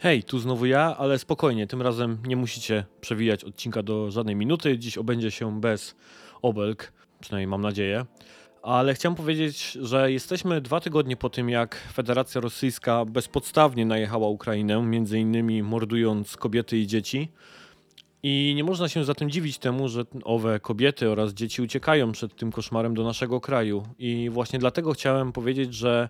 Hej, tu znowu ja, ale spokojnie, tym razem nie musicie przewijać odcinka do żadnej minuty. Dziś obędzie się bez obelg, przynajmniej mam nadzieję. Ale chciałem powiedzieć, że jesteśmy dwa tygodnie po tym, jak Federacja Rosyjska bezpodstawnie najechała Ukrainę, między innymi mordując kobiety i dzieci. I nie można się zatem dziwić temu, że owe kobiety oraz dzieci uciekają przed tym koszmarem do naszego kraju. I właśnie dlatego chciałem powiedzieć, że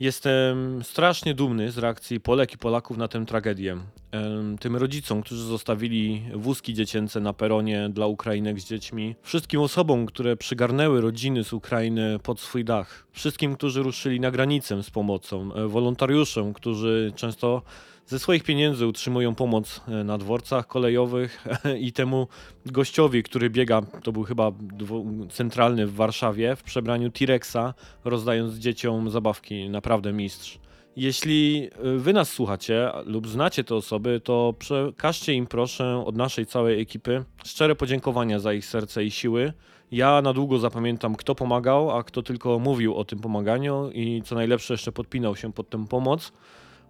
Jestem strasznie dumny z reakcji Polek i Polaków na tę tragedię. Tym rodzicom, którzy zostawili wózki dziecięce na peronie dla Ukrainek z dziećmi, wszystkim osobom, które przygarnęły rodziny z Ukrainy pod swój dach, wszystkim, którzy ruszyli na granicę z pomocą, e, wolontariuszom, którzy często ze swoich pieniędzy utrzymują pomoc e, na dworcach kolejowych i temu gościowi, który biega, to był chyba centralny w Warszawie, w przebraniu T-Rexa, rozdając dzieciom zabawki. Naprawdę mistrz. Jeśli e, wy nas słuchacie lub znacie te osoby, to przekażcie im proszę od naszej całej ekipy szczere podziękowania za ich serce i siły. Ja na długo zapamiętam, kto pomagał, a kto tylko mówił o tym pomaganiu i co najlepsze jeszcze podpinał się pod tę pomoc.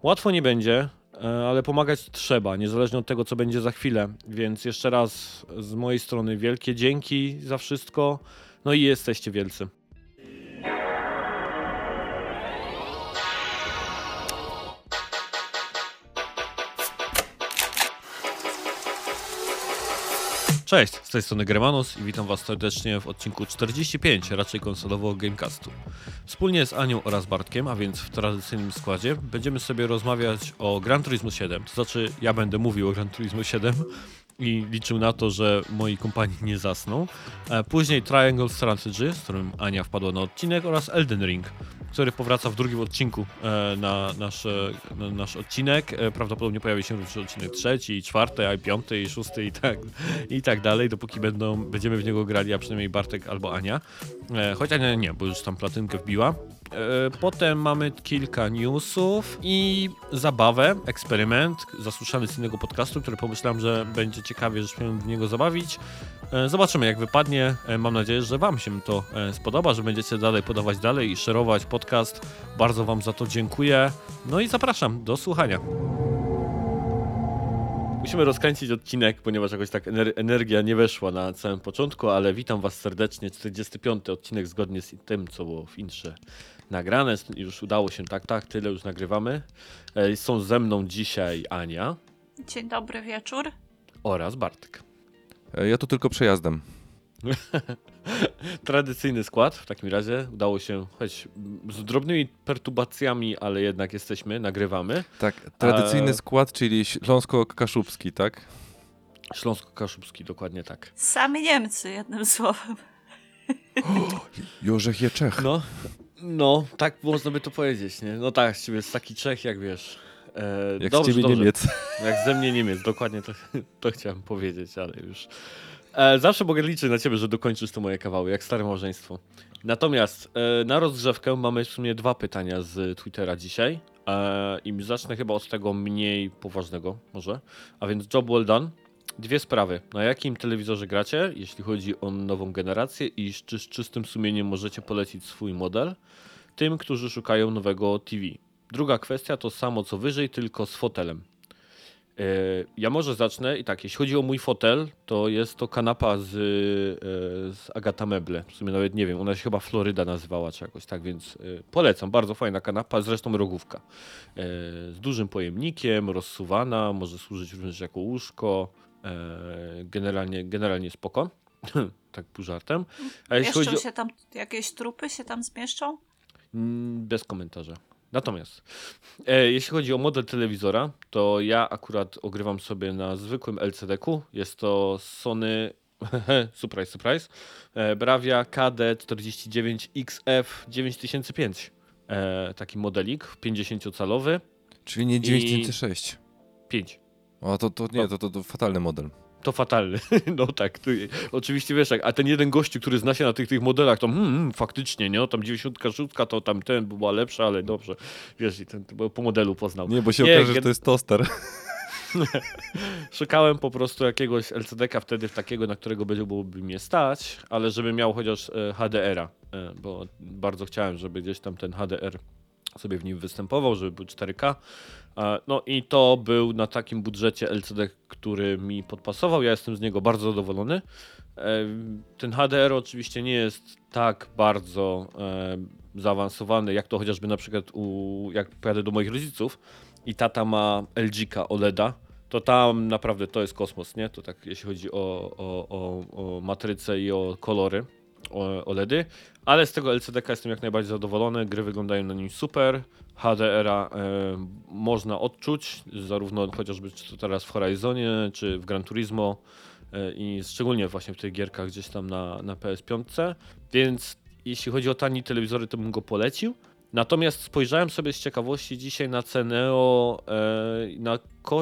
Łatwo nie będzie, ale pomagać trzeba, niezależnie od tego, co będzie za chwilę. Więc jeszcze raz z mojej strony wielkie dzięki za wszystko. No i jesteście wielcy. Cześć, z tej strony Germanus i witam Was serdecznie w odcinku 45, raczej konsolowo Gamecastu. Wspólnie z Anią oraz Bartkiem, a więc w tradycyjnym składzie, będziemy sobie rozmawiać o Gran Turismo 7. To znaczy, ja będę mówił o Gran Turismo 7 i liczył na to, że moi kompanii nie zasną. E, później Triangle Strategy, z którym Ania wpadła na odcinek oraz Elden Ring który powraca w drugim odcinku e, na, nasz, na nasz odcinek. E, prawdopodobnie pojawi się również odcinek trzeci, czwarty, a piąty, i szósty i tak, i tak dalej, dopóki będą, będziemy w niego grali, a przynajmniej Bartek albo Ania. E, choć Ania nie, bo już tam platynkę wbiła. Potem mamy kilka newsów i zabawę, eksperyment, zasłyszany z innego podcastu, który pomyślałem, że będzie ciekawie, że w niego zabawić. E, zobaczymy jak wypadnie. E, mam nadzieję, że Wam się to e, spodoba, że będziecie dalej podawać dalej i szerować podcast. Bardzo Wam za to dziękuję. No i zapraszam do słuchania. Musimy rozkręcić odcinek, ponieważ jakoś tak energia nie weszła na samym początku, ale witam Was serdecznie. 45. odcinek zgodnie z tym, co było w intrze nagrane. Już udało się, tak, tak, tyle już nagrywamy. Są ze mną dzisiaj Ania. Dzień dobry wieczór. Oraz Bartek. E, ja tu tylko przejazdem. Tradycyjny skład w takim razie. Udało się, choć z drobnymi perturbacjami, ale jednak jesteśmy, nagrywamy. Tak, tradycyjny A... skład, czyli Śląsko-Kaszubski, tak? Śląsko-Kaszubski, dokładnie tak. Sami Niemcy, jednym słowem. Jorzech je Czech. No, no, tak można by to powiedzieć, nie? No tak, z ciebie jest taki Czech, jak wiesz. E, jak dobrze, z ciebie dobrze. Niemiec. Jak ze mnie Niemiec, dokładnie to, to chciałem powiedzieć, ale już. E, zawsze mogę liczyć na ciebie, że dokończysz to moje kawały, jak stare małżeństwo. Natomiast e, na rozgrzewkę mamy w sumie dwa pytania z Twittera dzisiaj. E, I zacznę chyba od tego mniej poważnego, może. A więc job well done. Dwie sprawy. Na jakim telewizorze gracie, jeśli chodzi o nową generację i czy z czystym sumieniem możecie polecić swój model tym, którzy szukają nowego TV. Druga kwestia to samo co wyżej, tylko z fotelem. E, ja może zacznę i tak, jeśli chodzi o mój fotel, to jest to kanapa z, e, z Agata Meble. W sumie nawet nie wiem, ona się chyba Floryda nazywała czy jakoś tak, więc e, polecam. Bardzo fajna kanapa, zresztą rogówka. Z dużym pojemnikiem, rozsuwana, może służyć również jako łóżko. Generalnie, generalnie spoko. tak pół żartem. A jeśli chodzi o... się tam, jakieś trupy się tam zmieszczą? Mm, bez komentarza. Natomiast e, jeśli chodzi o model telewizora, to ja akurat ogrywam sobie na zwykłym LCD-ku. Jest to Sony surprise, surprise. E, Bravia KD49XF 9005. E, taki modelik 50-calowy. Czyli nie 9006. 5. O, to, to nie, to, to, to fatalny model to fatalny. No tak, tu, oczywiście wiesz, a ten jeden gościu, który zna się na tych, tych modelach, to hmm, hmm faktycznie, nie, tam 96 to tam ten była lepsza, ale dobrze, wiesz, i ten, po modelu poznał. Nie, bo się nie, okaże, że to jest toster. Szukałem po prostu jakiegoś LCD-ka wtedy w takiego, na którego byłoby mnie stać, ale żeby miał chociaż e, HDR-a, e, bo bardzo chciałem, żeby gdzieś tam ten HDR sobie w nim występował, żeby był 4K, E, No i to był na takim budżecie LCD, który mi podpasował. Ja jestem z niego bardzo zadowolony. E, Ten HDR oczywiście nie jest tak bardzo e, zaawansowany, jak to chociażby na przykład u, jak pojadę do moich rodziców i tata ma LG-ka OLEDa, to tam naprawdę to jest kosmos, nie? To tak jeśli chodzi o, o, o, o matrycę i o kolory OLEDy, ale z tego LCD-ka jestem jak najbardziej zadowolony, gry wyglądają na nim super, HDR-a e, można odczuć, zarówno chociażby czy to teraz w Horizonie, czy w Gran Turismo e, i szczególnie właśnie w tych gierkach gdzieś tam na, na PS5, więc jeśli chodzi o tani telewizory, to bym go polecił. Natomiast spojrzałem sobie z ciekawości dzisiaj na Ceneo, e, na,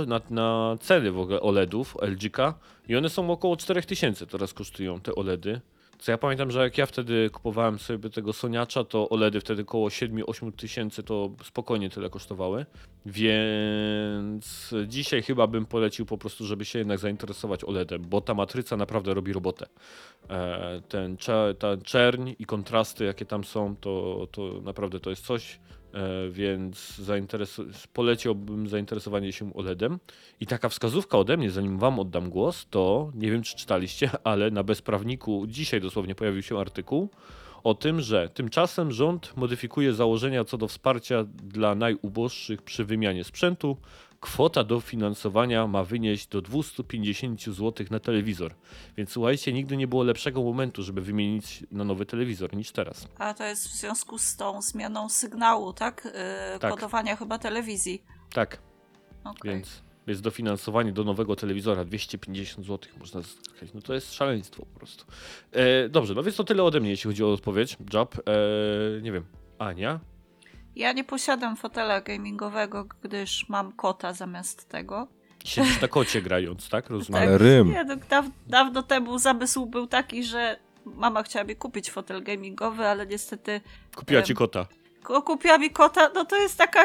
na, na ceny w ogóle OLEDów LG-ka i one są około 4000 teraz kosztują te OLEDy. Co ja pamiętam, że jak ja wtedy kupowałem sobie tego Soniacza, to OLEDy wtedy około 7-8 tysięcy to spokojnie tyle kosztowały. Więc dzisiaj chyba bym polecił po prostu, żeby się jednak zainteresować OLEDem, bo ta matryca naprawdę robi robotę. E, ten, ta czerń i kontrasty, jakie tam są, to, to naprawdę to jest coś. E, więc zainteresu- poleciłbym zainteresowanie się OLEDem. I taka wskazówka ode mnie, zanim wam oddam głos, to nie wiem, czy czytaliście, ale na bezprawniku dzisiaj dosłownie pojawił się artykuł o tym, że tymczasem rząd modyfikuje założenia co do wsparcia dla najuboższych przy wymianie sprzętu. Kwota dofinansowania ma wynieść do 250 zł na telewizor. Więc słuchajcie, nigdy nie było lepszego momentu, żeby wymienić na nowy telewizor niż teraz. A to jest w związku z tą zmianą sygnału, tak? Yy, Tak. Kodowania chyba telewizji. Tak, Okej. Więc jest dofinansowanie do nowego telewizora 250 zł można zyskać. No to jest szaleństwo po prostu. E, dobrze, no więc to tyle ode mnie, jeśli chodzi o odpowiedź. Job. E, nie wiem. Ania? Ja nie posiadam fotela gamingowego, gdyż mam kota zamiast tego. Siedzisz na kocie grając, tak? Rozumiem. Ale rym. Nie, no, daw, dawno temu zamysł był taki, że mama chciała mi kupić fotel gamingowy, ale niestety Kupiła ci kota. ko- kupiła mi kota. No to jest taka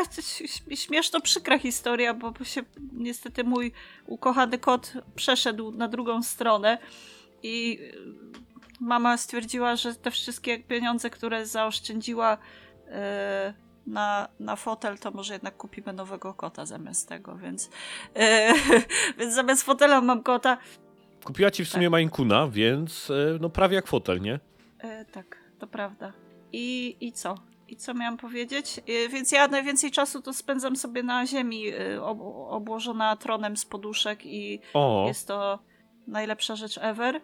śmieszno przykra historia, bo się niestety mój ukochany kot przeszedł na drugą stronę i mama stwierdziła, że te wszystkie pieniądze, które zaoszczędziła y, na, na fotel, to może jednak kupimy nowego kota zamiast tego, więc, y, więc zamiast fotela mam kota. Kupiła ci w sumie Maine Coona, więc e, no prawie jak fotel, nie? E, tak, to prawda. I, I co? I co miałam powiedzieć? Więc ja najwięcej czasu to spędzam sobie na ziemi, ob obłożona tronem z poduszek i O, jest to najlepsza rzecz ever.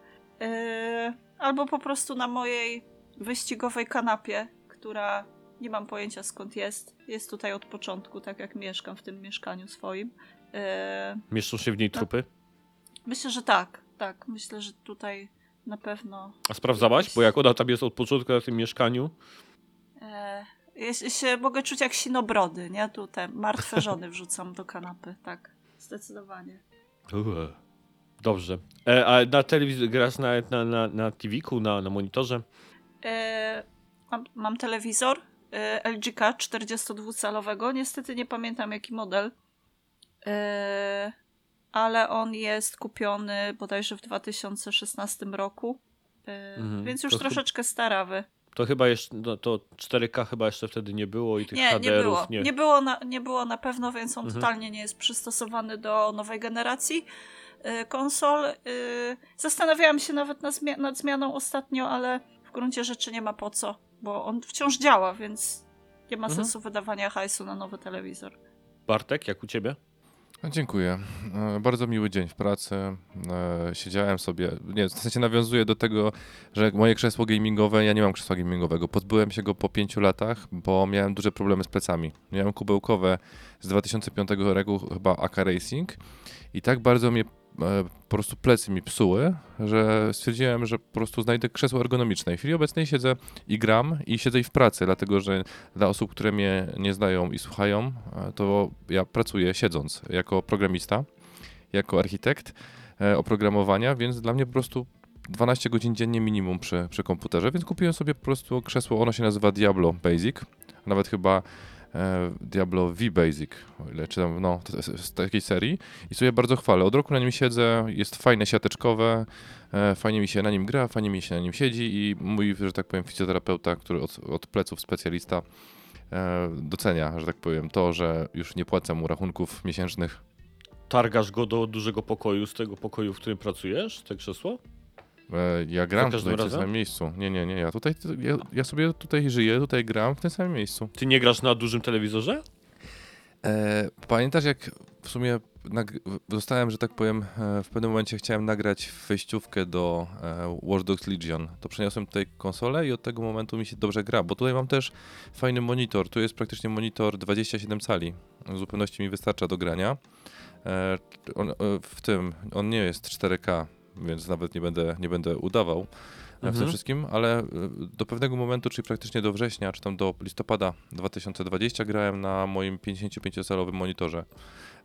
Albo po prostu na mojej wyścigowej kanapie, która nie mam pojęcia skąd jest. Jest tutaj od początku, tak jak mieszkam w tym mieszkaniu swoim. E, mieszczą się w niej trupy. myślę, że tak, tak. Myślę, że tutaj na pewno A sprawdzałaś? Bo jak ona tam jest od początku na tym mieszkaniu, E, ja się- mogę czuć jak sinobrody, nie? Tu te martwe żony wrzucam do kanapy, tak. Zdecydowanie. Dobrze. E, a na telewizji grasz na, na, na, na TV-ku, na, na monitorze? E, mam, mam telewizor e, LG 42-calowego. Niestety nie pamiętam jaki model. E, ale on jest kupiony bodajże w 2016 roku. E, Mhm. Więc już To troszeczkę starawy. To chyba jeszcze, no, to 4K chyba jeszcze wtedy nie było i tych Nie, nie HDR-ów było. nie. Nie. było na, nie było na pewno, więc on Mhm. totalnie nie jest przystosowany do nowej generacji konsol. Zastanawiałam się nawet nad zmianą ostatnio, ale w gruncie rzeczy nie ma po co, bo on wciąż działa, więc nie ma Mhm. sensu wydawania hajsu na nowy telewizor. Bartek, jak u ciebie? No, Dziękuję. E, Bardzo miły dzień w pracy. E, Siedziałem sobie, nie, w sensie nawiązuję do tego, że moje krzesło gamingowe, ja nie mam krzesła gamingowego. Pozbyłem się go po pięciu latach, bo miałem duże problemy z plecami. Miałem kubełkowe z 2005 roku, chyba AK Racing i tak bardzo mnie po prostu plecy mi psuły, że stwierdziłem, że po prostu znajdę krzesło ergonomiczne. W chwili obecnej siedzę i gram i siedzę i w pracy, dlatego że dla osób, które mnie nie znają i słuchają, e, to ja pracuję siedząc jako programista, jako architekt e, oprogramowania, więc dla mnie po prostu 12 godzin dziennie minimum przy, przy komputerze, więc kupiłem sobie po prostu krzesło, ono się nazywa Diablo Basic, nawet chyba e, Diablo V Basic, o ile czytam, no, z takiej serii i sobie bardzo chwalę. Od roku na nim siedzę, jest fajne, siateczkowe, e, fajnie mi się na nim gra, fajnie mi się na nim siedzi i mój, że tak powiem, fizjoterapeuta, który od, od pleców specjalista, e, docenia, że tak powiem, to, że już nie płacę mu rachunków miesięcznych. Targasz go do dużego pokoju, z tego pokoju, w którym pracujesz, te krzesło? E, Ja gram tutaj w tym samym miejscu. Nie, nie, nie, ja tutaj, ja, ja sobie tutaj żyję, tutaj gram w tym samym miejscu. Ty nie grasz na dużym telewizorze? E, pamiętasz, jak w sumie zostałem, że tak powiem, e, w pewnym momencie chciałem nagrać wejściówkę do e, Watch Dogs Legion. To przeniosłem tutaj konsolę i od tego momentu mi się dobrze gra, bo tutaj mam też fajny monitor. Tu jest praktycznie monitor 27 cali. W zupełności mi wystarcza do grania. E, on, e, w tym, on nie jest 4K, więc nawet nie będę, nie będę udawał w tym Mhm. wszystkim, ale e, do pewnego momentu, czyli praktycznie do września, czy tam do listopada 2020 grałem na moim 55-calowym monitorze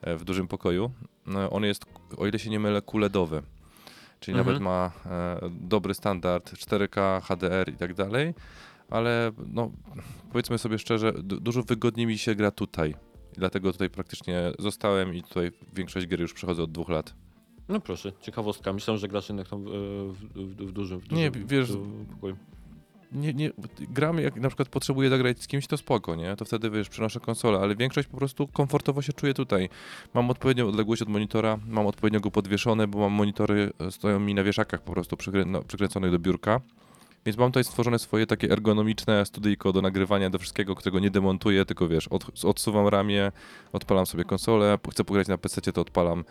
e, w dużym pokoju. No, On jest, o ile się nie mylę, QLEDowy, czyli Mhm. nawet ma e, dobry standard 4K, HDR i tak dalej, ale no, powiedzmy sobie szczerze, du- dużo wygodniej mi się gra tutaj. Dlatego tutaj praktycznie zostałem i tutaj większość gier już przechodzę od dwóch lat. No proszę, ciekawostka. Myślałem, że grasz jednak tam w, w, w, w dużym, w Nie, dużym wiesz, w pokoju. nie, nie, gram jak na przykład potrzebuję zagrać z kimś, to spoko, nie? To wtedy, wiesz, przenoszę konsolę, ale większość po prostu komfortowo się czuję tutaj. Mam odpowiednią odległość od monitora, mam odpowiednio go podwieszone, bo mam monitory, e, stoją mi na wieszakach po prostu przykrę no, przykręconych do biurka. Więc mam tutaj stworzone swoje takie ergonomiczne studyjko do nagrywania, do wszystkiego, którego nie demontuję, tylko wiesz, od, odsuwam ramię, odpalam sobie konsolę, chcę pograć na PC, to odpalam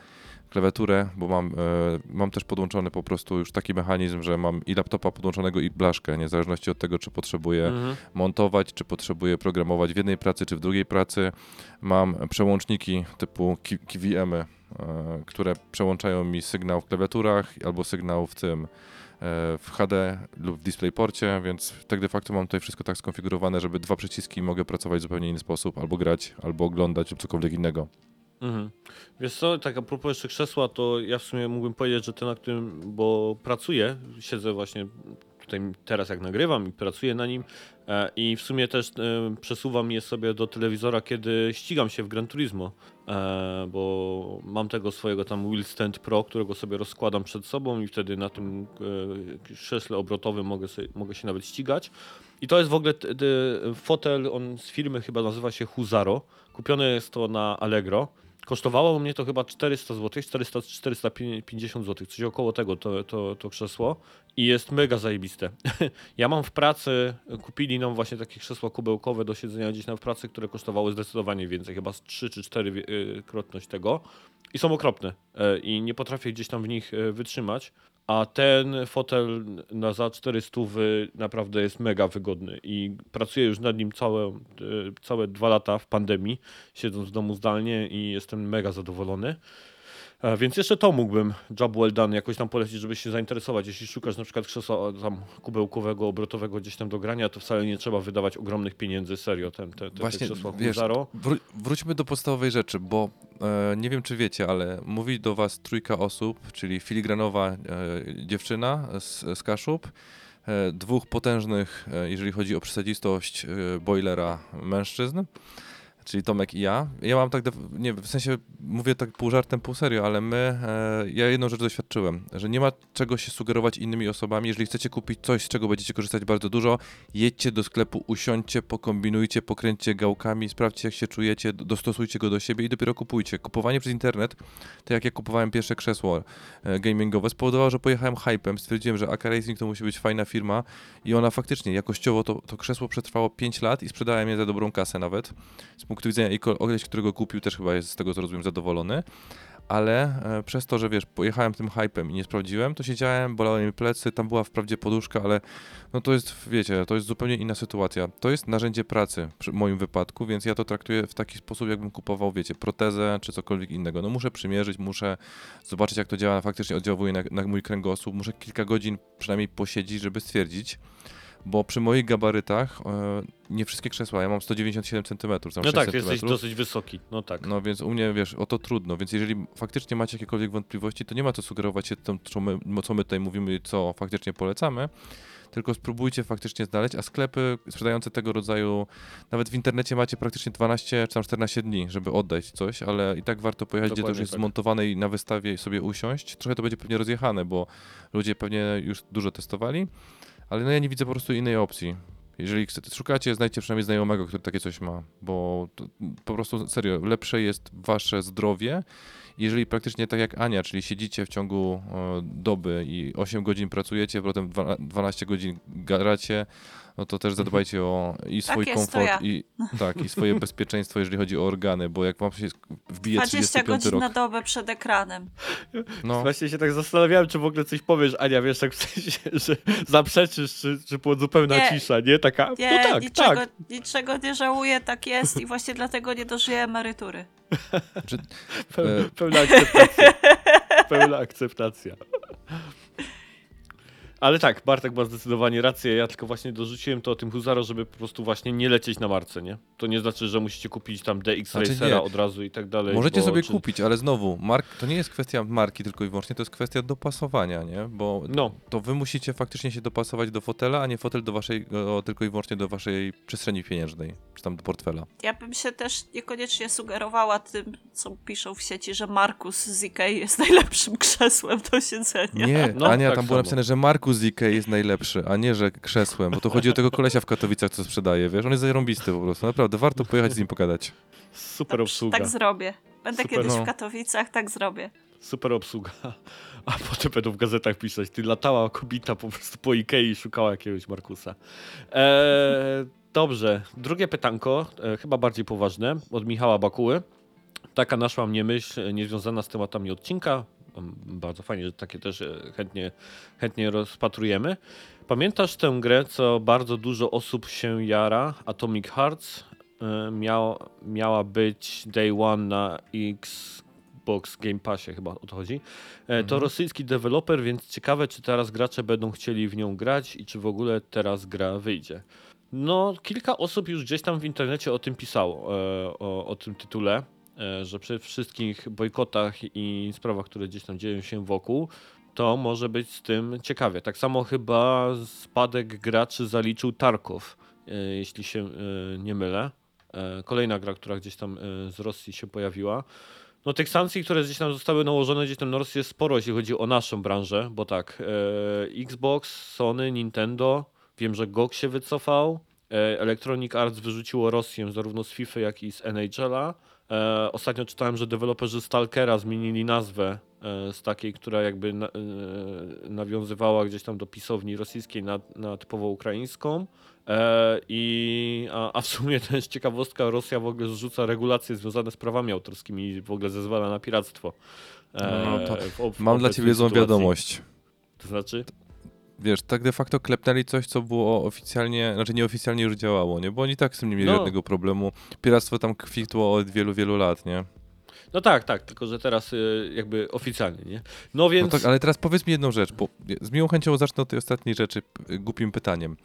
klawiaturę, bo mam, e, mam też podłączony po prostu już taki mechanizm, że mam i laptopa podłączonego i blaszkę, nie w zależności od tego, czy potrzebuję Mhm. montować, czy potrzebuję programować w jednej pracy, czy w drugiej pracy. Mam przełączniki typu KVM-y, e, które przełączają mi sygnał w klawiaturach albo sygnał w tym e, w HD lub w DisplayPorcie, więc tak de facto mam tutaj wszystko tak skonfigurowane, żeby dwa przyciski mogę pracować w zupełnie inny sposób, albo grać, albo oglądać lub cokolwiek innego. Mhm. Wiesz co, tak a propos jeszcze krzesła, to ja w sumie mógłbym powiedzieć, że ten, na którym, bo pracuję, siedzę właśnie tutaj teraz jak nagrywam i pracuję na nim e, i w sumie też e, przesuwam je sobie do telewizora, kiedy ścigam się w Gran Turismo, e, bo mam tego swojego tam Wheel Stand Pro, którego sobie rozkładam przed sobą i wtedy na tym e, krześle obrotowym mogę, sobie, mogę się nawet ścigać. I to jest w ogóle t- t- fotel, on z firmy chyba nazywa się Huzaro. Kupione jest to na Allegro. Kosztowało mnie to chyba 400 zł, 400, 450 zł, coś około tego to, to, to krzesło i jest mega zajebiste. ja mam w pracy, kupili nam właśnie takie krzesła kubełkowe do siedzenia gdzieś tam w pracy, które kosztowały zdecydowanie więcej, chyba z 3 czy 4 wie- y, krotność tego i są okropne e, i nie potrafię gdzieś tam w nich e, wytrzymać. A ten fotel na za 400 naprawdę jest mega wygodny i pracuję już nad nim całe, e, całe dwa lata w pandemii, siedząc w domu zdalnie i jestem mega zadowolony. E, Więc jeszcze to mógłbym, job well done, jakoś tam polecić, żeby się zainteresować. Jeśli szukasz na przykład krzesła tam kubełkowego, obrotowego gdzieś tam do grania, to wcale nie trzeba wydawać ogromnych pieniędzy, serio, ten, te, te, te Właśnie, krzesła wiesz. Wró- wróćmy do podstawowej rzeczy, bo e, nie wiem, czy wiecie, ale mówi do was trójka osób, czyli filigranowa e, dziewczyna z, z Kaszub, e, dwóch potężnych, e, jeżeli chodzi o przesadzistość, e, boilera mężczyzn, czyli Tomek i ja. Ja mam tak, nie w sensie mówię tak pół żartem, pół serio, ale my, e, ja jedną rzecz doświadczyłem, że nie ma czego się sugerować innymi osobami. Jeżeli chcecie kupić coś, z czego będziecie korzystać bardzo dużo, jedźcie do sklepu, usiądźcie, pokombinujcie, pokręćcie gałkami, sprawdźcie jak się czujecie, dostosujcie go do siebie i dopiero kupujcie. Kupowanie przez internet, tak jak ja kupowałem pierwsze krzesło e, gamingowe, spowodowało, że pojechałem hypem, stwierdziłem, że AK Racing to musi być fajna firma i ona faktycznie jakościowo to, to krzesło przetrwało 5 lat i sprzedałem je za dobrą kasę nawet. Z punktu widzenia i koleś, którego kupił też chyba jest z tego co rozumiem zadowolony. Ale e, przez to, że wiesz, pojechałem tym hypem i nie sprawdziłem, to siedziałem, bolały mi plecy, tam była wprawdzie poduszka, ale no to jest, wiecie, to jest zupełnie inna sytuacja. To jest narzędzie pracy przy moim wypadku, więc ja to traktuję w taki sposób, jakbym kupował, wiecie, protezę czy cokolwiek innego. No muszę przymierzyć, muszę zobaczyć, jak to działa, faktycznie oddziałuje na, na mój kręgosłup, muszę kilka godzin przynajmniej posiedzieć, żeby stwierdzić, bo przy moich gabarytach e, nie wszystkie krzesła, ja mam 197 cm, No 6 tak, jesteś dosyć wysoki, no tak. No więc u mnie, wiesz, o to trudno, więc jeżeli faktycznie macie jakiekolwiek wątpliwości, to nie ma co sugerować się tym, co my, co my tutaj mówimy, co faktycznie polecamy, tylko spróbujcie faktycznie znaleźć, a sklepy sprzedające tego rodzaju, nawet w internecie macie praktycznie 12 czy tam 14 dni, żeby oddać coś, ale i tak warto pojechać, gdzie to już Dokładnie jest tak. zmontowane i na wystawie sobie usiąść. Trochę to będzie pewnie rozjechane, bo ludzie pewnie już dużo testowali, ale no ja nie widzę po prostu innej opcji. Jeżeli szukacie, znajdźcie przynajmniej znajomego, który takie coś ma, bo po prostu serio, lepsze jest wasze zdrowie. Jeżeli praktycznie tak jak Ania, czyli siedzicie w ciągu e, doby i 8 godzin pracujecie, potem dwa- 12 godzin gracie, no to też zadbajcie o i swój jest, to komfort ja. i tak, i swoje bezpieczeństwo, jeżeli chodzi o organy, bo jak wam się wbije 20 35 godzin rok, na dobę przed ekranem. no, Właśnie się tak zastanawiałem, czy w ogóle coś powiesz, Ania, wiesz, tak w sensie, że zaprzeczysz, czy, czy było zupełna Nie. cisza, nie? Taka, Nie, no tak, niczego, tak. niczego nie żałuję, tak jest i właśnie dlatego nie dożyję emerytury. Pełna, E. pełna akceptacja. Pełna akceptacja. Ale tak, Bartek ma zdecydowanie rację. Ja tylko właśnie dorzuciłem to o tym Huzaro, żeby po prostu właśnie nie lecieć na Marce, nie? To nie znaczy, że musicie kupić tam DX Znaczy Racera nie. od razu i tak dalej. Możecie bo sobie czy- kupić, ale znowu, mark, to nie jest kwestia marki tylko i wyłącznie, to jest kwestia dopasowania, nie? Bo No, to wy musicie faktycznie się dopasować do fotela, a nie fotel do waszej, o, tylko i wyłącznie do waszej przestrzeni pieniężnej, czy tam do portfela. Ja bym się też niekoniecznie sugerowała tym, co piszą w sieci, że Markus z Ikei jest najlepszym krzesłem do siedzenia. Nie, No, Ania, tak tam było napisane, że Markus z Ikei jest najlepszy, a nie, że krzesłem, bo to chodzi o tego kolesia w Katowicach, co sprzedaje, wiesz? On jest zarąbisty po prostu, naprawdę, warto pojechać z nim pogadać. super Tak, obsługa. tak zrobię. Będę Super, kiedyś no. w Katowicach, tak zrobię. Super obsługa. A potem będą w gazetach pisać, ty latała kobita po prostu po Ikei i szukała jakiegoś Markusa. Eee, dobrze, drugie pytanko, e, chyba bardziej poważne, od Michała Bakuły. Taka naszła mnie myśl, e, niezwiązana z tematami odcinka. Bardzo fajnie, że takie też e, chętnie, chętnie rozpatrujemy. Pamiętasz tę grę, co bardzo dużo osób się jara, Atomic Hearts? E, Miał, miała być Day One na Xbox Game Passie, chyba o to chodzi. E, To Mhm. rosyjski deweloper, więc ciekawe, czy teraz gracze będą chcieli w nią grać i czy w ogóle teraz gra wyjdzie. No, kilka osób już gdzieś tam w internecie o tym pisało, o, o tym tytule, że przy wszystkich bojkotach i sprawach, które gdzieś tam dzieją się wokół, to może być z tym ciekawie. Tak samo chyba spadek graczy zaliczył Tarkov, e, jeśli się e, nie mylę. E, Kolejna gra, która gdzieś tam e, z Rosji się pojawiła. No tych sankcji, które gdzieś tam zostały nałożone gdzieś tam na Rosję jest sporo, jeśli chodzi o naszą branżę, bo tak, e, Xbox, Sony, Nintendo, wiem, że GOG się wycofał, e, Electronic Arts wyrzuciło Rosję zarówno z FIFA, jak i z NHL-a. E, ostatnio czytałem, że deweloperzy Stalkera zmienili nazwę e, z takiej, która jakby na, e, nawiązywała gdzieś tam do pisowni rosyjskiej na, na typowo ukraińską. E, I, a, a w sumie też ciekawostka, Rosja w ogóle zrzuca regulacje związane z prawami autorskimi i w ogóle zezwala na piractwo. E, No to w w Mam dla ciebie złą sytuacji. wiadomość. To znaczy? Wiesz, tak de facto klepnęli coś, co było oficjalnie, znaczy nieoficjalnie już działało, nie? Bo oni tak z tym nie mieli No. żadnego problemu. Piractwo tam kwitło od wielu, wielu lat, nie? No tak, tak, tylko że teraz y, jakby oficjalnie, nie? No więc... No tak, ale teraz powiedz mi jedną rzecz, bo z miłą chęcią zacznę od tej ostatniej rzeczy głupim pytaniem.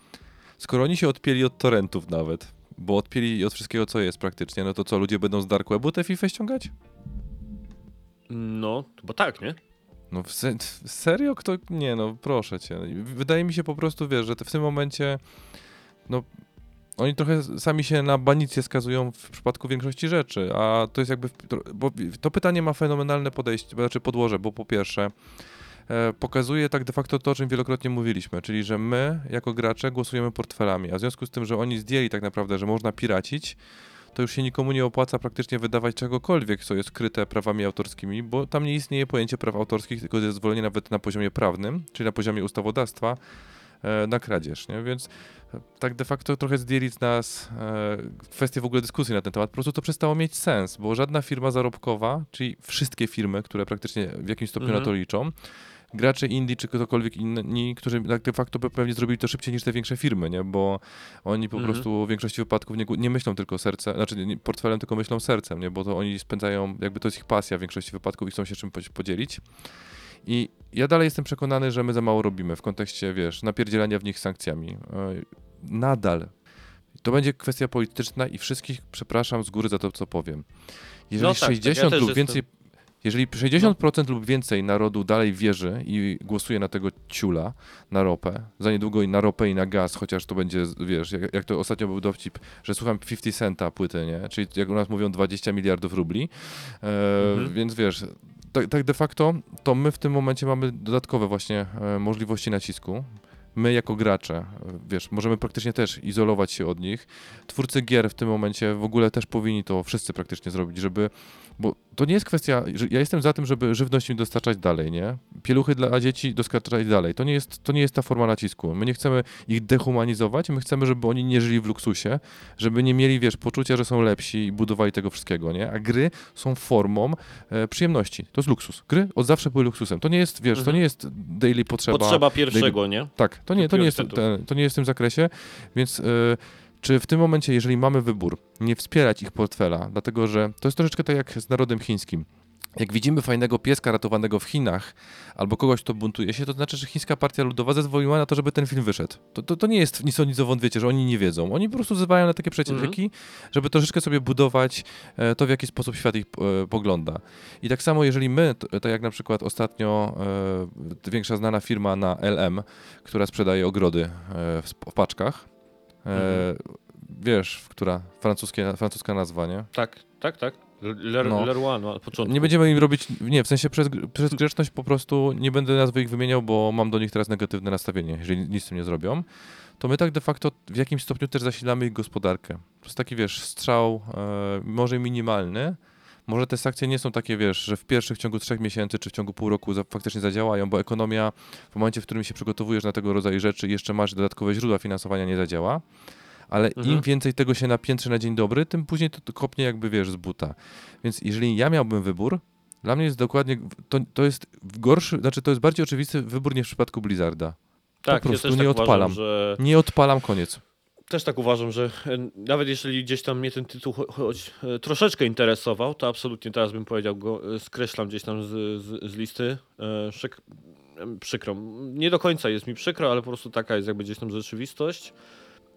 Skoro oni się odpieli od torrentów nawet, bo odpieli od wszystkiego, co jest praktycznie, no to co, ludzie będą z Dark Webu te FIFA ściągać? No, bo tak, nie? No w se serio? Kto? Nie no, proszę cię. Wydaje mi się po prostu, wiesz, że w tym momencie, no, oni trochę sami się na banicję skazują w przypadku większości rzeczy, a to jest jakby, bo to pytanie ma fenomenalne podejście, znaczy podłoże, bo po pierwsze, e, pokazuje tak de facto to, o czym wielokrotnie mówiliśmy, czyli że my jako gracze głosujemy portfelami, a w związku z tym, że oni zdjęli tak naprawdę, że można piracić, to już się nikomu nie opłaca praktycznie wydawać czegokolwiek, co jest kryte prawami autorskimi, bo tam nie istnieje pojęcie praw autorskich, tylko zezwolenie nawet na poziomie prawnym, czyli na poziomie ustawodawstwa e, na kradzież, nie? Więc e, tak de facto trochę zdjęli z nas e, kwestię w ogóle dyskusji na ten temat. Po prostu to przestało mieć sens, bo żadna firma zarobkowa, czyli wszystkie firmy, które praktycznie w jakimś stopniu Mhm. na to liczą, gracze indie czy ktokolwiek inni, którzy tak de facto pewnie zrobili to szybciej niż te większe firmy, nie? Bo oni po Mhm. prostu w większości wypadków nie, nie myślą tylko sercem, znaczy nie, portfelem, tylko myślą sercem, nie? Bo to oni spędzają, jakby to jest ich pasja w większości wypadków i chcą się czym podzielić. I ja dalej jestem przekonany, że my za mało robimy w kontekście, wiesz, napierdzielania w nich sankcjami. E, Nadal. To będzie kwestia polityczna i wszystkich przepraszam z góry za to, co powiem. Jeżeli No tak, tak, ja 60 lub jestem- więcej jeżeli 60% lub więcej narodu dalej wierzy i głosuje na tego ciula, na ropę, za niedługo i na ropę i na gaz, chociaż to będzie, wiesz, jak, jak to ostatnio był dowcip, że słucham 50 centa płyty, nie? Czyli jak u nas mówią 20 miliardów rubli. E, Mhm. Więc wiesz, tak, tak de facto to my w tym momencie mamy dodatkowe właśnie e, możliwości nacisku. My jako gracze, e, wiesz, możemy praktycznie też izolować się od nich. Twórcy gier w tym momencie w ogóle też powinni to wszyscy praktycznie zrobić, żeby, bo to nie jest kwestia, że ja jestem za tym, żeby żywność im dostarczać dalej, nie? Pieluchy dla dzieci dostarczać dalej. To nie jest, to nie jest ta forma nacisku. My nie chcemy ich dehumanizować, my chcemy, żeby oni nie żyli w luksusie, żeby nie mieli, wiesz, poczucia, że są lepsi i budowali tego wszystkiego, nie? A gry są formą e, przyjemności. To jest luksus. Gry od zawsze były luksusem. To nie jest, wiesz, to Mhm. nie jest daily potrzeba. Potrzeba pierwszego, nie? Tak, to nie, to nie, jest, to nie jest w tym zakresie, więc y, czy w tym momencie, jeżeli mamy wybór, nie wspierać ich portfela, dlatego że to jest troszeczkę tak jak z narodem chińskim. Jak widzimy fajnego pieska ratowanego w Chinach, albo kogoś, kto buntuje się, to znaczy, że chińska partia ludowa zezwoliła na to, żeby ten film wyszedł. To, to, to nie jest nic o nic wiecie, że oni nie wiedzą. Oni po prostu zezwalają na takie przecieki, żeby troszeczkę sobie budować e, to, w jaki sposób świat ich e, pogląda. I tak samo, jeżeli my, to, tak jak na przykład ostatnio e, większa znana firma na LM, która sprzedaje ogrody e, w, w paczkach, e, Mhm. wiesz, która francuskie, francuska nazwa, nie? Tak, tak, tak. Ler, No. Leroy na początku. Nie będziemy im robić, nie, w sensie przez, przez grzeczność po prostu nie będę nazwy ich wymieniał, bo mam do nich teraz negatywne nastawienie, jeżeli nic z tym nie zrobią. To my tak de facto w jakimś stopniu też zasilamy ich gospodarkę. To jest taki, wiesz, strzał e, może minimalny, może te sankcje nie są takie, wiesz, że w pierwszych w ciągu trzech miesięcy czy w ciągu pół roku za, faktycznie zadziałają, bo ekonomia w momencie, w którym się przygotowujesz na tego rodzaju rzeczy jeszcze masz dodatkowe źródła finansowania, nie zadziała. Ale im Mhm. więcej tego się napiętrzy na dzień dobry, tym później to, to kopnie jakby, wiesz, z buta. Więc jeżeli ja miałbym wybór, dla mnie jest dokładnie, to, to jest gorszy, znaczy to jest bardziej oczywisty wybór niż w przypadku Blizzarda. tak, po ja prostu też nie tak odpalam. Uważam, że... Nie odpalam, koniec. Też tak uważam, że e, nawet jeżeli gdzieś tam mnie ten tytuł cho- choć e, troszeczkę interesował, to absolutnie teraz bym powiedział go, e, skreślam gdzieś tam z, z, z listy. Szyk, przykro. Nie do końca jest mi przykro, ale po prostu taka jest jakby gdzieś tam rzeczywistość.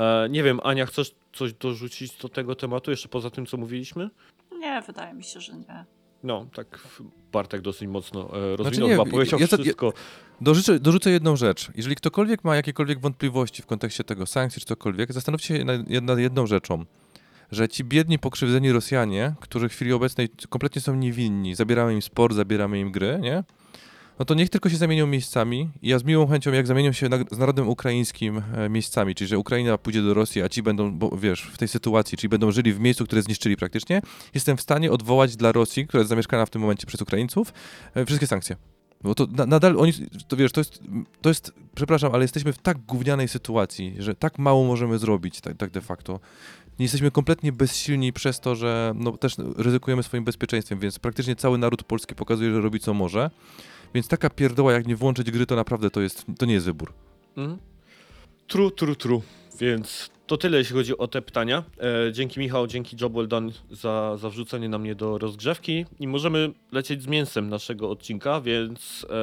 E, Nie wiem, Ania, chcesz coś dorzucić do tego tematu, jeszcze poza tym, co mówiliśmy? Nie, wydaje mi się, że nie. No, tak Bartek dosyć mocno e, rozwinął, Znaczy nie, chyba powiedział ja to- ja- wszystko. Dorzucę, dorzucę jedną rzecz. Jeżeli ktokolwiek ma jakiekolwiek wątpliwości w kontekście tego sankcji czy cokolwiek, zastanówcie się nad, nad jedną rzeczą. Że ci biedni, pokrzywdzeni Rosjanie, którzy w chwili obecnej kompletnie są niewinni, zabieramy im sport, zabieramy im gry, nie? No to niech tylko się zamienią miejscami. I ja z miłą chęcią, jak zamienią się na, z narodem ukraińskim e, miejscami, czyli że Ukraina pójdzie do Rosji, a ci będą, bo, wiesz, w tej sytuacji, czyli będą żyli w miejscu, które zniszczyli praktycznie, jestem w stanie odwołać dla Rosji, która jest zamieszkana w tym momencie przez Ukraińców, e, wszystkie sankcje. Bo to na, nadal oni, to wiesz, to jest, to jest, przepraszam, ale jesteśmy w tak gównianej sytuacji, że tak mało możemy zrobić, tak, tak de facto. Nie jesteśmy kompletnie bezsilni przez to, że no, też ryzykujemy swoim bezpieczeństwem, więc praktycznie cały naród polski pokazuje, że robi co może. Więc taka pierdoła, jak nie włączyć gry, to naprawdę to, jest, to nie jest wybór. Mhm. Tru, tru, tru. Więc to tyle, jeśli chodzi o te pytania. E, dzięki Michał, dzięki Job Well Done za, za wrzucenie na mnie do rozgrzewki. I możemy lecieć z mięsem naszego odcinka, więc e,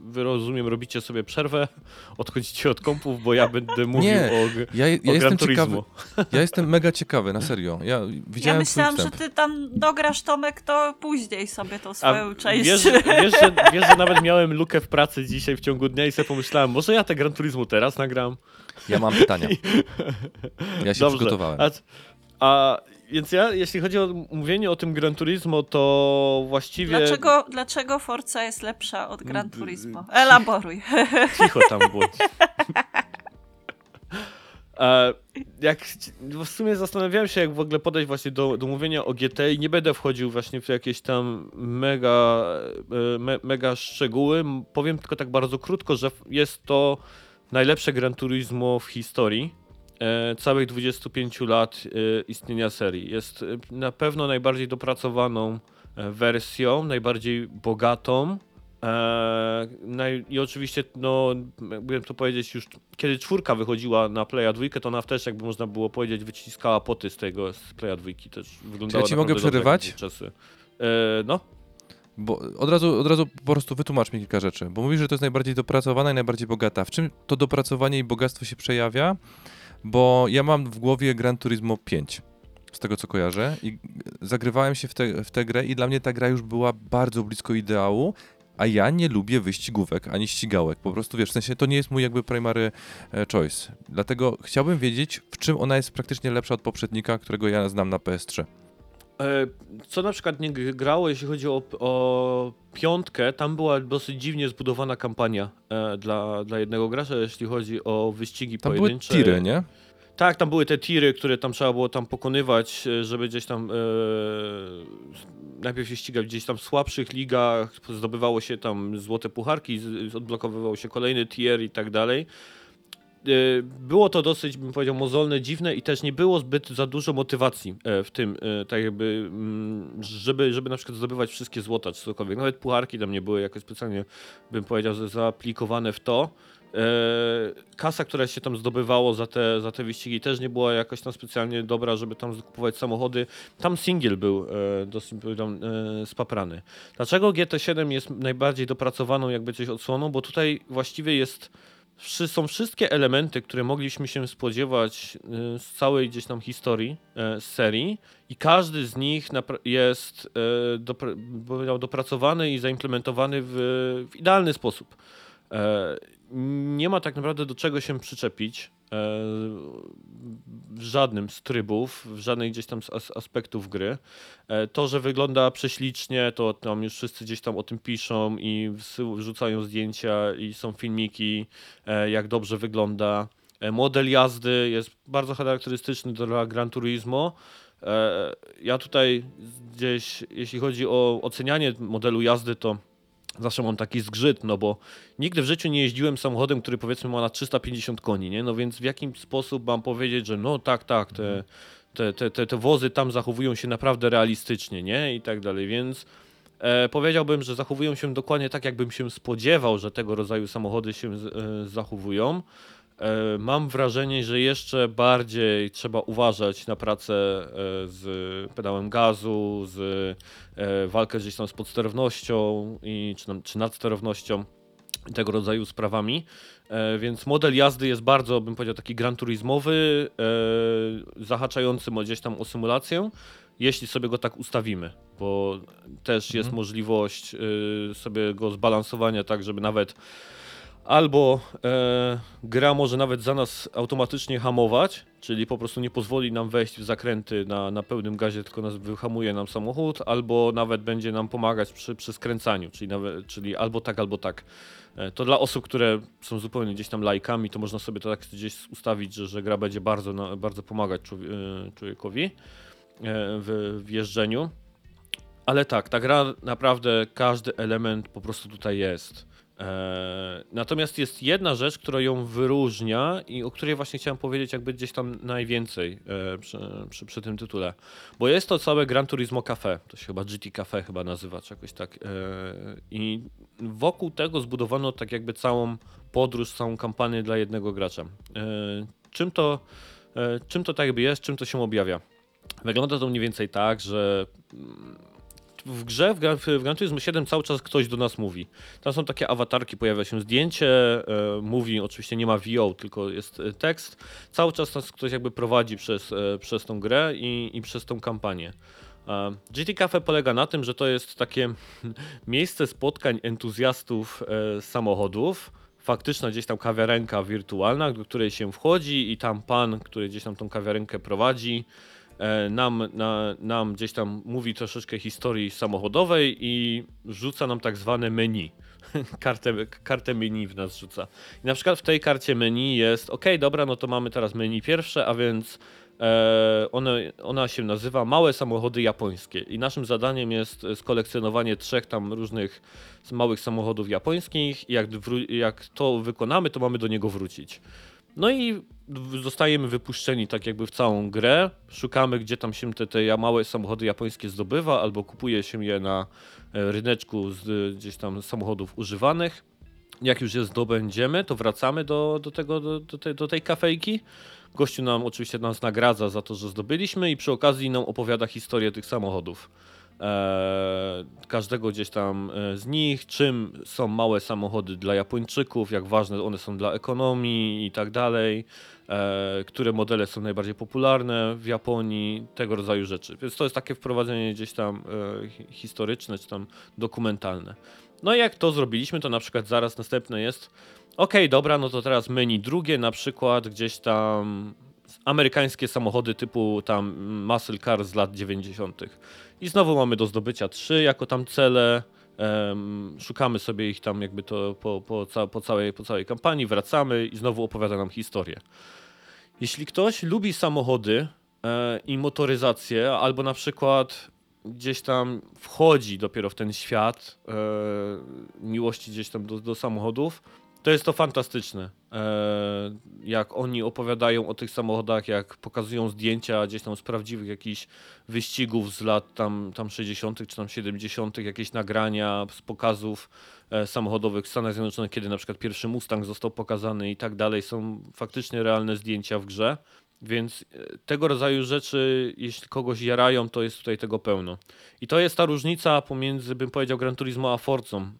wy rozumiem, robicie sobie przerwę, odchodzicie od kompów, bo ja będę mówił Nie, o, Ja, ja o Gran jestem ciekawy, Turismo. ja jestem mega ciekawy, na serio. Ja Ja widziałem twój myślałam, że ty tam dograsz Tomek, to później sobie tą swoją część. wiesz, wiesz, że, wiesz, że nawet miałem lukę w pracy dzisiaj w ciągu dnia i sobie pomyślałem, może ja te Gran Turismo teraz nagram. Ja mam pytania. Ja się Dobrze. przygotowałem. A, a więc ja, jeśli chodzi o mówienie o tym Gran Turismo, to właściwie... Dlaczego, dlaczego Forza jest lepsza od Gran Turismo? Elaboruj. Cicho tam było. E, jak w sumie zastanawiałem się, jak w ogóle podejść właśnie do, do mówienia o GT i nie będę wchodził właśnie w jakieś tam mega, e, me, mega szczegóły. Powiem tylko tak bardzo krótko, że jest to najlepsze Gran Turismo w historii e, całych 25 lat e, istnienia serii. Jest e, na pewno najbardziej dopracowaną wersją, najbardziej bogatą. I oczywiście, no, jakbym to powiedzieć, już kiedy czwórka wychodziła na Playa 2, to ona też, jakby można było powiedzieć, wyciskała poty z tego, z Playa 2. Też wyglądała ci mogę przerywać? Czasy. No, Bo od razu, od razu po prostu wytłumacz mi kilka rzeczy. Bo mówisz, że to jest najbardziej dopracowana i najbardziej bogata. W czym to dopracowanie i bogactwo się przejawia? Bo ja mam w głowie Gran Turismo 5, z tego co kojarzę. I zagrywałem się w, te, w tę grę i dla mnie ta gra już była bardzo blisko ideału. A ja nie lubię wyścigówek ani ścigałek. Po prostu wiesz, w sensie to nie jest mój jakby primary e, choice. Dlatego chciałbym wiedzieć, w czym ona jest praktycznie lepsza od poprzednika, którego ja znam na PS3. E, co na przykład nie grało, jeśli chodzi o, o piątkę, tam była dosyć dziwnie zbudowana kampania e, dla, dla jednego gracza, jeśli chodzi o wyścigi Tam były pojedyncze. tiry, nie? Tak, tam były te tiry, które tam trzeba było tam pokonywać, e, żeby gdzieś tam e, najpierw się ścigać gdzieś tam w słabszych ligach, zdobywało się tam złote pucharki, odblokowywał się kolejny tier i tak dalej. E, Było to dosyć, bym powiedział, mozolne, dziwne i też nie było zbyt za dużo motywacji e, w tym, e, tak jakby, mm, żeby, żeby na przykład zdobywać wszystkie złota czy cokolwiek. Nawet pucharki tam nie były jakoś specjalnie, bym powiedział, zaaplikowane w to. E, Kasa, która się tam zdobywało za te, za te wyścigi też nie była jakoś tam specjalnie dobra, żeby tam kupować samochody. Tam singiel był dosyć e, spaprany. Dlaczego GT7 jest najbardziej dopracowaną jakby coś odsłoną? Bo tutaj właściwie jest są wszystkie elementy, które mogliśmy się spodziewać e, z całej gdzieś tam historii e, z serii i każdy z nich jest e, dopracowany i zaimplementowany w, w idealny sposób. Nie ma tak naprawdę do czego się przyczepić e, w żadnym z trybów, w żadnej gdzieś tam z as aspektów gry. E, to, że wygląda prześlicznie, to tam już wszyscy gdzieś tam o tym piszą i wrzucają zdjęcia i są filmiki, e, jak dobrze wygląda. Model jazdy jest bardzo charakterystyczny dla Gran Turismo. Ja tutaj gdzieś, jeśli chodzi o ocenianie modelu jazdy, to zawsze mam taki zgrzyt, no bo nigdy w życiu nie jeździłem samochodem, który powiedzmy ma na 350 koni, nie? No więc w jakim sposób mam powiedzieć, że no tak, tak, te, te, te, te, te wozy tam zachowują się naprawdę realistycznie, nie? I tak dalej, więc e, powiedziałbym, że zachowują się dokładnie tak, jakbym się spodziewał, że tego rodzaju samochody się e, zachowują. E, Mam wrażenie, że jeszcze bardziej trzeba uważać na pracę e, z pedałem gazu, z e, walkę gdzieś tam z podsterownością i, czy, czy nadsterownością tego rodzaju sprawami. Więc model jazdy jest bardzo, bym powiedział, taki gran turizmowy, zahaczający gdzieś tam o symulację, jeśli sobie go tak ustawimy, bo też jest Mhm. możliwość sobie go zbalansowania tak, żeby nawet albo e, gra może nawet za nas automatycznie hamować, czyli po prostu nie pozwoli nam wejść w zakręty na, na pełnym gazie, tylko nas wyhamuje nam samochód, albo nawet będzie nam pomagać przy, przy skręcaniu, czyli, nawet, czyli albo tak, albo tak. E, To dla osób, które są zupełnie gdzieś tam lajkami, to można sobie to tak gdzieś ustawić, że, że gra będzie bardzo, na, bardzo pomagać e, człowiekowi e, w, w jeżdżeniu. Ale tak, ta gra naprawdę każdy element po prostu tutaj jest. E, natomiast jest jedna rzecz, która ją wyróżnia i o której właśnie chciałem powiedzieć jakby gdzieś tam najwięcej e, przy, przy, przy tym tytule. Bo jest to całe Gran Turismo Cafe, to się chyba GT Cafe chyba nazywa, czy jakoś tak. E, I wokół tego zbudowano tak jakby całą podróż, całą kampanię dla jednego gracza. Czym to, czym to tak jakby jest, czym to się objawia? Wygląda to mniej więcej tak, że mm, w grze, w, w Gran Turismo 7 cały czas ktoś do nas mówi. Tam są takie awatarki, pojawia się zdjęcie, e, mówi, oczywiście nie ma VO, tylko jest e, tekst. Cały czas nas ktoś jakby prowadzi przez, e, przez tą grę i, i przez tą kampanię. GT Cafe polega na tym, że to jest takie miejsce spotkań entuzjastów samochodów. Faktyczna gdzieś tam kawiarenka wirtualna, do której się wchodzi i tam pan, który gdzieś tam tą kawiarenkę prowadzi, nam, na, nam gdzieś tam mówi troszeczkę historii samochodowej i rzuca nam tak zwane menu. kartę, kartę menu w nas rzuca. I na przykład w tej karcie menu jest, ok, dobra, no to mamy teraz menu pierwsze, a więc e, one, ona się nazywa Małe samochody japońskie. I naszym zadaniem jest skolekcjonowanie trzech tam różnych małych samochodów japońskich. I jak, jak to wykonamy, to mamy do niego wrócić. No i zostajemy wypuszczeni tak jakby w całą grę. Szukamy, gdzie tam się te, te małe samochody japońskie zdobywa, albo kupuje się je na e, ryneczku z gdzieś tam samochodów używanych. Jak już je zdobędziemy, to wracamy do, do, tego, do, do, tej, do tej kafejki. Gościu nam oczywiście nas nagradza za to, że zdobyliśmy i przy okazji nam opowiada historię tych samochodów. Eee, każdego gdzieś tam e, z nich, czym są małe samochody dla Japończyków, jak ważne one są dla ekonomii i tak dalej, e, które modele są najbardziej popularne w Japonii, tego rodzaju rzeczy. Więc to jest takie wprowadzenie gdzieś tam e, hi- historyczne czy tam dokumentalne. No i jak to zrobiliśmy, to na przykład zaraz następne jest, okej, dobra, no to teraz menu drugie, na przykład gdzieś tam amerykańskie samochody typu tam muscle car z lat 90. I znowu mamy do zdobycia trzy jako tam cele. szukamy sobie ich tam jakby to po, po, ca, po, całej, po całej kampanii, wracamy i znowu opowiada nam historię. Jeśli ktoś lubi samochody e, i motoryzację, albo na przykład gdzieś tam wchodzi dopiero w ten świat e, miłości gdzieś tam do, do samochodów, to jest to fantastyczne. E, jak oni opowiadają o tych samochodach, jak pokazują zdjęcia gdzieś tam z prawdziwych jakichś wyścigów z lat tam, tam 60. czy tam 70., jakieś nagrania z pokazów e, samochodowych w Stanach Zjednoczonych, kiedy na przykład pierwszy Mustang został pokazany i tak dalej. Są faktycznie realne zdjęcia w grze. Więc e, tego rodzaju rzeczy, jeśli kogoś jarają, to jest tutaj tego pełno. I to jest ta różnica pomiędzy, bym powiedział, Gran Turismo a Forcą e,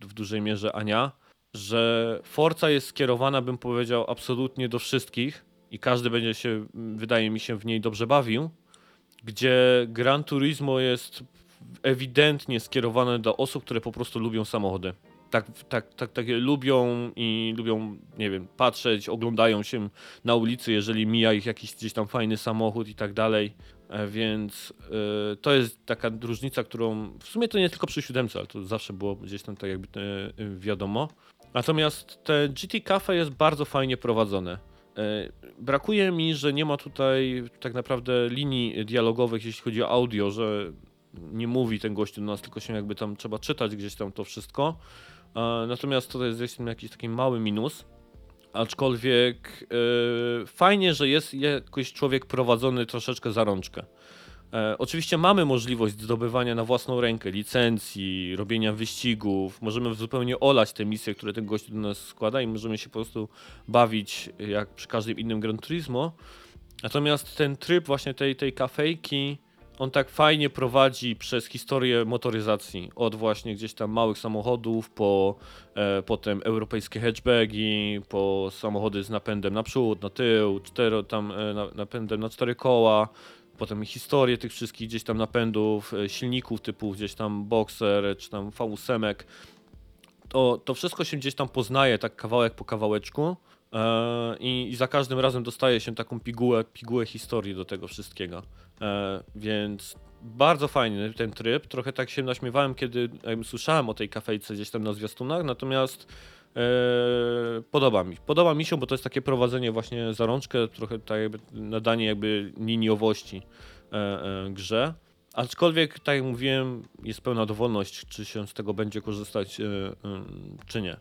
w dużej mierze Ania, że Forza jest skierowana, bym powiedział, absolutnie do wszystkich i każdy będzie się, wydaje mi się, w niej dobrze bawił, gdzie Gran Turismo jest ewidentnie skierowane do osób, które po prostu lubią samochody. Tak, tak, tak, takie lubią i lubią, nie wiem, patrzeć, oglądają się na ulicy, jeżeli mija ich jakiś gdzieś tam fajny samochód i tak dalej. E, Więc e, to jest taka różnica, którą w sumie to nie tylko przy siódemce, ale to zawsze było gdzieś tam tak jakby e, wiadomo. Natomiast te GT Cafe jest bardzo fajnie prowadzone. E, Brakuje mi, że nie ma tutaj tak naprawdę linii dialogowych, jeśli chodzi o audio, że nie mówi ten gościu do nas, tylko się jakby tam trzeba czytać gdzieś tam to wszystko. E, Natomiast to jest jakiś taki mały minus. Aczkolwiek e, fajnie, że jest jakoś człowiek prowadzony troszeczkę za rączkę. E, oczywiście mamy możliwość zdobywania na własną rękę licencji, robienia wyścigów. Możemy zupełnie olać te misje, które ten gość do nas składa i możemy się po prostu bawić jak przy każdym innym Gran Turismo. Natomiast ten tryb właśnie tej, tej kafejki, on tak fajnie prowadzi przez historię motoryzacji. Od właśnie gdzieś tam małych samochodów, po e, potem europejskie hatchbagi, po samochody z napędem naprzód, na tył, cztero, tam e, na, napędem na cztery koła, potem historię tych wszystkich gdzieś tam napędów, e, silników typu gdzieś tam Boxer, czy tam V8. To, to wszystko się gdzieś tam poznaje tak kawałek po kawałeczku. E, i, I za każdym razem dostaje się taką pigułę, pigułę historii do tego wszystkiego. E, więc bardzo fajny ten tryb. Trochę tak się naśmiewałem, kiedy słyszałem o tej kafejce gdzieś tam na zwiastunach, natomiast e, podoba mi. Podoba mi się, bo to jest takie prowadzenie właśnie za rączkę, trochę tak jakby nadanie jakby liniowości e, e, grze. Aczkolwiek, tak jak mówiłem, jest pełna dowolność, czy się z tego będzie korzystać, czy nie.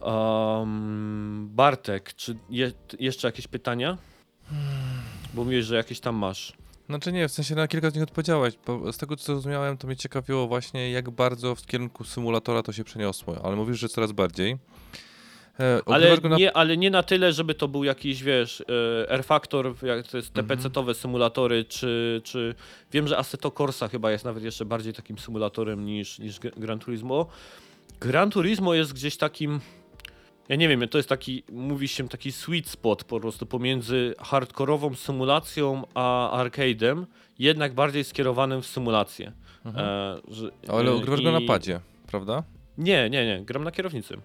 Um, Bartek, czy je, jeszcze jakieś pytania? Bo mówisz, że jakieś tam masz. Znaczy nie, w sensie na kilka z nich odpowiedziałeś, bo z tego co zrozumiałem, to mnie ciekawiło właśnie, jak bardzo w kierunku symulatora to się przeniosło, ale mówisz, że coraz bardziej. E, Ale na... nie, ale nie na tyle, żeby to był jakiś, wiesz, e, R-Factor, jak to jest te Mhm. PC-towe symulatory, czy, czy... Wiem, że Assetto Corsa chyba jest nawet jeszcze bardziej takim symulatorem niż, niż Gran Turismo. Gran Turismo jest gdzieś takim... Ja nie wiem, to jest taki, mówi się taki sweet spot po prostu pomiędzy hardkorową symulacją a arcade'em, jednak bardziej skierowanym w symulację. Mhm. E, że, Ale e, grywasz i... go na padzie, prawda? Nie, nie, nie, gram na kierownicy.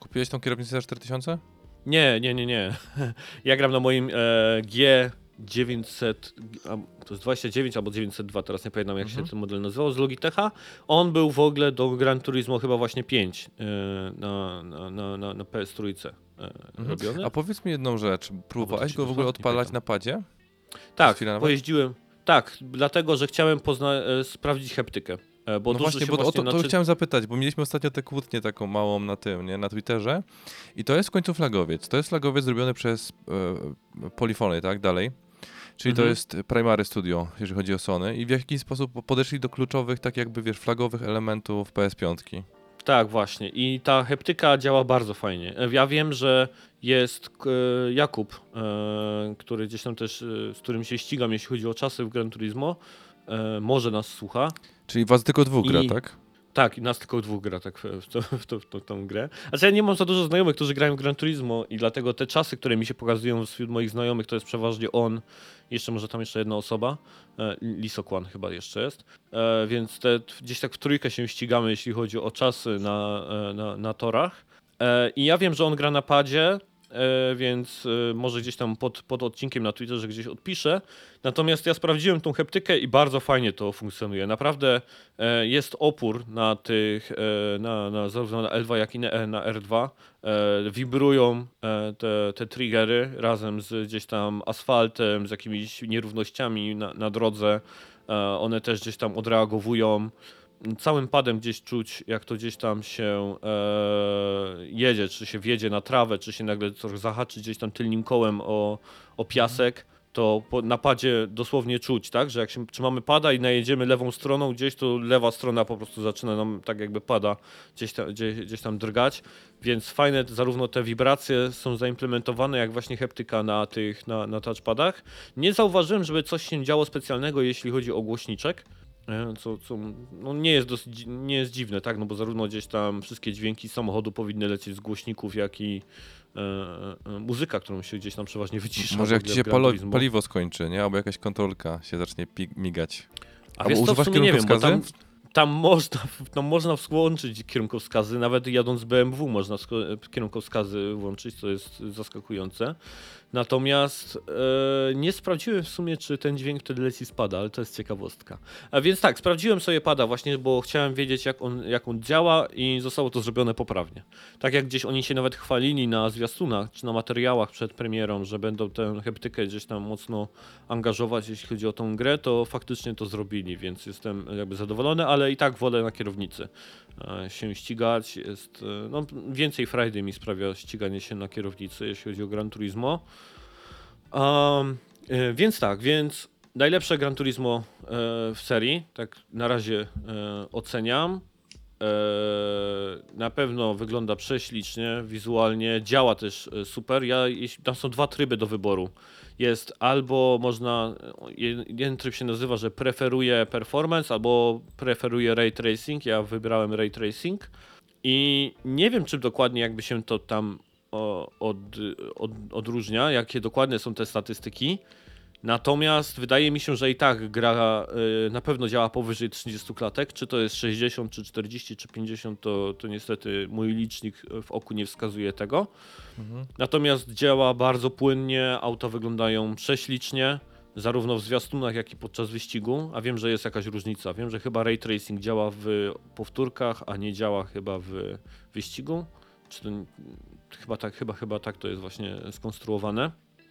Kupiłeś tą kierownicę za 4000? Nie, nie, nie, nie. Ja gram na moim e, G 900, to jest 29 albo 902, teraz nie pamiętam jak mhm. się ten model nazywał, z Logitecha. On był w ogóle do Gran Turismo chyba właśnie 5 e, na, na, na, na ps trójce e, mhm. robiony. A powiedz mi jedną rzecz, próbowałeś go w ogóle odpalać na padzie? Tak, pojeździłem, tak, dlatego, że chciałem pozna- e, sprawdzić heptykę. Bo no właśnie, bo właśnie o to, to znaczy- chciałem zapytać, bo mieliśmy ostatnio tę kłótnię taką małą na tym, nie, na Twitterze i to jest w końcu flagowiec. To jest flagowiec zrobiony przez e, Polifony, tak, dalej. Czyli to Mhm. jest Primary Studio, jeżeli chodzi o Sony i w jaki sposób podeszli do kluczowych, tak jakby, wiesz, flagowych elementów PS5. Tak, właśnie. I ta heptyka działa bardzo fajnie. E, Ja wiem, że jest e, Jakub, e, który gdzieś tam też, z którym się ścigam, jeśli chodzi o czasy w Gran Turismo. Może nas słucha. Czyli was tylko dwóch gra, I- tak? Tak, nas tylko dwóch gra tak w, to, w, to, w, to, w tą grę. Znaczy ja nie mam za dużo znajomych, którzy grają w Gran Turismo i dlatego te czasy, które mi się pokazują wśród moich znajomych, to jest przeważnie on, jeszcze może tam jeszcze jedna osoba, e, Lisokwan chyba jeszcze jest, e, więc te, gdzieś tak w trójkę się ścigamy, jeśli chodzi o czasy na, e, na, na torach. I ja wiem, że on gra na padzie więc e, może gdzieś tam pod, pod odcinkiem na Twitterze gdzieś odpiszę. Natomiast ja sprawdziłem tą heptykę i bardzo fajnie to funkcjonuje. Naprawdę e, jest opór na tych, e, na, na, zarówno na L2 jak i na, na R2. E, wibrują e, te, te triggery razem z gdzieś tam asfaltem, z jakimiś nierównościami na, na drodze. E, one też gdzieś tam odreagowują całym padem gdzieś czuć, jak to gdzieś tam się e, jedzie, czy się wjedzie na trawę, czy się nagle trochę zahaczy gdzieś tam tylnym kołem o, o piasek, to po, na padzie dosłownie czuć, tak, że jak się trzymamy pada i najedziemy lewą stroną gdzieś, to lewa strona po prostu zaczyna nam tak jakby pada gdzieś tam, gdzieś, gdzieś tam drgać, więc fajne zarówno te wibracje są zaimplementowane, jak właśnie heptyka na tych, na, na touchpadach. Nie zauważyłem, żeby coś się działo specjalnego, jeśli chodzi o głośniczek? Co, co no nie, jest dosyć, nie jest dziwne, tak? No bo zarówno gdzieś tam wszystkie dźwięki samochodu powinny lecieć z głośników, jak i e, e, muzyka, którą się gdzieś tam przeważnie wycisza. Może w jak ogóle ci się w Turismo. paliwo skończy, nie? Albo jakaś kontrolka się zacznie migać. A Albo wiesz w używasz sumie nie wiem, bo tam, tam można, tam można włączyć kierunkowskazy, nawet jadąc BMW można kierunkowskazy włączyć, co jest zaskakujące. Natomiast e, nie sprawdziłem w sumie, czy ten dźwięk wtedy leci z pada, ale to jest ciekawostka. A więc tak, sprawdziłem sobie pada właśnie, bo chciałem wiedzieć, jak on, jak on działa i zostało to zrobione poprawnie. Tak jak gdzieś oni się nawet chwalili na zwiastunach, czy na materiałach przed premierą, że będą tę heptykę gdzieś tam mocno angażować, jeśli chodzi o tą grę, to faktycznie to zrobili, więc jestem jakby zadowolony, ale i tak wolę na kierownicy się ścigać. Jest, e, no, więcej Friday mi sprawia ściganie się na kierownicy, jeśli chodzi o Gran Turismo. Um, e, więc tak, więc najlepsze Gran Turismo e, w serii, tak na razie e, oceniam. E, na pewno wygląda prześlicznie, wizualnie, działa też e, super. Ja, tam są dwa tryby do wyboru. Jest albo można, je- jeden tryb się nazywa, że preferuje performance, albo preferuje ray tracing. Ja wybrałem ray tracing i nie wiem, czym dokładnie jakby się to tam od, od, odróżnia, jakie dokładnie są te statystyki. Natomiast wydaje mi się, że i tak gra y, na pewno działa powyżej 30 klatek. Czy to jest 60, czy 40, czy 50, to, to niestety mój licznik w oku nie wskazuje tego. Natomiast działa bardzo płynnie, auta wyglądają prześlicznie, zarówno w zwiastunach, jak i podczas wyścigu. A wiem, że jest jakaś różnica. Wiem, że chyba ray tracing działa w powtórkach, a nie działa chyba w wyścigu. Czy to, chyba tak, chyba, chyba tak to jest właśnie skonstruowane.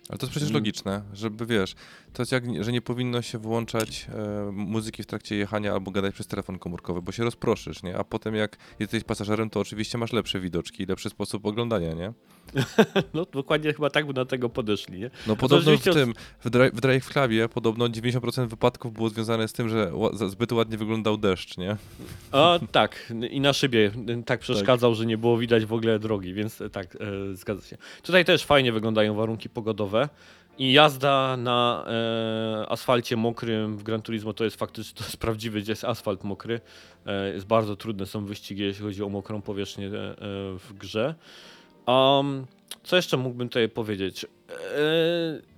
Ale to jest przecież Mm. logiczne, żeby wiesz, to jest jak, że nie powinno się włączać e, muzyki w trakcie jechania albo gadać przez telefon komórkowy, bo się rozproszysz, nie? A potem jak jesteś pasażerem, to oczywiście masz lepsze widoczki i lepszy sposób oglądania, nie? No dokładnie chyba tak by do tego podeszli, nie? No podobno w tym, w, dri- w Drive Clubie podobno 90% wypadków było związane z tym, że zbyt ładnie wyglądał deszcz, nie? A tak, i na szybie tak przeszkadzał, że nie było widać w ogóle drogi, więc e, tak, e, zgadza się. Tutaj też fajnie wyglądają warunki pogodowe i jazda na e, asfalcie mokrym w Gran Turismo to jest faktycznie, to jest prawdziwy, jest asfalt mokry. E, jest bardzo trudne są wyścigi, jeśli chodzi o mokrą powierzchnię e, w grze. Um, co jeszcze mógłbym tutaj powiedzieć? E,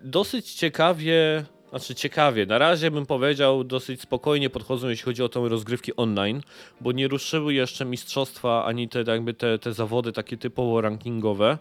dosyć ciekawie, znaczy ciekawie, na razie bym powiedział dosyć spokojnie podchodzą, jeśli chodzi o tą rozgrywki online, bo nie ruszyły jeszcze mistrzostwa ani te jakby te, te zawody takie typowo rankingowe.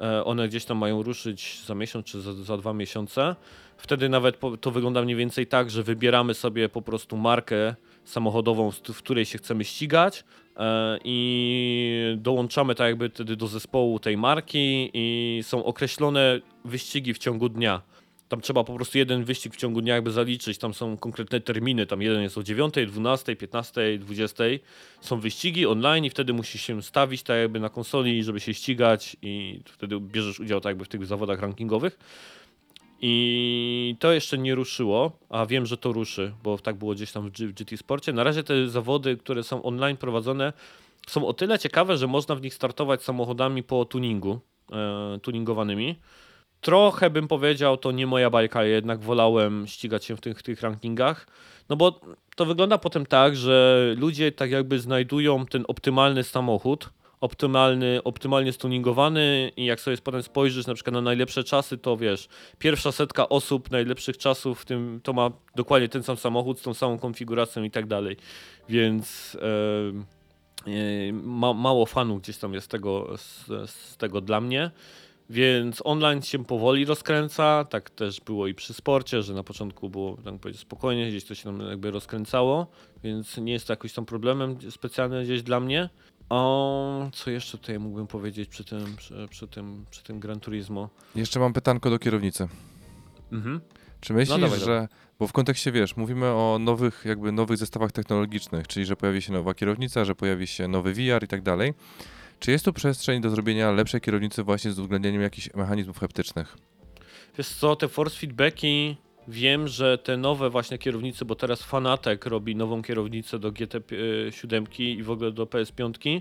E, One gdzieś tam mają ruszyć za miesiąc czy za, za dwa miesiące. Wtedy nawet to wygląda mniej więcej tak, że wybieramy sobie po prostu markę samochodową, w, w której się chcemy ścigać e, i dołączamy tak jakby wtedy do zespołu tej marki i są określone wyścigi w ciągu dnia. Tam trzeba po prostu jeden wyścig w ciągu dnia jakby zaliczyć, tam są konkretne terminy, tam jeden jest o 9, 12, 15, 20. Są wyścigi online i wtedy musisz się stawić tak jakby na konsoli, żeby się ścigać i wtedy bierzesz udział tak jakby w tych zawodach rankingowych. I to jeszcze nie ruszyło, a wiem, że to ruszy, bo tak było gdzieś tam w GT Sporcie. Na razie te zawody, które są online prowadzone, są o tyle ciekawe, że można w nich startować samochodami po tuningu, e, tuningowanymi. Trochę bym powiedział, to nie moja bajka, jednak wolałem ścigać się w tych, tych rankingach. No bo to wygląda potem tak, że ludzie tak jakby znajdują ten optymalny samochód, optymalny, optymalnie stuningowany i jak sobie potem spojrzysz na przykład na najlepsze czasy, to wiesz, pierwsza setka osób najlepszych czasów w tym to ma dokładnie ten sam samochód z tą samą konfiguracją i tak dalej. Więc e, ma, mało fanów gdzieś tam jest tego, z, z tego dla mnie. Więc online się powoli rozkręca, tak też było i przy sporcie, że na początku było, tak powiedzieć, spokojnie, gdzieś to się tam jakby rozkręcało, więc nie jest to jakoś tam problemem specjalnym gdzieś dla mnie. O, co jeszcze tutaj mógłbym powiedzieć przy tym, przy, przy tym, przy tym Gran Turismo? Jeszcze mam pytanko do kierownicy. Mhm. Czy myślisz, dawaj, że. Bo w kontekście wiesz, mówimy o nowych, jakby nowych zestawach technologicznych, czyli że pojawi się nowa kierownica, że pojawi się nowy VR i tak dalej. Czy jest tu przestrzeń do zrobienia lepszej kierownicy właśnie z uwzględnieniem jakichś mechanizmów heptycznych? Wiesz co, te force feedbacki, wiem, że te nowe właśnie kierownice, bo teraz Fanatek robi nową kierownicę do GT7 i w ogóle do PS5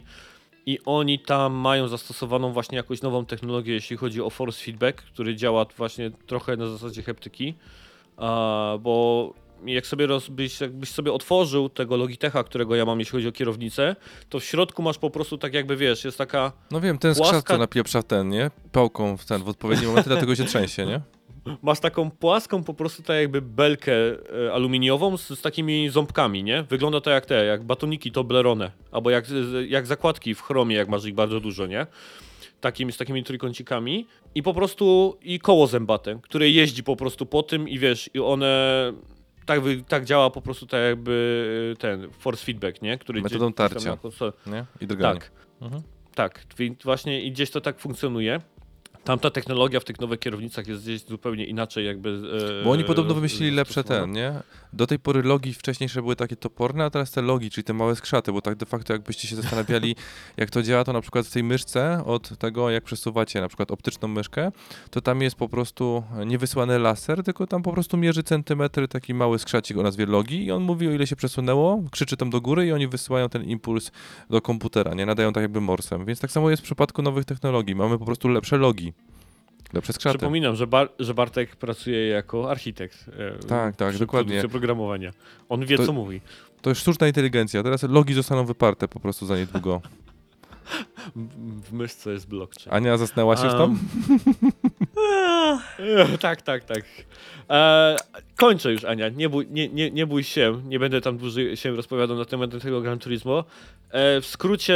i oni tam mają zastosowaną właśnie jakąś nową technologię, jeśli chodzi o force feedback, który działa właśnie trochę na zasadzie heptyki, bo jak sobie roz, byś, jakbyś sobie otworzył tego Logitecha, którego ja mam, jeśli chodzi o kierownicę, to w środku masz po prostu tak jakby, wiesz, jest taka No wiem, ten Płaska- skrzat, co napieprza ten, nie? Pałką w ten, w odpowiednim momencie, dlatego się trzęsie, nie? Masz taką płaską po prostu tak jakby belkę e, aluminiową z, z takimi ząbkami, nie? Wygląda to jak te, jak batoniki Toblerone, albo jak, jak zakładki w chromie, jak masz ich bardzo dużo, nie? Takim, z takimi trójkącikami i po prostu i koło zębate, które jeździ po prostu po tym i wiesz, i one tak, wy, tak działa po prostu tak jakby ten force feedback, nie? Który Metodą gdzieś tam tarcia. na konsolę- nie? I drganie. Tak. Mhm. Tak, więc właśnie i gdzieś to tak funkcjonuje. Tamta technologia w tych nowych kierownicach jest gdzieś zupełnie inaczej jakby... e, Bo oni podobno wymyślili lepsze zastosowana. ten, nie? Do tej pory logi wcześniejsze były takie toporne, a teraz te logi, czyli te małe skrzaty, bo tak de facto jakbyście się zastanawiali, jak to działa, to na przykład w tej myszce od tego, jak przesuwacie na przykład optyczną myszkę, to tam jest po prostu niewysyłany laser, tylko tam po prostu mierzy centymetry taki mały skrzacik o nazwie logi i on mówi o ile się przesunęło, krzyczy tam do góry i oni wysyłają ten impuls do komputera, nie? Nadają tak jakby morsem. Więc tak samo jest w przypadku nowych technologii. Mamy po prostu lepsze logi. Skrzaty. Przypominam, że, Bar że Bartek pracuje jako architekt. e, Tak, tak, dokładnie. programowania. On wie, To- co mówi. To już sztuczna inteligencja. Teraz logi zostaną wyparte po prostu za niedługo. W, myszce jest blockchain. Ania zasnęła się już tam? Tak, tak, tak. E, kończę już, Ania. Nie bój, nie, nie, nie bój się. Nie będę tam dłużej się rozpowiadał na temat tego Gran Turismo. E, w skrócie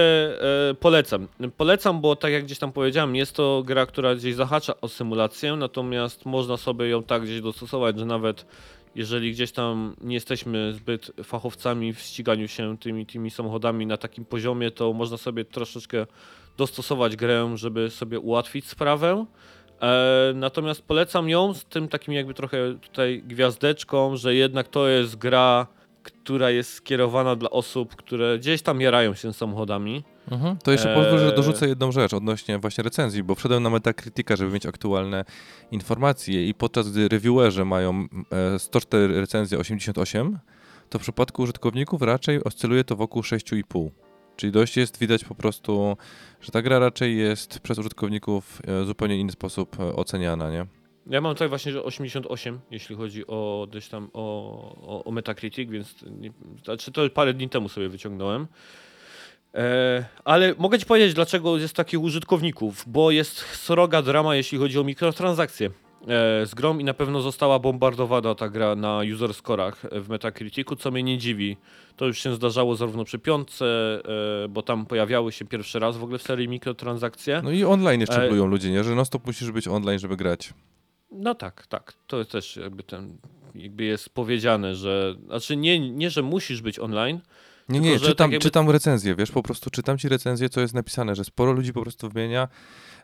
e, polecam. Polecam, bo tak jak gdzieś tam powiedziałem, jest to gra, która gdzieś zahacza o symulację, natomiast można sobie ją tak gdzieś dostosować, że nawet jeżeli gdzieś tam nie jesteśmy zbyt fachowcami w ściganiu się tymi, tymi samochodami na takim poziomie, to można sobie troszeczkę dostosować grę, żeby sobie ułatwić sprawę. E, natomiast polecam ją z tym takim jakby trochę tutaj gwiazdeczką, że jednak to jest gra, która jest skierowana dla osób, które gdzieś tam jarają się samochodami. Mhm. To jeszcze Eee. pozwól, że dorzucę jedną rzecz odnośnie właśnie recenzji, bo wszedłem na Metacritica, żeby mieć aktualne informacje i podczas gdy reviewerzy mają e, 104 recenzje 88, to w przypadku użytkowników raczej oscyluje to wokół 6,5. Czyli dość jest widać po prostu, że ta gra raczej jest przez użytkowników e, zupełnie inny sposób e, oceniana, nie? Ja mam tutaj właśnie że 88, jeśli chodzi o gdzieś tam o, o, o Metacritic, więc nie, znaczy to parę dni temu sobie wyciągnąłem. E, ale mogę ci powiedzieć, dlaczego jest takich użytkowników, bo jest sroga drama, jeśli chodzi o mikrotransakcje z grą i na pewno została bombardowana ta gra na user score'ach w Metacriticu, co mnie nie dziwi. To już się zdarzało zarówno przy piątce, e, bo tam pojawiały się pierwszy raz w ogóle w serii mikrotransakcje. No i online jeszcze E, plują ludzie, nie? Że non stop musisz być online, żeby grać. No tak, tak. To jest też jakby ten, jakby jest powiedziane, że, znaczy nie, nie że musisz być online, Nie, Tylko, nie, że czytam, tak jakby- czytam recenzję, wiesz, po prostu czytam ci recenzję, co jest napisane, że sporo ludzi po prostu wymienia,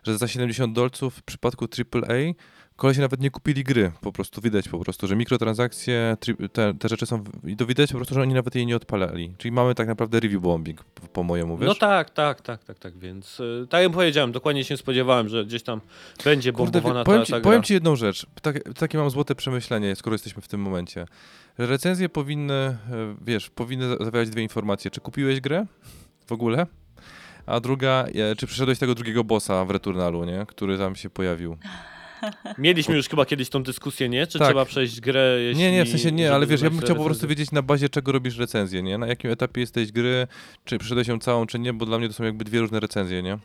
że za 70 dolców w przypadku AAA kolesi nawet nie kupili gry, po prostu widać po prostu, że mikrotransakcje, te, te rzeczy są, i to widać po prostu, że oni nawet jej nie odpalali. Czyli mamy tak naprawdę review bombing, po, po mojemu, wiesz? No tak, tak, tak, tak, tak, więc y, tak jak powiedziałem, dokładnie się spodziewałem, że gdzieś tam będzie Kurde, bombowana powiem, ta, ci, ta gra. powiem ci jedną rzecz, tak, takie mam złote przemyślenie, skoro jesteśmy w tym momencie. Recenzje powinny, e, wiesz, powinny za- zawierać dwie informacje. Czy kupiłeś grę w ogóle? A druga, e, czy przeszedłeś tego drugiego bossa w Returnalu, nie? Który tam się pojawił. Mieliśmy już chyba kiedyś tą dyskusję, nie? Czy Tak. trzeba przejść grę, jeśli... Nie, nie, w sensie nie, ale wiesz, ja bym chciał po prostu wiedzieć na bazie czego robisz recenzję, nie? Na jakim etapie jesteś gry, czy przeszedłeś ją całą, czy nie, bo dla mnie to są jakby dwie różne recenzje, nie?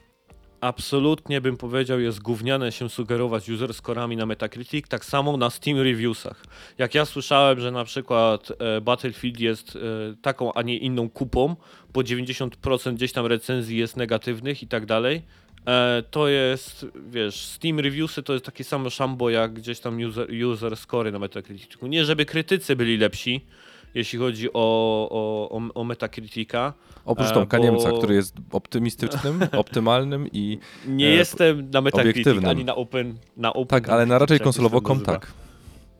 Absolutnie bym powiedział, jest gówniane się sugerować user scorami na Metacritic, tak samo na Steam Reviewsach. Jak ja słyszałem, że na przykład e, Battlefield jest e, taką, a nie inną kupą, bo 90% gdzieś tam recenzji jest negatywnych i tak dalej, to jest, wiesz, Steam Reviewsy to jest takie samo szambo jak gdzieś tam user, user scory na Metacriticu. Nie, żeby krytycy byli lepsi, jeśli chodzi o, o, o, o Metacritica. Oprócz E, Tomka bo- Niemca, który jest optymistycznym, optymalnym i Nie E, jestem na Metacritic ani na Open. Na open tak, ale na raczej konsolowo.com tak. Tak,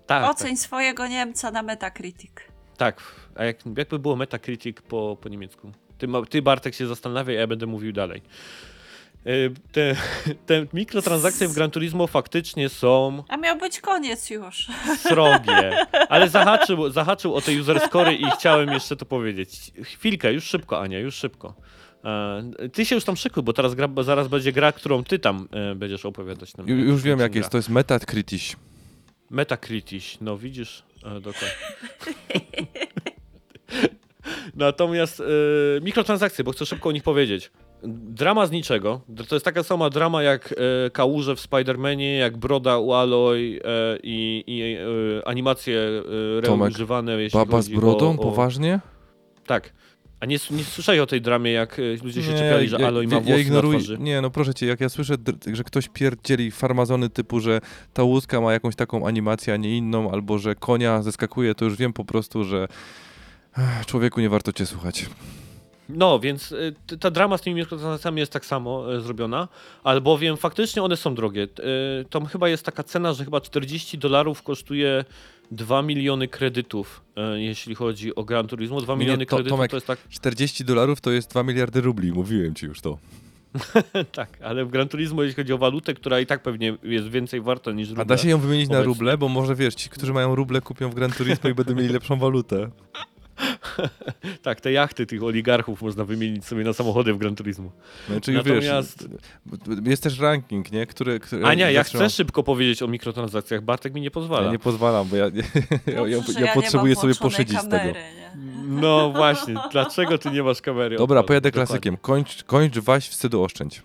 tak, Oceń swojego Niemca na Metacritic. tak. A jak, jakby było Metacritic po, po niemiecku? Ty, ty, Bartek, się zastanawiaj, a ja będę mówił dalej. E, Te, te mikrotransakcje w Gran Turismo faktycznie są A miał być koniec już. srogie, ale zahaczył, zahaczył o te user scory i chciałem jeszcze to powiedzieć. Chwilkę, już szybko, Ania, już szybko. E, Ty się już tam szykuj, bo teraz gra, zaraz będzie gra, którą ty tam e, będziesz opowiadać. Nam, Ju- Już wiem jak gra. jest, to jest Metacritic. Metacritic, no widzisz, e, dokładnie. Natomiast e, mikrotransakcje, bo chcę szybko o nich powiedzieć. Drama z niczego. To jest taka sama drama jak e, kałuże w Spider-Manie, jak broda u Aloy e, i, i e, animacje e, Tomek, reużywane, jeśli Baba z brodą? o, o... Poważnie? Tak. A nie, nie słyszałeś o tej dramie, jak e, ludzie się Nie, czepiali, że ja- Aloy ma ja- włosy ja na ignoruję, twarzy. Nie, no proszę cię, jak ja słyszę, że ktoś pierdzieli farmazony typu, że ta łódka ma jakąś taką animację, a nie inną, albo że konia zeskakuje, to już wiem po prostu, że człowieku nie warto cię słuchać. No, więc y, ta drama z tymi mikrotransakcjami jest tak samo y, zrobiona, albowiem faktycznie one są drogie. Y, Tam chyba jest taka cena, że chyba 40 dolarów kosztuje 2 miliony kredytów, y, jeśli chodzi o Gran Turismo. 2 Nie, miliony to- kredytów Tomek- to jest tak, 40 dolarów to jest 2 miliardy rubli, mówiłem ci już to. tak, ale w Gran Turismo, jeśli chodzi o walutę, która i tak pewnie jest więcej warta niż ruble. A da się ją wymienić na obecnie. ruble, bo może wiesz, ci, którzy mają ruble kupią w Gran Turismo i będą mieli lepszą walutę. Tak, te jachty tych oligarchów można wymienić sobie na samochody w Gran Turismo. Znaczy, Natomiast- wiesz, jest też ranking, nie? Który, który Ania, ja chcę szybko powiedzieć o mikrotransakcjach, Bartek mi nie pozwala. Ja nie pozwalam, bo ja, ja, ja, ja, ja nie potrzebuję sobie poszydzić z kamery, tego. Nie? No właśnie, dlaczego ty nie masz kamery? Dobra, pojadę Dokładnie. klasykiem. Kończ, kończ waś, wstydu oszczędź.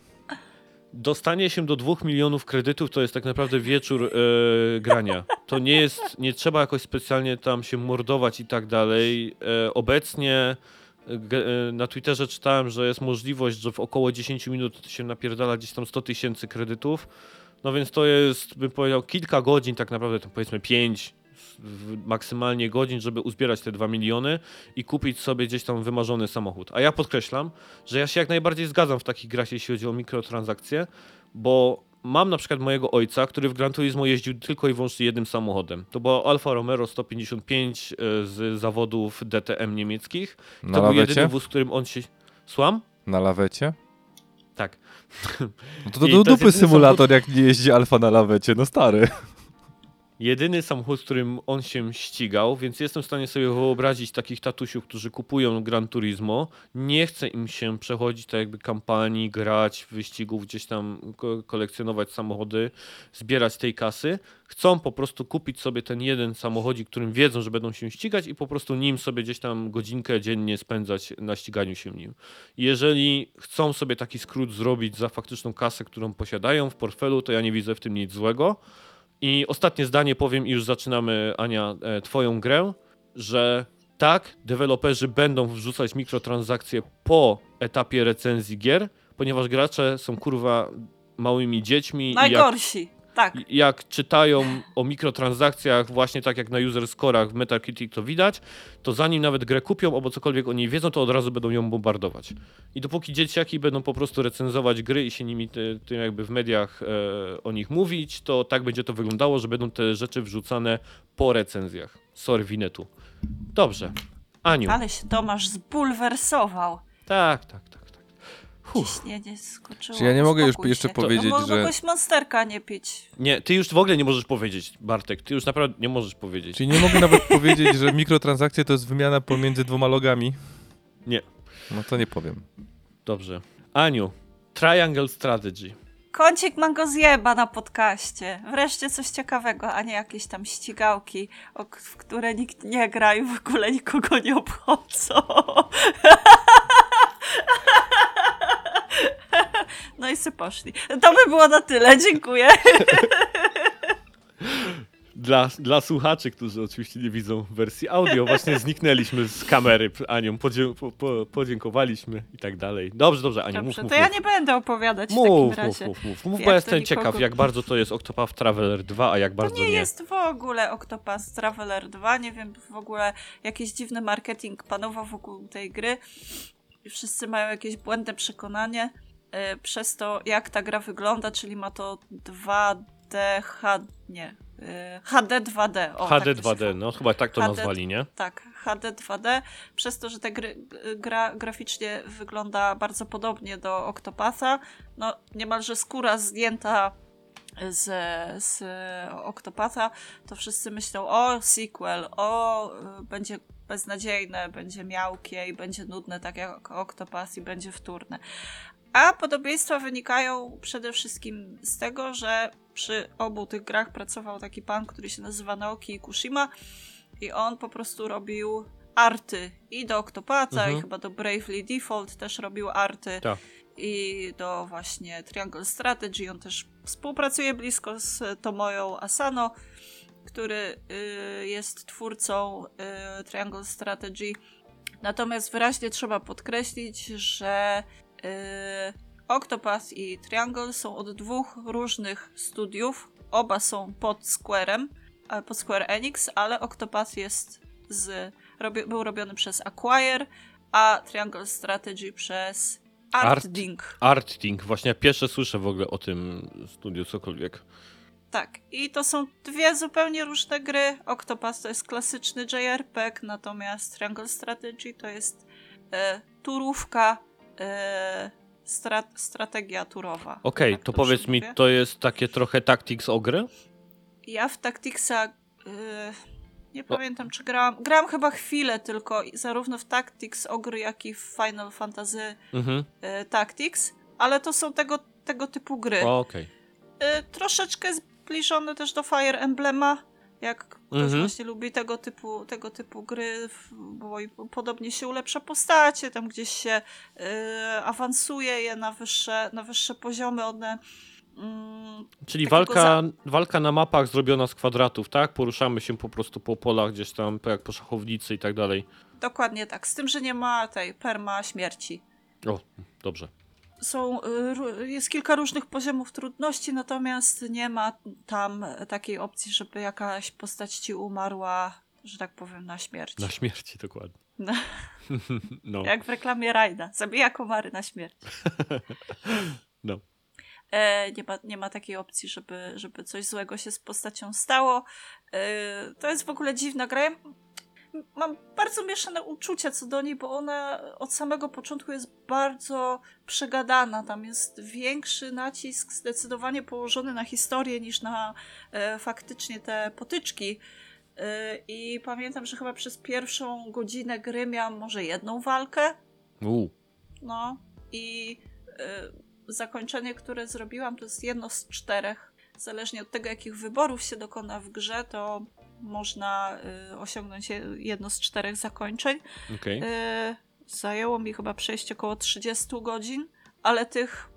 Dostanie się do 2 milionów kredytów to jest tak naprawdę wieczór e, grania. To nie jest, nie trzeba jakoś specjalnie tam się mordować i tak dalej. E, obecnie e, e, na Twitterze czytałem, że jest możliwość, że w około 10 minut się napierdala gdzieś tam 100 tysięcy kredytów. No więc to jest, bym powiedział, kilka godzin, tak naprawdę, tam powiedzmy 5 maksymalnie godzin, żeby uzbierać te 2 miliony i kupić sobie gdzieś tam wymarzony samochód. A ja podkreślam, że ja się jak najbardziej zgadzam w takich grach, jeśli chodzi o mikrotransakcje, bo mam na przykład mojego ojca, który w Gran Turismo jeździł tylko i wyłącznie jednym samochodem. To była Alfa Romeo 155 e, z zawodów DTM niemieckich. Na to był jedyny wóz, którym on się... Słucham? Na lawecie? Tak. No to, do dupy symulator, jak nie jeździ alfa na lawecie, no stary. Jedyny samochód, którym on się ścigał, więc jestem w stanie sobie wyobrazić takich tatusiów, którzy kupują Gran Turismo. Nie chce im się przechodzić tak jakby kampanii, grać, wyścigów, gdzieś tam ko- kolekcjonować samochody, zbierać tej kasy. Chcą po prostu kupić sobie ten jeden samochodzik, którym wiedzą, że będą się ścigać i po prostu nim sobie gdzieś tam godzinkę dziennie spędzać na ściganiu się nim. Jeżeli chcą sobie taki skrót zrobić za faktyczną kasę, którą posiadają w portfelu, to ja nie widzę w tym nic złego. I ostatnie zdanie powiem i już zaczynamy, Ania, e, twoją grę, że tak, deweloperzy będą wrzucać mikrotransakcje po etapie recenzji gier, ponieważ gracze są kurwa małymi dziećmi Najgorsi. Tak. jak czytają o mikrotransakcjach, właśnie tak jak na user scorach w Metacritic to widać, to zanim nawet grę kupią albo cokolwiek o niej wiedzą, to od razu będą ją bombardować. I dopóki dzieciaki będą po prostu recenzować gry i się nimi ty, ty jakby w mediach e, o nich mówić, to tak będzie to wyglądało, że będą te rzeczy wrzucane po recenzjach. Sorry, Winetu. Dobrze. Aniu. Ale się Tomasz zbulwersował. Tak, tak, tak. Ciśnienie skoczyło. Czy ja nie mogę już Uspokój jeszcze się. powiedzieć, no, że- Mogłeś monsterka nie pić. Nie, ty już w ogóle nie możesz powiedzieć, Bartek. Ty już naprawdę nie możesz powiedzieć. Czyli nie mogę nawet powiedzieć, że mikrotransakcje to jest wymiana pomiędzy dwoma logami? Nie. No to nie powiem. Dobrze. Aniu, Triangle Strategy. Kącik man go zjeba na podcaście. Wreszcie coś ciekawego, a nie jakieś tam ścigałki, o, k- w które nikt nie gra i w ogóle nikogo nie obchodzą. No i se poszli. To by było na tyle, dziękuję. Dla, dla słuchaczy, którzy oczywiście nie widzą wersji audio, właśnie zniknęliśmy z kamery Anią, podzie, po, po, podziękowaliśmy i tak dalej. Dobrze, dobrze, Aniu, Dobrze, mów, to mów, ja mów. nie będę opowiadać w Mów, takim mów, razie. mów, mów, mów, Jak bo to jestem nikogo- ciekaw, jak bardzo to jest Octopath Traveler 2, a jak bardzo To nie, nie. jest w ogóle Octopath Traveler 2, nie wiem, w ogóle jakiś dziwny marketing panował wokół tej gry i wszyscy mają jakieś błędne przekonanie e, przez to, jak ta gra wygląda, czyli ma to 2D, H, nie, e, HD 2D. O, HD tak to się 2D, no chyba tak to HD nazwali, nie? tak, HD 2D, przez to, że ta gry, gra graficznie wygląda bardzo podobnie do Octopatha, no niemalże skóra zdjęta z, z Octopatha, to wszyscy myślą, o sequel, o y, będzie beznadziejne, będzie miałkie i będzie nudne, tak jak Octopath i będzie wtórne. A podobieństwa wynikają przede wszystkim z tego, że przy obu tych grach pracował taki pan, który się nazywa Naoki Kushima, i on po prostu robił arty i do Octopatha, Mhm. i chyba do Bravely Default też robił arty. Tak. I do właśnie Triangle Strategy. On też współpracuje blisko z Tomoją Asano, który y, jest twórcą y, Triangle Strategy. Natomiast wyraźnie trzeba podkreślić, że y, Octopath i Triangle są od dwóch różnych studiów. Oba są pod Square'em, e, pod Square Enix, ale Octopath jest z, robi, był robiony przez Acquire, a Triangle Strategy przez Art. Artding. Arting, właśnie pierwsze słyszę w ogóle o tym studiu, cokolwiek. Tak, i to są dwie zupełnie różne gry. Octopath to jest klasyczny JRPG, natomiast Triangle Strategy to jest e, turówka, e, stra, strategia turowa. Okej, Tak to dobrze powiedz mi, mówię? to jest takie trochę Tactics ogry? Ja w Tacticsa e, nie pamiętam, czy grałam. Grałam chyba chwilę tylko, zarówno w Tactics Ogry, jak i w Final Fantasy Mhm, e, Tactics, ale to są tego, tego typu gry. okej. Y, troszeczkę zbliżone też do Fire Emblema. Jak ktoś Mhm. właśnie lubi tego typu, tego typu gry, bo i podobnie się ulepsza postacie, tam gdzieś się y, awansuje je na wyższe, na wyższe poziomy, one mm, Czyli walka, walka na mapach zrobiona z kwadratów, tak? Poruszamy się po prostu po polach gdzieś tam, jak po szachownicy i tak dalej. dokładnie tak, z tym, że nie ma tej perma śmierci. O, dobrze. Są, y, jest kilka różnych poziomów trudności, natomiast nie ma tam takiej opcji, żeby jakaś postać ci umarła, że tak powiem, na śmierć. Na śmierci dokładnie. No. No. Jak w reklamie Rajda. Zabija komary na śmierć. No. E, nie, ma, nie ma takiej opcji, żeby, żeby coś złego się z postacią stało. E, to jest w ogóle dziwna gra. Mam bardzo mieszane uczucia co do niej, bo ona od samego początku jest bardzo przegadana. Tam jest większy nacisk zdecydowanie położony na historię niż na e, faktycznie te potyczki. E, I pamiętam, że chyba przez pierwszą godzinę gry miałam może jedną walkę. U, No i y, zakończenie, które zrobiłam, to jest jedno z czterech. Zależnie od tego, jakich wyborów się dokona w grze, to można y, osiągnąć je- jedno z czterech zakończeń. okej. Y, zajęło mi chyba przejść około 30 godzin, ale tych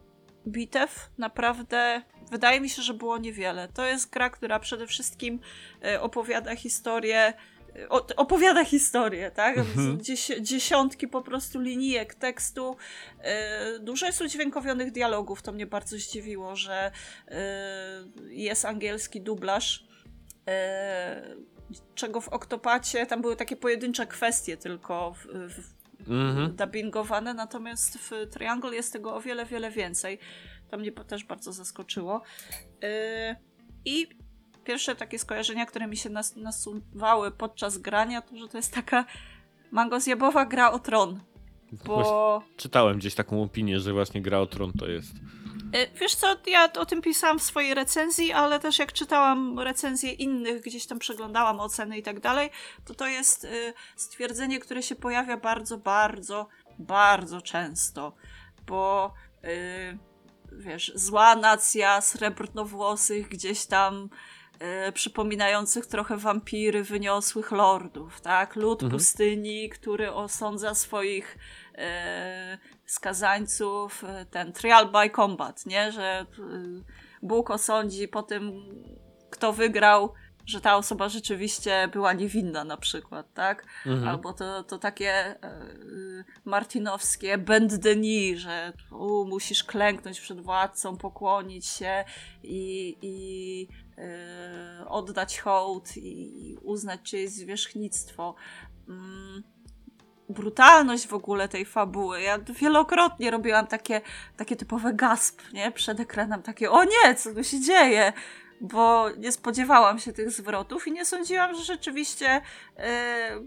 bitew naprawdę wydaje mi się, że było niewiele. To jest gra, która przede wszystkim y, opowiada historię. y, Opowiada historię, tak? Mhm. Dzies dziesiątki po prostu linijek tekstu. Dużo jest udźwiękowionych dialogów. To mnie bardzo zdziwiło, że jest angielski dublaż. Y, Czego w Oktopacie tam były takie pojedyncze kwestie tylko w, w, Mhm. dubbingowane, natomiast w Triangle jest tego o wiele, wiele więcej. To mnie też bardzo zaskoczyło. Yy, I pierwsze takie skojarzenia, które mi się nas, nasuwały podczas grania, to że to jest taka mangozjebowa gra o tron. Właśnie Bo Czytałem gdzieś taką opinię, że właśnie gra o tron to jest. Yy, wiesz co, ja o tym pisałam w swojej recenzji, ale też jak czytałam recenzje innych, gdzieś tam przeglądałam oceny i tak dalej, to to jest yy, stwierdzenie, które się pojawia bardzo, bardzo, bardzo często. Bo yy, wiesz, zła nacja srebrnowłosych gdzieś tam przypominających trochę wampiry wyniosłych lordów, tak? Lud Mhm. pustyni, który osądza swoich yy, skazańców, yy, ten trial by combat, nie? Że Bóg osądzi po tym, kto wygrał, że ta osoba rzeczywiście była niewinna na przykład, tak? Mhm. Albo to, to takie e, y, martinowskie bend de nis, że u, musisz klęknąć przed władcą, pokłonić się i, i e, oddać hołd i uznać czyjeś zwierzchnictwo. Mm, brutalność w ogóle tej fabuły. Ja wielokrotnie robiłam takie, takie typowe gasp, nie? Przed ekranem, takie o nie, co tu się dzieje? Bo nie spodziewałam się tych zwrotów i nie sądziłam, że rzeczywiście e,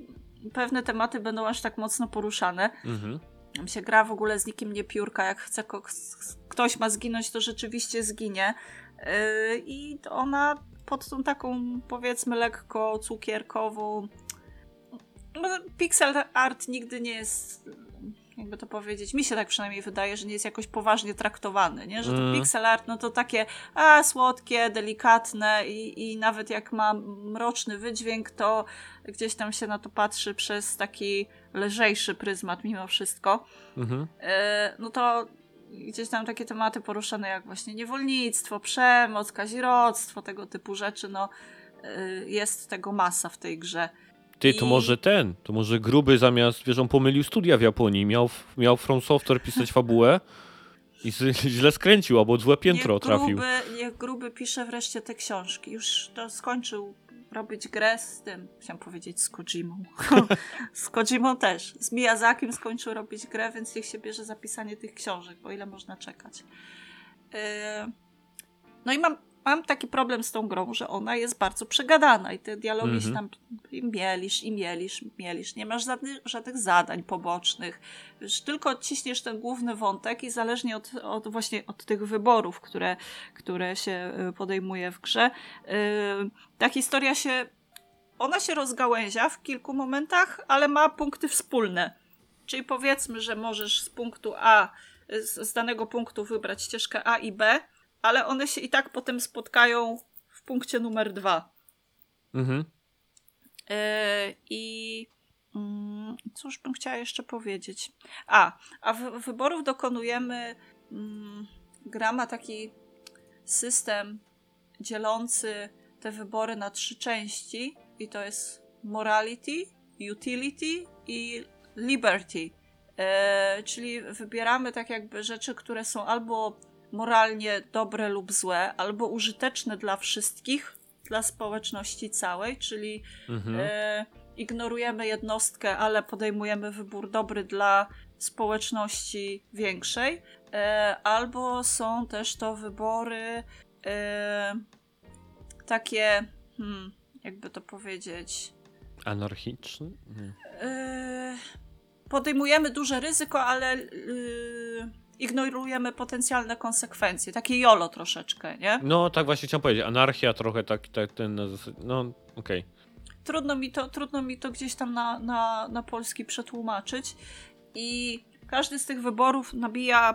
pewne tematy będą aż tak mocno poruszane. Mhm. Tam się gra w ogóle z nikim nie piórka. Jak chce ktoś ma zginąć, to rzeczywiście zginie. Yy, I ona pod tą taką, powiedzmy, lekko cukierkową. Pixel art nigdy nie jest, jakby to powiedzieć, mi się tak przynajmniej wydaje, że nie jest jakoś poważnie traktowany, nie? Że to Mm. pixel art, no to takie a, słodkie, delikatne i, i nawet jak ma mroczny wydźwięk, to gdzieś tam się na to patrzy przez taki lżejszy pryzmat mimo wszystko. Mhm. E, no to gdzieś tam takie tematy poruszane jak właśnie niewolnictwo, przemoc, kazirodztwo, tego typu rzeczy, no e, jest tego masa w tej grze. Ty, to I- może ten, to może Gruby zamiast, wiesz, on pomylił studia w Japonii, miał, miał From Software pisać fabułę i źle skręcił, albo złe piętro niech trafił. Gruby, niech Gruby pisze wreszcie te książki. Już to skończył robić grę z tym, chciałam powiedzieć z Kojimą. z Kojimą też. Z Miyazakim skończył robić grę, więc niech się bierze zapisanie tych książek, bo ile można czekać. Yy, No i mam, mam taki problem z tą grą, że ona jest bardzo przegadana i te dialogi się Mhm. tam i mielisz, i mielisz, mielisz. Nie masz żadnych, żadnych zadań pobocznych. Wiesz, tylko odciśniesz ten główny wątek i zależnie od, od właśnie od tych wyborów, które, które się y, podejmuje w grze, y, ta historia się, ona się rozgałęzia w kilku momentach, ale ma punkty wspólne. Czyli powiedzmy, że możesz z punktu A, z, z danego punktu wybrać ścieżkę A i B, ale one się i tak potem spotkają w punkcie numer dwa. Mhm. Yy, I mm, cóż bym chciała jeszcze powiedzieć? A, a wy, wyborów dokonujemy. Mm, gra ma taki system dzielący te wybory na trzy części, i to jest morality, utility i liberty. E, czyli wybieramy tak jakby rzeczy, które są albo moralnie dobre lub złe, albo użyteczne dla wszystkich, dla społeczności całej, czyli Mhm. e, ignorujemy jednostkę, ale podejmujemy wybór dobry dla społeczności większej, e, albo są też to wybory e, takie, hmm, jakby to powiedzieć, Anarchiczny? Nie. e, podejmujemy duże ryzyko, ale e, ignorujemy potencjalne konsekwencje. Takie jolo troszeczkę, nie? No, tak właśnie chciałem powiedzieć. Anarchia trochę tak, tak ten. No, okej. trudno mi to, trudno mi to gdzieś tam na, na, na polski przetłumaczyć. I każdy z tych wyborów nabija,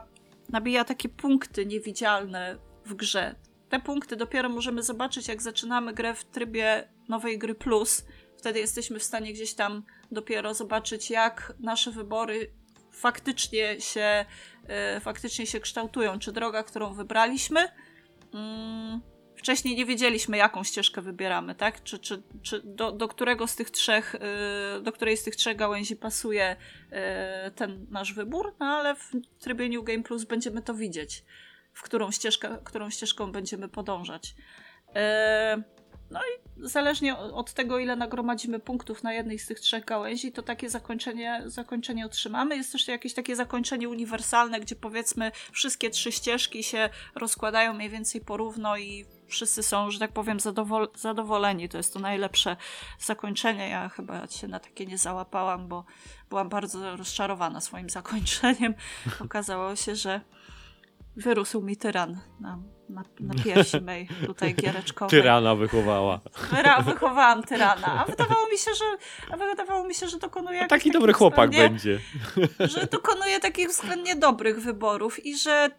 nabija takie punkty niewidzialne w grze. Te punkty dopiero możemy zobaczyć, jak zaczynamy grę w trybie nowej gry plus. Wtedy jesteśmy w stanie gdzieś tam dopiero zobaczyć, jak nasze wybory faktycznie się, e, faktycznie się kształtują. Czy droga, którą wybraliśmy, mm, wcześniej nie wiedzieliśmy, jaką ścieżkę wybieramy, tak? Czy, czy, czy do, do którego z tych trzech, y, do której z tych trzech gałęzi pasuje y, ten nasz wybór, no ale w trybie New Game Plus będziemy to widzieć, w którą ścieżkę, którą ścieżką będziemy podążać. No i zależnie od tego, ile nagromadzimy punktów na jednej z tych trzech gałęzi, to takie zakończenie, zakończenie otrzymamy. Jest też jakieś takie zakończenie uniwersalne, gdzie powiedzmy wszystkie trzy ścieżki się rozkładają mniej więcej porówno i wszyscy są, że tak powiem, zadowol- zadowoleni. To jest to najlepsze zakończenie. Ja chyba się na takie nie załapałam, bo byłam bardzo rozczarowana swoim zakończeniem. Okazało się, że wyrósł mi tyran na, na, na piersi mej tutaj giereczkowej. Tyrana wychowała. Wyra- wychowałam tyrana, a wydawało mi się, że, a wydawało mi się, że dokonuje Taki dobry chłopak będzie. że dokonuje takich względnie dobrych wyborów i że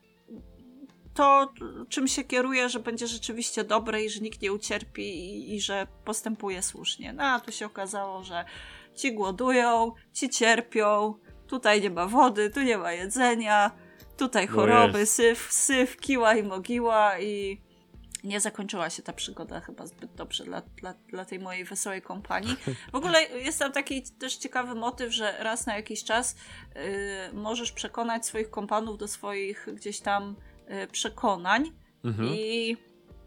to, czym się kieruje, że będzie rzeczywiście dobre i że nikt nie ucierpi i, i że postępuje słusznie. No a tu się okazało, że ci głodują, ci cierpią, tutaj nie ma wody, tu nie ma jedzenia, tutaj No choroby, syf, syf, kiła i mogiła i nie zakończyła się ta przygoda chyba zbyt dobrze dla, dla, dla tej mojej wesołej kompanii. W ogóle jest tam taki też ciekawy motyw, że raz na jakiś czas y, możesz przekonać swoich kompanów do swoich gdzieś tam y, przekonań Mhm. i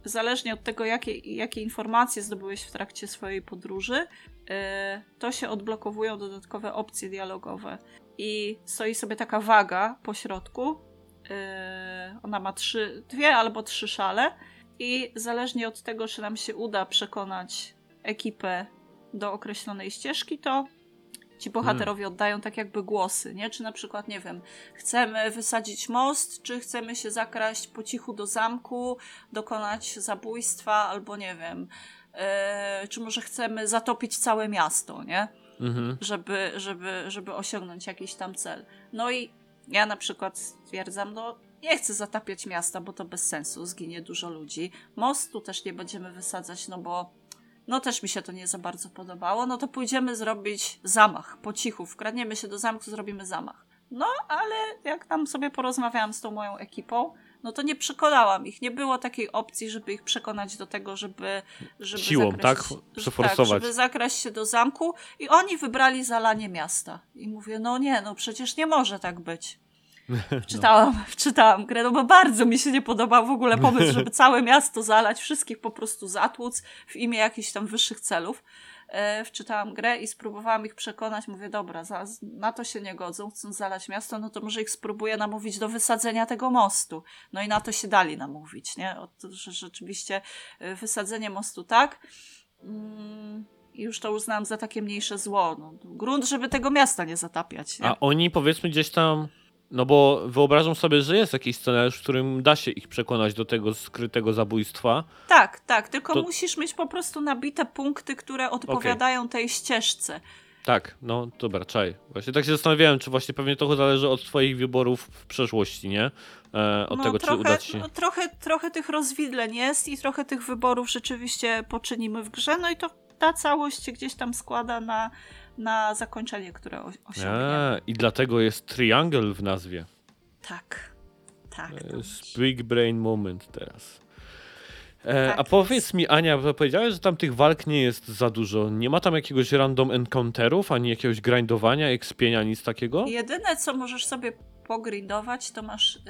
zależnie od tego, jakie, jakie informacje zdobyłeś w trakcie swojej podróży, y, to się odblokowują dodatkowe opcje dialogowe. I stoi sobie taka waga po środku. y, Ona ma trzy, dwie albo trzy szale. I zależnie od tego, czy nam się uda przekonać ekipę do określonej ścieżki, to ci bohaterowie oddają tak jakby głosy, nie? Czy na przykład, nie wiem, chcemy wysadzić most, czy chcemy się zakraść po cichu do zamku, dokonać zabójstwa, albo nie wiem, e, czy może chcemy zatopić całe miasto, nie? Mhm. Żeby, żeby, żeby osiągnąć jakiś tam cel. No i ja na przykład stwierdzam, no nie chcę zatapiać miasta, bo to bez sensu, zginie dużo ludzi. Mostu też nie będziemy wysadzać, no bo no też mi się to nie za bardzo podobało. No to pójdziemy zrobić zamach po cichu. Wkradniemy się do zamku, zrobimy zamach. No, ale jak tam sobie porozmawiałam z tą moją ekipą, no to nie przekonałam ich. Nie było takiej opcji, żeby ich przekonać do tego, żeby. żeby Siłą, zakraść- tak? Przeforsować. Tak, żeby zakraść się do zamku i oni wybrali zalanie miasta. I mówię, no nie, no przecież nie może tak być. Wczytałam, wczytałam grę, no bo bardzo mi się nie podobał w ogóle pomysł, żeby całe miasto zalać, wszystkich po prostu zatłuc w imię jakichś tam wyższych celów. E, wczytałam grę i spróbowałam ich przekonać. Mówię, dobra, za, na to się nie godzą, chcą zalać miasto, no to może ich spróbuję namówić do wysadzenia tego mostu. No i na to się dali namówić, nie? O, to, że rzeczywiście e, wysadzenie mostu tak. Mm, już to uznałam za takie mniejsze zło. No, grunt, żeby tego miasta nie zatapiać. Nie? A oni powiedzmy gdzieś tam, no bo wyobrażam sobie, że jest jakiś scenariusz, w którym da się ich przekonać do tego skrytego zabójstwa. Tak, tak, tylko To- musisz mieć po prostu nabite punkty, które odpowiadają tej ścieżce. Tak, no dobra, czaj. Właśnie tak się zastanawiałem, czy właśnie pewnie to zależy od twoich wyborów w przeszłości, nie? E, od no, tego, trochę, czy uda ci się. no, trochę, trochę tych rozwidleń jest i trochę tych wyborów rzeczywiście poczynimy w grze, no i to ta całość się gdzieś tam składa na, na zakończenie, które o- osiągniemy. A, I dlatego jest triangle w nazwie. Tak, tak. Jest big brain moment teraz. E, Tak a powiedz mi, Ania, powiedziałeś, że tam tych walk nie jest za dużo. Nie ma tam jakiegoś random encounterów, ani jakiegoś grindowania, ekspienia, nic takiego? Jedyne, co możesz sobie pogrindować, to masz y,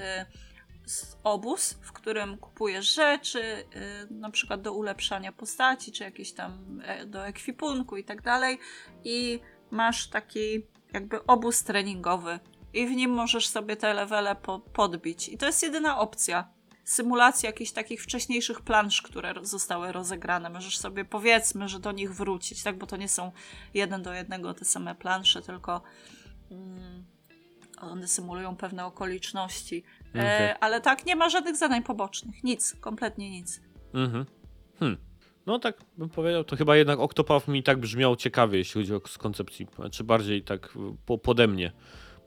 obóz, w którym kupujesz rzeczy, y, na przykład do ulepszania postaci, czy jakieś tam e, do ekwipunku i tak dalej. I masz taki jakby obóz treningowy. I w nim możesz sobie te levele po, podbić. I to jest jedyna opcja. Symulacja jakichś takich wcześniejszych plansz, które zostały rozegrane. Możesz sobie powiedzmy, że do nich wrócić, tak? Bo to nie są jeden do jednego te same plansze, tylko mm, one symulują pewne okoliczności. E, ale tak, nie ma żadnych zadań pobocznych. Nic, kompletnie nic. Mhm. Hmm. No tak bym powiedział, to chyba jednak Octopath mi tak brzmiał ciekawie, jeśli chodzi o z koncepcji, czy bardziej tak y, po, pode mnie.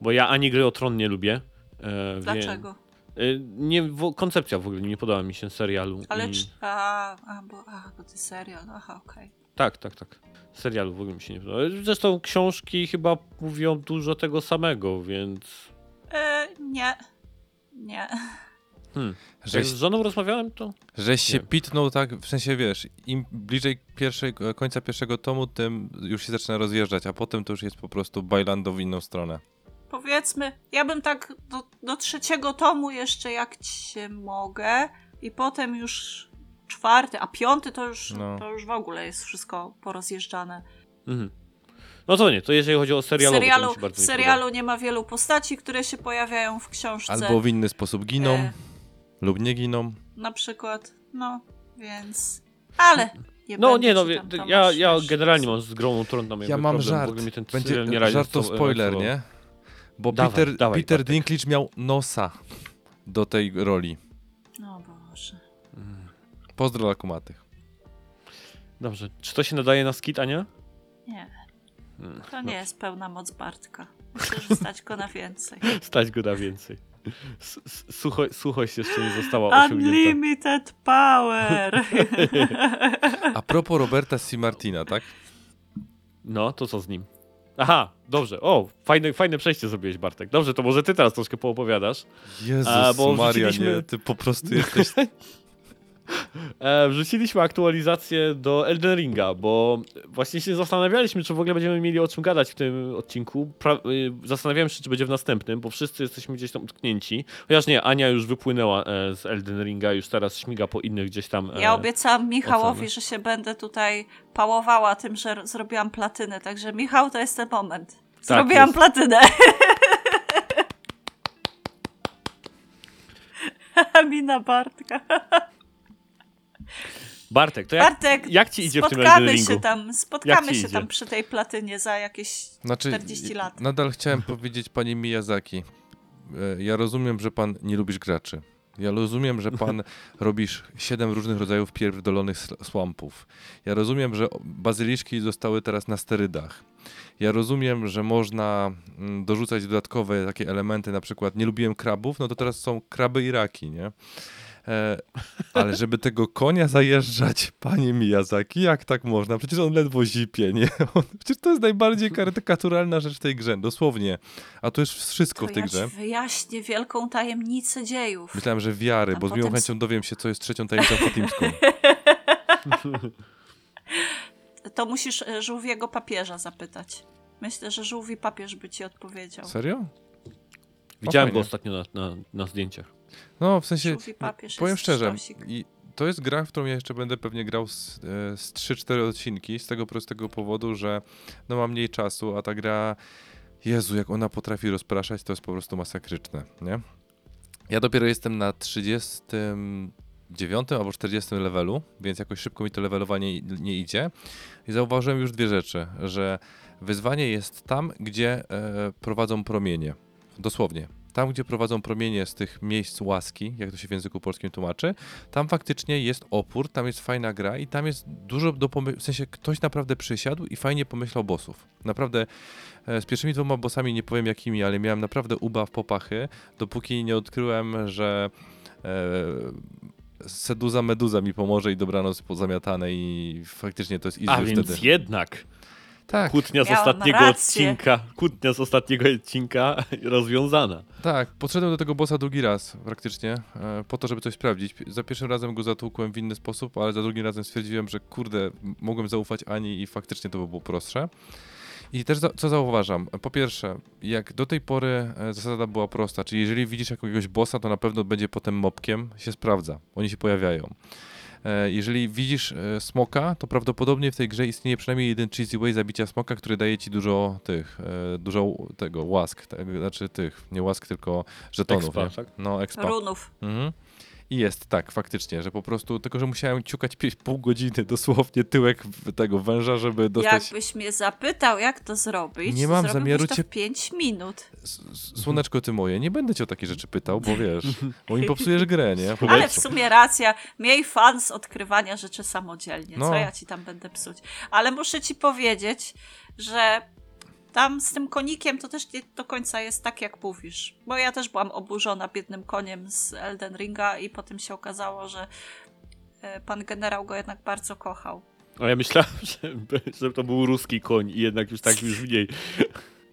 Bo ja ani gry o Tron nie lubię. E, wie- Dlaczego? Y, nie, w, koncepcja w ogóle nie podoba mi się serialu. Ale i... czy, a, a, bo, a, bo ty serial, aha, okej. Tak, tak, tak. Serialu w ogóle mi się nie podoba. Zresztą książki chyba mówią dużo tego samego, więc... E, Nie, nie. Hmm. Jak Żeś, z żoną rozmawiałem, to... żeś się Nie. pitnął tak, w sensie wiesz, im bliżej pierwszej, końca pierwszego tomu, tym już się zaczyna rozjeżdżać, a potem to już jest po prostu bajlando w inną stronę. Powiedzmy, ja bym tak do, do trzeciego tomu jeszcze jak się mogę i potem już czwarty, a piąty to już, No. to już w ogóle jest wszystko porozjeżdżane. Mhm. No to nie, to jeżeli chodzi o serialowo, to serialu, się bardzo w nie serialu nie ma wielu postaci, które się pojawiają w książce. Albo w inny sposób giną, E, lub nie giną. na przykład, no, więc... Ale nie No nie, no tam, tam ja, ja generalnie mam z grą tam Ja mam problem, żart. mnie ten serial nie Będzie radzi żart to spoiler, emocją. nie? Bo Dawaj, Peter, dawaj, Peter Bartek. Dinklage miał nosa do tej roli. No Boże. Pozdro dla kumatych. Dobrze, czy to się nadaje na skit, Ania? Nie, to nie jest pełna moc Bartka. Myślę, że stać go na więcej. Stać go na więcej. Sucho, suchość jeszcze nie została osiągnięta. Unlimited power! A propos Roberta C. Martina, tak? No, to co z nim? Aha, dobrze. O, fajne, fajne przejście zrobiłeś, Bartek. Dobrze, to może ty teraz troszkę poopowiadasz. Jezus A, bo Maria, wrzuciliśmy- nie, ty po prostu jesteś... e, wrzuciliśmy aktualizację do Elden Ringa, bo właśnie się zastanawialiśmy, czy w ogóle będziemy mieli o czym gadać w tym odcinku. Pra- y, zastanawiałem się, czy będzie w następnym, bo wszyscy jesteśmy gdzieś tam utknięci. Chociaż nie, Ania już wypłynęła e, z Elden Ringa, już teraz śmiga po innych gdzieś tam. E, Ja obiecałam Michałowi, oceny. że się będę tutaj pałowała tym, że zrobiłam platynę. Także Michał, to jest ten moment. Zrobiłam jest. platynę. Mina Bartka. Bartek, to jak, Bartek, jak ci idzie w tym spotkamy się tam, spotkamy się idzie? tam przy tej platynie za jakieś Znaczy, 40 lat. nadal chciałem powiedzieć pani Miyazaki. e, Ja rozumiem, że pan nie lubisz graczy. Ja rozumiem, że pan robisz siedem różnych rodzajów pierdolonych słampów. Ja rozumiem, że bazyliszki zostały teraz na sterydach. Ja rozumiem, że można mm, dorzucać dodatkowe takie elementy, na przykład nie lubiłem krabów, no to teraz są kraby i raki, nie? E, ale żeby tego konia zajeżdżać, panie Miyazaki, jak tak można? Przecież on ledwo zipie, nie? On, przecież to jest najbardziej karykaturalna rzecz w tej grze, dosłownie. A to jest wszystko To w tej ja grze. wyjaśnię wielką tajemnicę dziejów. Myślałem, że wiary, A bo z miłą chęcią dowiem się, co jest trzecią tajemnicą fatimską. To musisz e, żółwiego papieża zapytać. Myślę, że żółwi papież by ci odpowiedział. Serio? Widziałem go ostatnio na, na, na zdjęciach. No, w sensie, papież powiem szczerze, i to jest gra, w którą ja jeszcze będę pewnie grał z, e, z 3-4 odcinki, z tego prostego powodu, że no mam mniej czasu, a ta gra, Jezu, jak ona potrafi rozpraszać, to jest po prostu masakryczne, nie? Ja dopiero jestem na 39 albo 40 levelu, więc jakoś szybko mi to levelowanie nie idzie. I zauważyłem już dwie rzeczy, że wyzwanie jest tam, gdzie e, prowadzą promienie. Dosłownie. Tam, gdzie prowadzą promienie z tych miejsc łaski, jak to się w języku polskim tłumaczy, tam faktycznie jest opór, tam jest fajna gra i tam jest dużo do pomysłu. W sensie ktoś naprawdę przysiadł i fajnie pomyślał bossów. Naprawdę e, z pierwszymi dwoma bossami nie powiem jakimi, ale miałem naprawdę uba w popachy, dopóki nie odkryłem, że e, Seduza Meduza mi pomoże i dobranoc pozamiatane i faktycznie to jest easy A więc wtedy. jednak Tak, kłótnia z ostatniego rację. odcinka, kłótnia z ostatniego odcinka rozwiązana. Tak, podszedłem do tego bossa drugi raz praktycznie, e, po to, żeby coś sprawdzić. Za pierwszym razem go zatłukłem w inny sposób, ale za drugim razem stwierdziłem, że kurde, mogłem zaufać Ani i faktycznie to by było prostsze. I też za, co zauważam? Po pierwsze, jak do tej pory e, zasada była prosta, czyli jeżeli widzisz jakiegoś bossa, to na pewno będzie potem mopkiem, się sprawdza, oni się pojawiają. E, Jeżeli widzisz e, smoka, to prawdopodobnie w tej grze istnieje przynajmniej jeden cheesy way zabicia smoka, który daje ci dużo tych, e, dużo tego łask, tak, znaczy tych, nie łask, tylko żetonów. Expa, tak? No, expa. Runów. Mhm. I jest tak, faktycznie, że po prostu, tylko że musiałem ciukać pół godziny dosłownie tyłek tego węża, żeby dostać Jakbyś mnie zapytał, jak to zrobić, Nie mam zamiaru cię- w 5 minut. Słoneczko ty moje, nie będę cię o takie rzeczy pytał, bo wiesz, bo mi popsujesz grę, nie? Po Ale w sumie racja, miej fan z odkrywania rzeczy samodzielnie. Co No. ja ci tam będę psuć? Ale muszę ci powiedzieć, że tam z tym konikiem to też nie do końca jest tak, jak mówisz. Bo ja też byłam oburzona biednym koniem z Elden Ringa i potem się okazało, że e, pan generał go jednak bardzo kochał. A ja myślałem, że, że to był ruski koń i jednak już tak już mniej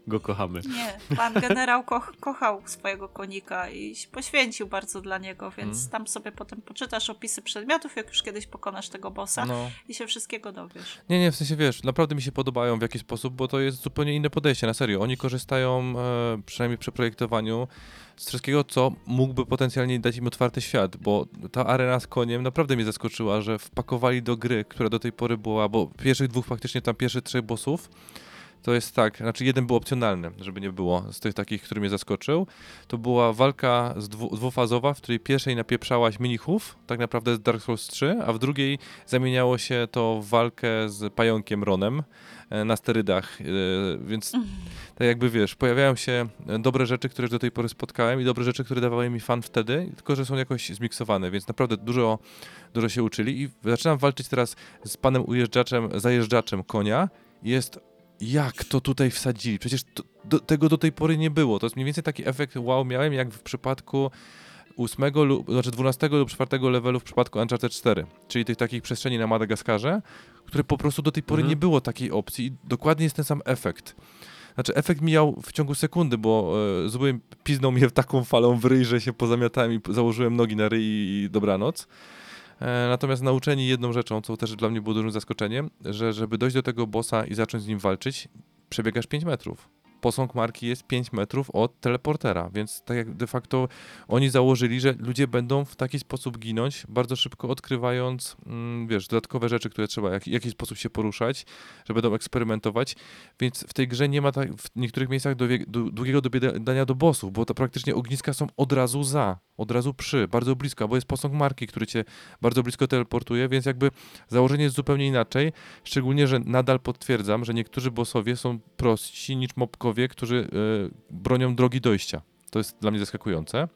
go kochamy. Nie, pan generał ko kochał swojego konika i się poświęcił bardzo dla niego, więc Mm. tam sobie potem poczytasz opisy przedmiotów, jak już kiedyś pokonasz tego bossa No. i się wszystkiego dowiesz. Nie, nie, w sensie wiesz, naprawdę mi się podobają w jakiś sposób, bo to jest zupełnie inne podejście, na serio. Oni korzystają, e, przynajmniej przy projektowaniu, z wszystkiego, co mógłby potencjalnie dać im otwarty świat, bo ta arena z koniem naprawdę mnie zaskoczyła, że wpakowali do gry, która do tej pory była, bo pierwszych dwóch faktycznie tam pierwszych trzech bossów, to jest tak, znaczy jeden był opcjonalny, żeby nie było, z tych takich, który mnie zaskoczył. To była walka z dwu, dwufazowa, w której pierwszej napieprzałaś minichów, tak naprawdę z Dark Souls 3, a w drugiej zamieniało się to w walkę z pająkiem Ronem e, na sterydach, e, więc tak jakby wiesz, pojawiają się e, dobre rzeczy, które do tej pory spotkałem i dobre rzeczy, które dawały mi fan wtedy, tylko że są jakoś zmiksowane, więc naprawdę dużo, dużo się uczyli. I zaczynam walczyć teraz z panem ujeżdżaczem, zajeżdżaczem konia. Jest jak to tutaj wsadzili? Przecież to, do, tego do tej pory nie było. To jest mniej więcej taki efekt wow miałem, jak w przypadku ósmego lub, znaczy 12 lub 4 levelu w przypadku Uncharted 4, czyli tych takich przestrzeni na Madagaskarze, które po prostu do tej pory Mhm. nie było takiej opcji i dokładnie jest ten sam efekt. Znaczy efekt mijał w ciągu sekundy, bo e, zły piznął mnie taką falą w ryj, że się pozamiatałem i założyłem nogi na ryj i dobranoc. E, Natomiast nauczeni jedną rzeczą, co też dla mnie było dużym zaskoczeniem, że żeby dojść do tego bossa i zacząć z nim walczyć, przebiegasz 5 metrów. Posąg marki jest 5 metrów od teleportera, więc tak jak de facto oni założyli, że ludzie będą w taki sposób ginąć, bardzo szybko odkrywając, mm, wiesz, dodatkowe rzeczy, które trzeba, w jaki sposób się poruszać, że będą eksperymentować, więc w tej grze nie ma tak, w niektórych miejscach dowie- du- długiego dobiegania do bossów, bo to praktycznie ogniska są od razu za, od razu przy, bardzo blisko, bo jest posąg marki, który cię bardzo blisko teleportuje, więc jakby założenie jest zupełnie inaczej, szczególnie, że nadal potwierdzam, że niektórzy bossowie są prostsi niż mobkowie, którzy e, bronią drogi dojścia. To jest dla mnie zaskakujące.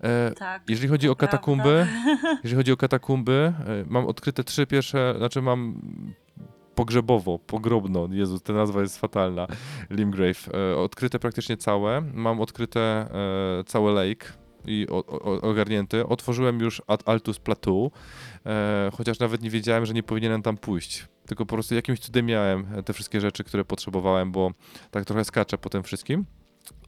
E, Tak. jeżeli chodzi o prawda. katakumby, jeżeli chodzi o katakumby, e, mam odkryte trzy pierwsze, znaczy mam pogrzebowo, pogrobno, Jezu, ta nazwa jest fatalna, Limgrave, odkryte praktycznie całe, mam odkryte całe lake i ogarnięty, otworzyłem już Ad Altus Plateau, e, chociaż nawet nie wiedziałem, że nie powinienem tam pójść, tylko po prostu jakimś cudem miałem te wszystkie rzeczy, które potrzebowałem, bo tak trochę skaczę po tym wszystkim.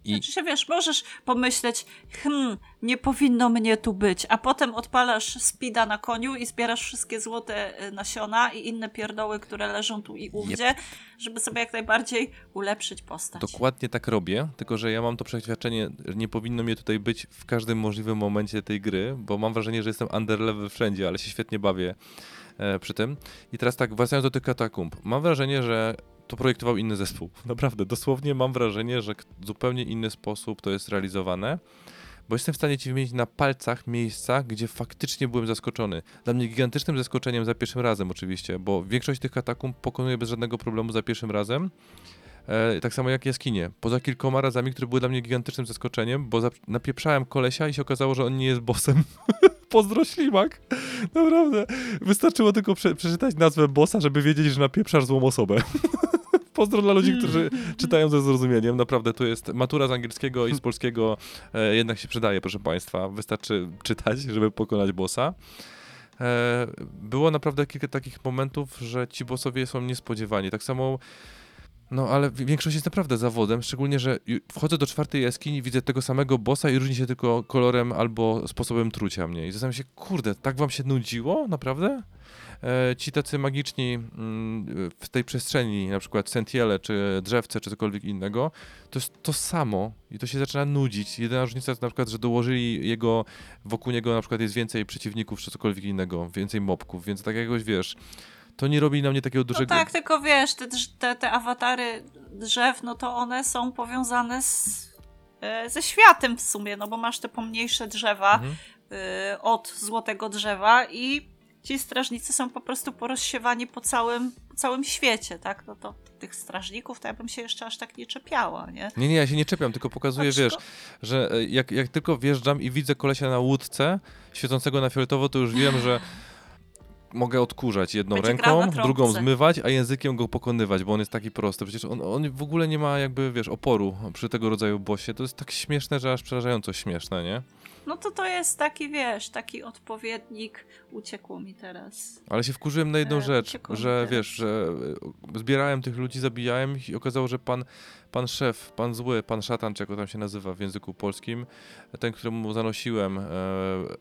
I Znaczy się, wiesz, możesz pomyśleć, hmm, nie powinno mnie tu być, a potem odpalasz speeda na koniu i zbierasz wszystkie złote y, nasiona i inne pierdoły, które leżą tu i ówdzie, żeby sobie jak najbardziej ulepszyć postać. Dokładnie tak robię, tylko że ja mam to przeświadczenie, że nie powinno mnie tutaj być w każdym możliwym momencie tej gry, bo mam wrażenie, że jestem underlevel wszędzie, ale się świetnie bawię e, przy tym. I teraz tak, wracając do tych katakumb, mam wrażenie, że to projektował inny zespół. Naprawdę, dosłownie mam wrażenie, że k- zupełnie inny sposób to jest realizowane. Bo jestem w stanie ci wymienić na palcach miejsca, gdzie faktycznie byłem zaskoczony. Dla mnie gigantycznym zaskoczeniem za pierwszym razem oczywiście, bo większość tych katakumb pokonuję bez żadnego problemu za pierwszym razem. E, tak samo jak jaskinie. Poza kilkoma razami, które były dla mnie gigantycznym zaskoczeniem, bo napieprzałem kolesia i się okazało, że on nie jest bossem. Pozdro ślimak. Naprawdę. Wystarczyło tylko prze- przeczytać nazwę bossa, żeby wiedzieć, że napieprzasz złą osobę. Pozdro dla ludzi, którzy czytają ze zrozumieniem. Naprawdę, to jest matura z angielskiego i z polskiego e, jednak się przydaje, proszę Państwa. Wystarczy czytać, żeby pokonać bossa. E, było naprawdę kilka takich momentów, że ci bossowie są niespodziewani. Tak samo no, ale wi- większość jest naprawdę zawodem, szczególnie, że wchodzę do czwartej jaskini, widzę tego samego bossa i różni się tylko kolorem albo sposobem trucia mnie. I zastanawiam się, kurde, tak wam się nudziło? Naprawdę? E, ci tacy magiczni mm, w tej przestrzeni, na przykład sentiele, czy drzewce, czy cokolwiek innego, to jest to samo i to się zaczyna nudzić. Jedyna różnica jest na przykład, że dołożyli jego, wokół niego na przykład jest więcej przeciwników, czy cokolwiek innego, więcej mobków, więc tak jakoś, wiesz, to nie robi na mnie takiego No dużego... tak, tylko wiesz, te, te, te awatary drzew, no to one są powiązane z, e, ze światem w sumie, no bo masz te pomniejsze drzewa Mhm. y, od złotego drzewa i ci strażnicy są po prostu porozsiewani po całym, po całym świecie, tak? No to tych strażników to ja bym się jeszcze aż tak nie czepiała, nie? Nie, nie, ja się nie czepiam, tylko pokazuję, Aczko- wiesz, że e, jak, jak tylko wjeżdżam i widzę kolesia na łódce świecącego na fioletowo, to już wiem, że mogę odkurzać jedną Będzie ręką, drugą zmywać, a językiem go pokonywać, bo on jest taki prosty. Przecież on, on w ogóle nie ma jakby, wiesz, oporu przy tego rodzaju bossie. To jest tak śmieszne, że aż przerażająco śmieszne, nie? No to to jest taki, wiesz, taki odpowiednik, uciekło mi teraz. Ale się wkurzyłem na jedną E, rzecz, że wiesz, że e, zbierałem tych ludzi, zabijałem ich i okazało, że pan, pan szef, pan zły, pan szatan, czy jak tam się nazywa w języku polskim, ten, któremu zanosiłem e,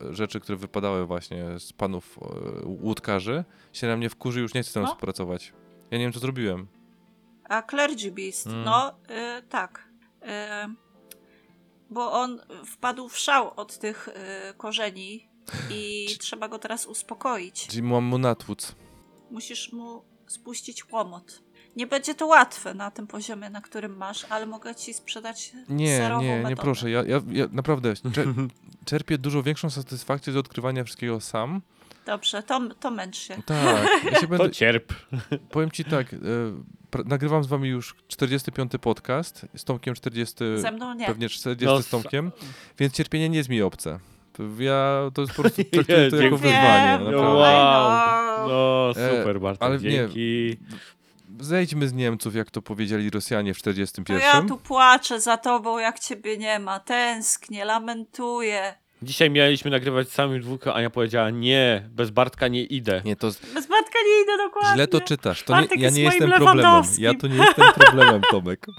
rzeczy, które wypadały właśnie z panów e, łódkarzy, się na mnie wkurzy już nie chce mną No. współpracować. Ja nie wiem, co zrobiłem. A Clergy Beast, Mm. no y, tak. Y, bo on wpadł w szał od tych y, korzeni i trzeba go teraz uspokoić. Czyli mam mu natłuc. Musisz mu spuścić łomot. Nie będzie to łatwe na tym poziomie, na którym masz, ale mogę ci sprzedać Nie, serową nie, nie metodę. proszę. Ja, ja, ja naprawdę czer- czerpię dużo większą satysfakcję z odkrywania wszystkiego sam. Dobrze, to, to męcz się. Tak, ja się będę, To cierp. Powiem ci tak, pr- nagrywam z wami już 45 podcast, z Tomkiem 40, Ze mną nie. pewnie 40 No, z Tomkiem, więc cierpienie nie jest mi obce. Ja to jest po prostu Nie, traktuję to jako wyzwanie. No, Naprawdę. wow. no. No, E, super, Bartek, ale nie. dzięki. Zejdźmy z Niemców, jak to powiedzieli Rosjanie w To 41. ja tu płaczę za tobą, jak ciebie nie ma. Tęsknię, lamentuję. Dzisiaj mieliśmy nagrywać sami dwójkę, a ja powiedziała nie, bez Bartka nie idę. Nie, to Bez Bartka nie idę dokładnie. źle to czytasz. To nie, Bartek ja jest nie moim jestem problemem. Ja tu nie jestem problemem, Tomek.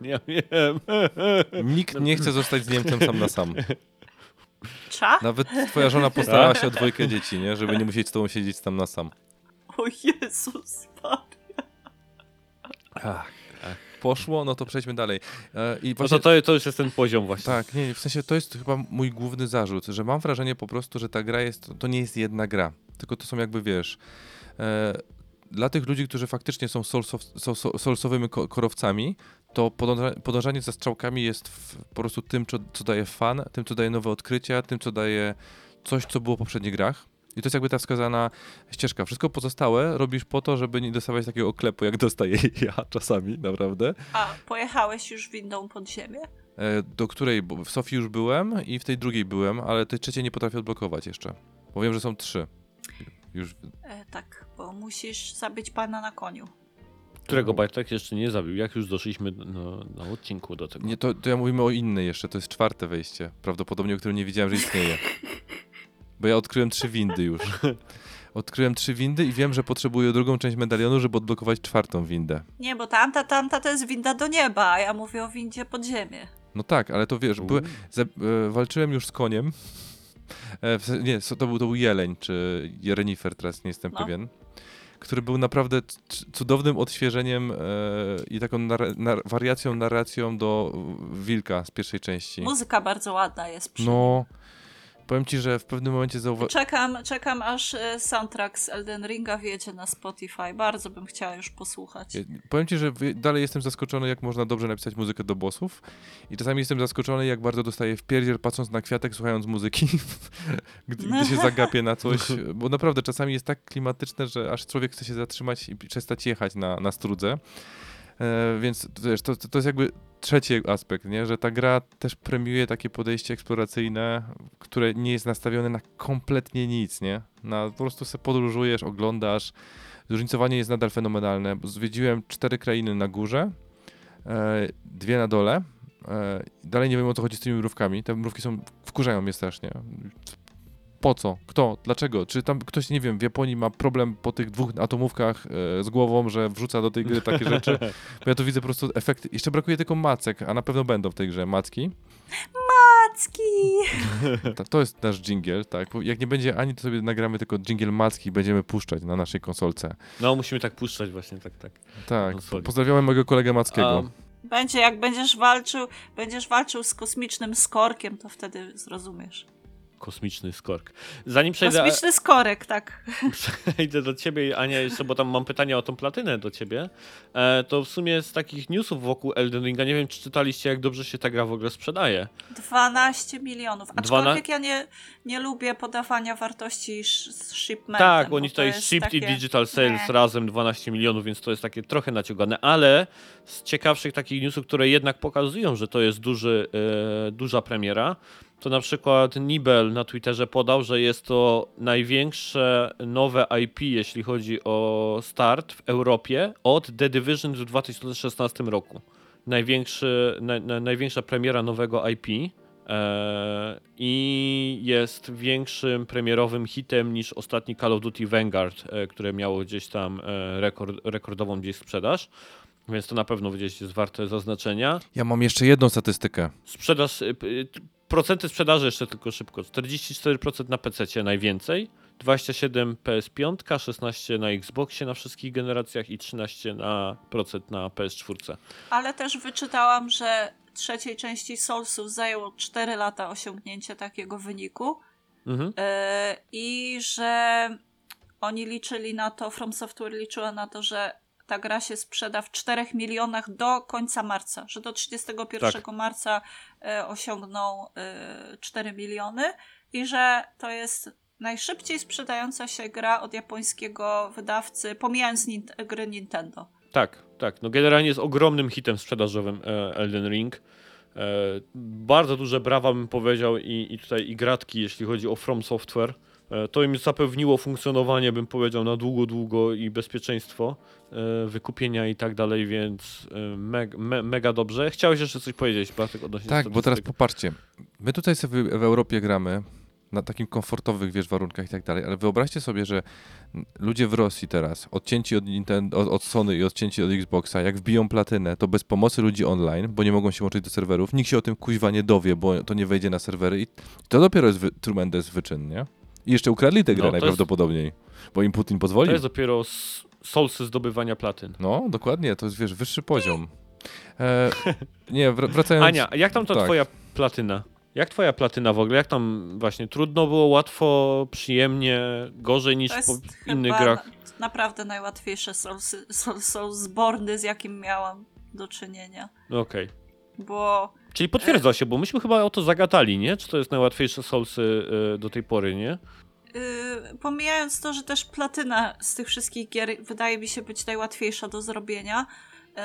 Ja wiem. Nikt nie chce zostać z Niemcem sam na sam. Cza? Nawet twoja żona postarała się o dwójkę dzieci, nie? Żeby nie musieć z tobą siedzieć tam na sam. O Jezus Maria. Ach, Poszło, no to przejdźmy dalej. E, I No właśnie, to, to, to już jest ten poziom właśnie. Tak, nie, w sensie to jest chyba mój główny zarzut, że mam wrażenie po prostu, że ta gra jest, to nie jest jedna gra, tylko to są jakby, wiesz, e, dla tych ludzi, którzy faktycznie są ko- korowcami, to podąża, podążanie za strzałkami jest po prostu tym, co, co daje fan, tym, co daje nowe odkrycia, tym, co daje coś, co było w poprzednich grach. I to jest jakby ta wskazana ścieżka. Wszystko pozostałe robisz po to, żeby nie dostawać takiego oklepu, jak dostaję ja czasami, naprawdę. A pojechałeś już windą pod ziemię? E, do której, bo w Sofii już byłem i w tej drugiej byłem, ale tej trzeciej nie potrafię odblokować jeszcze. Bo wiem, że są trzy. Już. E, tak, bo musisz zabić pana na koniu. Którego Bartek jeszcze nie zabił, jak już doszliśmy no, na odcinku do tego. Nie, to, to ja mówimy o innej jeszcze, to jest czwarte wejście. Prawdopodobnie, o którym nie wiedziałem, że istnieje. Bo ja odkryłem trzy windy już. Odkryłem trzy windy i wiem, że potrzebuję drugą część medalionu, żeby odblokować czwartą windę. Nie, bo tamta, tamta to jest winda do nieba, a ja mówię o windzie pod ziemię. No tak, ale to wiesz, za, e, walczyłem już z koniem. E, w, nie, to był, to był jeleń, czy renifer, teraz nie jestem No. pewien. Który był naprawdę cudownym odświeżeniem e, i taką nar- nar- wariacją, narracją do Wilka z pierwszej części. Muzyka bardzo ładna jest przy No, powiem ci, że w pewnym momencie zauważyłem. Czekam, czekam aż e, soundtrack z Elden Ringa wjedzie na Spotify. Bardzo bym chciała już posłuchać. Powiem ci, że dalej jestem zaskoczony, jak można dobrze napisać muzykę do bossów. I czasami jestem zaskoczony, jak bardzo dostaję w pierdziel, patrząc na kwiatek, słuchając muzyki, gdy, gdy się zagapię na coś. Bo naprawdę czasami jest tak klimatyczne, że aż człowiek chce się zatrzymać i przestać jechać na, na strudze. E, więc to, to, to jest jakby trzeci aspekt, nie? że ta gra też premiuje takie podejście eksploracyjne, które nie jest nastawione na kompletnie nic, nie? Na, po prostu sobie podróżujesz, oglądasz, Zróżnicowanie jest nadal fenomenalne. Zwiedziłem cztery krainy na górze, e, dwie na dole. E, dalej nie wiem o co chodzi z tymi mrówkami. Te mrówki są, wkurzają mnie strasznie. Po co? Kto? Dlaczego? Czy tam ktoś, nie wiem, w Japonii ma problem po tych dwóch atomówkach e, z głową, że wrzuca do tej gry takie rzeczy? Bo ja tu widzę po prostu efekty. Jeszcze brakuje tylko macek, a na pewno będą w tej grze macki. Macki! Ta, to jest nasz jingle, tak. Bo Jak nie będzie ani, to sobie nagramy tylko jingle macki i będziemy puszczać na naszej konsolce. No, musimy tak puszczać właśnie, tak, tak. Tak. pozdrawiamy mojego kolegę Mackiego. A, Będzie, jak będziesz walczył, będziesz walczył z kosmicznym skorkiem, to wtedy zrozumiesz. Kosmiczny skork. Zanim przejdę, Kosmiczny skorek, tak. przejdę do ciebie, Ania, jeszcze, bo tam mam pytanie o tą platynę do ciebie, e, to w sumie z takich newsów wokół Elden Ringa, nie wiem, czy czytaliście, jak dobrze się ta gra w ogóle sprzedaje. 12 milionów. Aczkolwiek ja nie, nie lubię podawania wartości z shipmentem. Tak, oni tutaj jest Shipped i takie- Digital Sales Nie. razem 12 milionów, więc to jest takie trochę naciągane, ale z ciekawszych takich newsów, które jednak pokazują, że to jest duży, e, duża premiera, to na przykład Nibel na Twitterze podał, że jest to największe nowe IP, jeśli chodzi o start w Europie od The Division w 2016 roku. Największy, na, na, największa premiera nowego IP. E, I jest większym premierowym hitem niż ostatni Call of Duty Vanguard, e, które miało gdzieś tam e, rekord, rekordową gdzieś sprzedaż. Więc to na pewno gdzieś jest warte zaznaczenia. Ja mam jeszcze jedną statystykę. Sprzedaż, y, t- procenty sprzedaży jeszcze tylko szybko. 44% na PC najwięcej, 27 PS5, 16 na Xboxie na wszystkich generacjach i 13% na, procent na PS4. Ale też wyczytałam, że trzeciej części Soulsów zajęło 4 lata osiągnięcie takiego wyniku Mhm. yy, i że oni liczyli na to, From Software liczyła na to, że ta gra się sprzeda w 4 milionach do końca marca, że do 31 Tak. marca e, osiągną e, 4 miliony i że to jest najszybciej sprzedająca się gra od japońskiego wydawcy, pomijając nint- gry Nintendo. Tak, tak. No generalnie jest ogromnym hitem sprzedażowym e, Elden Ring. E, bardzo duże brawa bym powiedział i, i tutaj i gratki, jeśli chodzi o From Software. E, to im zapewniło funkcjonowanie, bym powiedział, na długo, długo i bezpieczeństwo e, wykupienia i tak dalej, więc e, me, me, mega dobrze. Chciałeś jeszcze coś powiedzieć, Bartek, odnośnie Tak, bo teraz popatrzcie. My tutaj sobie w, w Europie gramy na takim komfortowych, wiesz, warunkach i tak dalej, ale wyobraźcie sobie, że ludzie w Rosji teraz, odcięci od, Nintendo, od, od Sony i odcięci od Xboxa, jak wbiją platynę, to bez pomocy ludzi online, bo nie mogą się łączyć do serwerów, nikt się o tym kuźwa nie dowie, bo to nie wejdzie na serwery i to dopiero jest wy, tremendous wyczyn, nie? I jeszcze ukradli tę grę No, to jest- najprawdopodobniej, bo im Putin To pozwolił. jest dopiero solsy zdobywania platyn. No, dokładnie, to jest, wiesz, wyższy poziom. E, nie, wr- wracając... Ania, a jak tam ta tak. twoja platyna? Jak twoja platyna w ogóle? Jak tam właśnie trudno było, łatwo, przyjemnie, gorzej niż To jest po chyba innych grach? na- naprawdę najłatwiejsze Soulsy- Soul, Soulsborny, z jakim miałam do czynienia. No Okej. Bo Czyli potwierdza się, bo myśmy chyba o to zagadali, nie? Czy to jest najłatwiejsze Soulsy y, do tej pory, nie? Yy, pomijając to, że też platyna z tych wszystkich gier wydaje mi się być najłatwiejsza do zrobienia. Yy,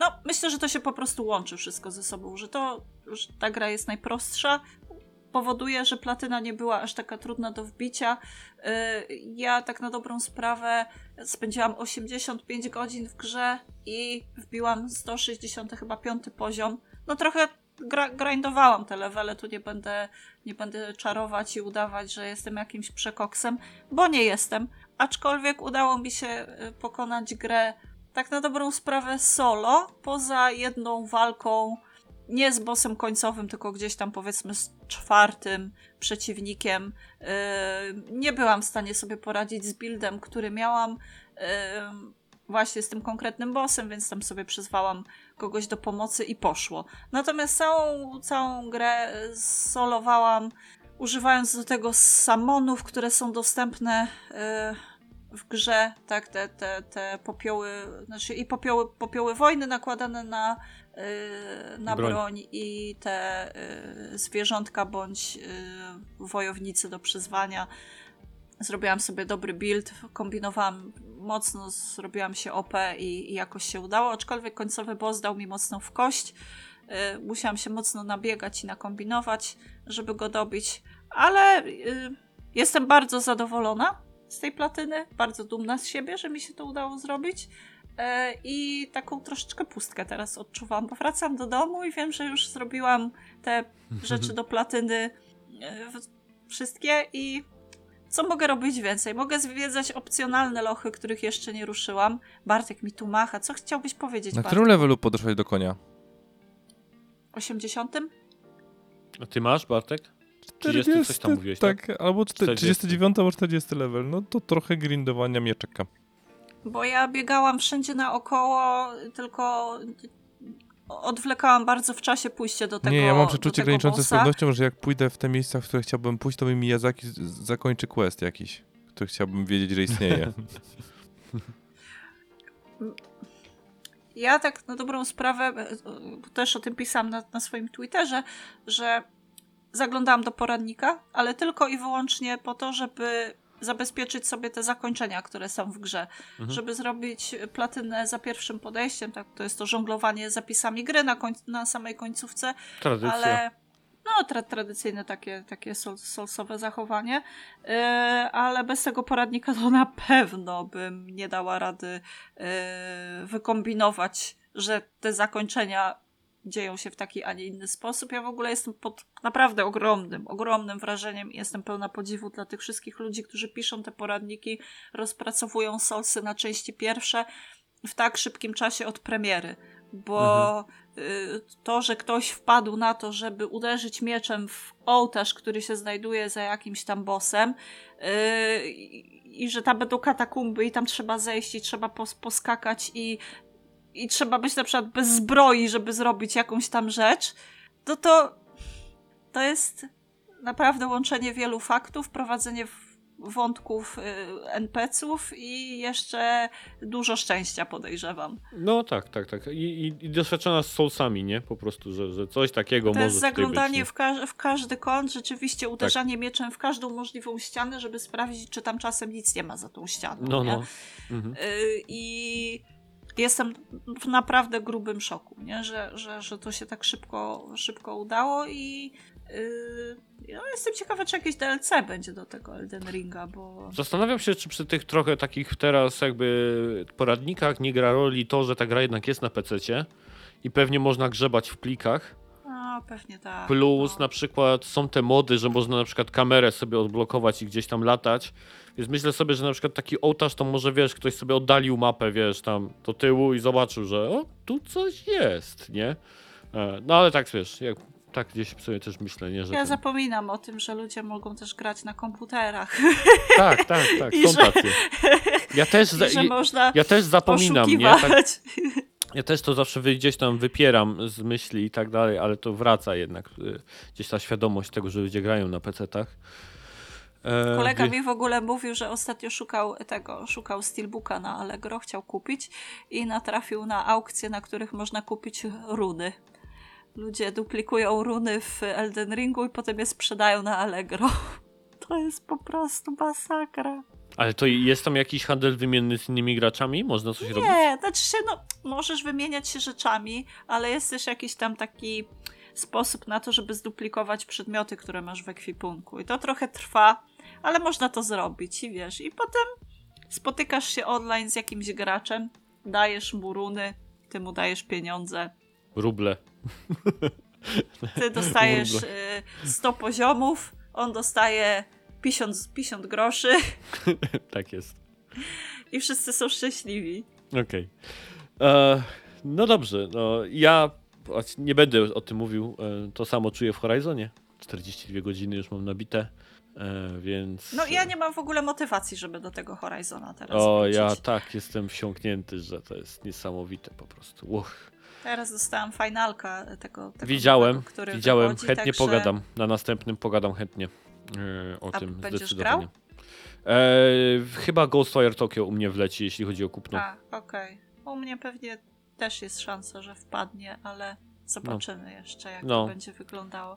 no, myślę, że to się po prostu łączy wszystko ze sobą, że to, że ta gra jest najprostsza, powoduje, że platyna nie była aż taka trudna do wbicia. Yy, ja tak na dobrą sprawę spędziłam 85 godzin w grze i wbiłam 160 chyba piąty poziom. No trochę gra, grindowałam te levele, tu nie będę nie będę czarować i udawać, że jestem jakimś przekoksem, bo nie jestem. Aczkolwiek udało mi się y, pokonać grę tak na dobrą sprawę solo, poza jedną walką, nie z bossem końcowym, tylko gdzieś tam powiedzmy z czwartym przeciwnikiem. Yy, nie byłam w stanie sobie poradzić z buildem, który miałam yy, właśnie z tym konkretnym bossem, więc tam sobie przyzwałam kogoś do pomocy i poszło. Natomiast całą, całą grę solowałam, używając do tego samonów, które są dostępne y, w grze, tak, te, te, te popioły, znaczy i popioły, popioły wojny nakładane na, na Broń. broń. i te y, zwierzątka bądź y, wojownicy do przyzwania. Zrobiłam sobie dobry build, kombinowałam mocno, zrobiłam się OP i, i jakoś się udało, aczkolwiek końcowy boss dał mi mocno w kość. Y, musiałam się mocno nabiegać i nakombinować, żeby go dobić, ale y, jestem bardzo zadowolona z tej platyny, bardzo dumna z siebie, że mi się to udało zrobić. E, I taką troszeczkę pustkę teraz odczuwam, bo wracam do domu i wiem, że już zrobiłam te rzeczy do platyny e, wszystkie i co mogę robić więcej? Mogę zwiedzać opcjonalne lochy, których jeszcze nie ruszyłam. Bartek mi tu macha. Co chciałbyś powiedzieć, Na Bartek? którym levelu podeszłeś do konia? 80? A ty masz, Bartek? 40 coś tam mówiłeś, tak? tak? albo 40. 39 albo 40 level. No to trochę grindowania mnie czeka. Bo ja biegałam wszędzie naokoło, tylko odwlekałam bardzo w czasie pójście do tego nie, ja mam przeczucie graniczące z bossa. pewnością, że jak pójdę w te miejsca, w które chciałbym pójść, to mi Miyazaki z- zakończy quest jakiś, który chciałbym wiedzieć, że istnieje. Ja tak na dobrą sprawę, e, e, bo też o tym pisałam na, na swoim Twitterze, że zaglądałam do poradnika, ale tylko i wyłącznie po to, żeby zabezpieczyć sobie te zakończenia, które są w grze. Mhm. Żeby zrobić platynę za pierwszym podejściem, tak, to jest to żonglowanie zapisami gry na, koń, na samej końcówce, Tradycja. ale no tra tradycyjne takie, takie sol solsowe zachowanie, yy, ale bez tego poradnika to na pewno bym nie dała rady yy, wykombinować, że te zakończenia dzieją się w taki, a nie inny sposób. Ja w ogóle jestem pod naprawdę ogromnym, ogromnym wrażeniem i jestem pełna podziwu dla tych wszystkich ludzi, którzy piszą te poradniki, rozpracowują solsy na części pierwsze w tak szybkim czasie od premiery, bo y, to, że ktoś wpadł na to, żeby uderzyć mieczem w ołtarz, który się znajduje za jakimś tam bossem y, i, i że tam będą katakumby i tam trzeba zejść i trzeba pos, poskakać i, i trzeba być na przykład bez zbroi, żeby zrobić jakąś tam rzecz, to to, to jest naprawdę łączenie wielu faktów, prowadzenie wątków y, NPC-ów i jeszcze dużo szczęścia podejrzewam. No tak, tak, tak. I, i, i doświadczona z Soulsami, nie? Po prostu, że, że coś takiego To może jest zaglądanie być. w, każ- w każdy kąt, rzeczywiście uderzanie mieczem w każdą możliwą ścianę, żeby sprawdzić, czy tam czasem nic nie ma za tą ścianą. No, nie? no. Mhm. Y, I jestem w naprawdę grubym szoku, nie? Że, że, że to się tak szybko, szybko udało i yy, no, jestem ciekawa, czy jakieś DLC będzie do tego Elden Ringa, bo Zastanawiam się, czy przy tych trochę takich teraz jakby poradnikach nie gra roli to, że ta gra jednak jest na PC-cie i pewnie można grzebać w plikach. No, pewnie tak. Plus no. na przykład są te mody, że można na przykład kamerę sobie odblokować i gdzieś tam latać. Więc myślę sobie, że na przykład taki ołtarz to może wiesz, ktoś sobie oddalił mapę, wiesz, tam do tyłu i zobaczył, że o, tu coś jest, nie? E, No ale tak wiesz, jak, tak gdzieś sobie też myślę, nie, że. Ja ten- zapominam o tym, że ludzie mogą też grać na komputerach. Tak, tak, tak, I są że- tacy. Ja też, za... Ja też zapominam, nie? Tak. Ja też to zawsze gdzieś tam wypieram z myśli i tak dalej, ale to wraca jednak y, gdzieś ta świadomość tego, że ludzie grają na PC-tach. E, Kolega mi w ogóle mówił, że ostatnio szukał tego, szukał Steelbooka na Allegro, chciał kupić i natrafił na aukcje, na których można kupić runy. Ludzie duplikują runy w Elden Ringu i potem je sprzedają na Allegro. To jest po prostu masakra. Ale to jest tam jakiś handel wymienny z innymi graczami? Można coś robić? Nie, znaczy się, no, możesz wymieniać się rzeczami, ale jest też jakiś tam taki sposób na to, żeby zduplikować przedmioty, które masz w ekwipunku. I to trochę trwa, ale można to zrobić i wiesz. I potem spotykasz się online z jakimś graczem, dajesz mu runy, ty mu dajesz pieniądze, Ruble. ty dostajesz Ruble. y, 100 poziomów, on dostaje 50, 50 groszy tak jest. i wszyscy są szczęśliwi. Okej. E, No dobrze, no ja nie będę o tym mówił, e, to samo czuję w Horizonie. 42 godziny już mam nabite, e, więc... No ja nie mam w ogóle motywacji, żeby do tego Horizona teraz O, wrócić. ja tak jestem wsiąknięty, że to jest niesamowite po prostu. Uch. Teraz dostałam finalka tego, tego Widziałem, nowego, który widziałem, wychodzi, chętnie także... pogadam. Na następnym pogadam chętnie o A tym będziesz zdecydowanie. E, chyba Ghostwire Tokyo u mnie wleci, jeśli chodzi o kupno. A, okej. U mnie pewnie też jest szansa, że wpadnie, ale zobaczymy jeszcze, jak No. to będzie wyglądało.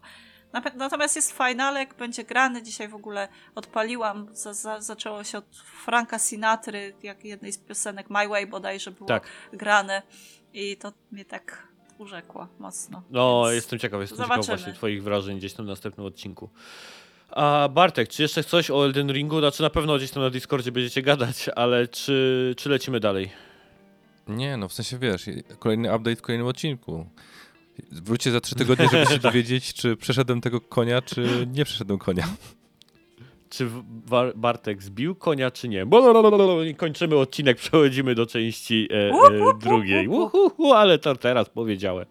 Natomiast jest finalek, będzie grany. Dzisiaj w ogóle odpaliłam. Za, za, zaczęło się od Franka Sinatry, jak jednej z piosenek My Way bodajże było Tak. grane. I to mnie tak urzekło mocno. No, Więc jestem ciekaw, jestem zobaczymy. ciekaw właśnie twoich wrażeń gdzieś tam w następnym odcinku. A Bartek, czy jeszcze coś o Elden Ringu? Znaczy na pewno gdzieś tam na Discordzie będziecie gadać, ale czy, czy lecimy dalej? Nie, no w sensie wiesz, kolejny update w kolejnym odcinku. Wróćcie za trzy tygodnie, żeby się dowiedzieć, czy przeszedłem tego konia, czy nie przeszedłem konia. Czy Bar- Bartek zbił konia, czy nie? I kończymy odcinek, przechodzimy do części e, e, drugiej. Uhuhu, ale to teraz powiedziałem.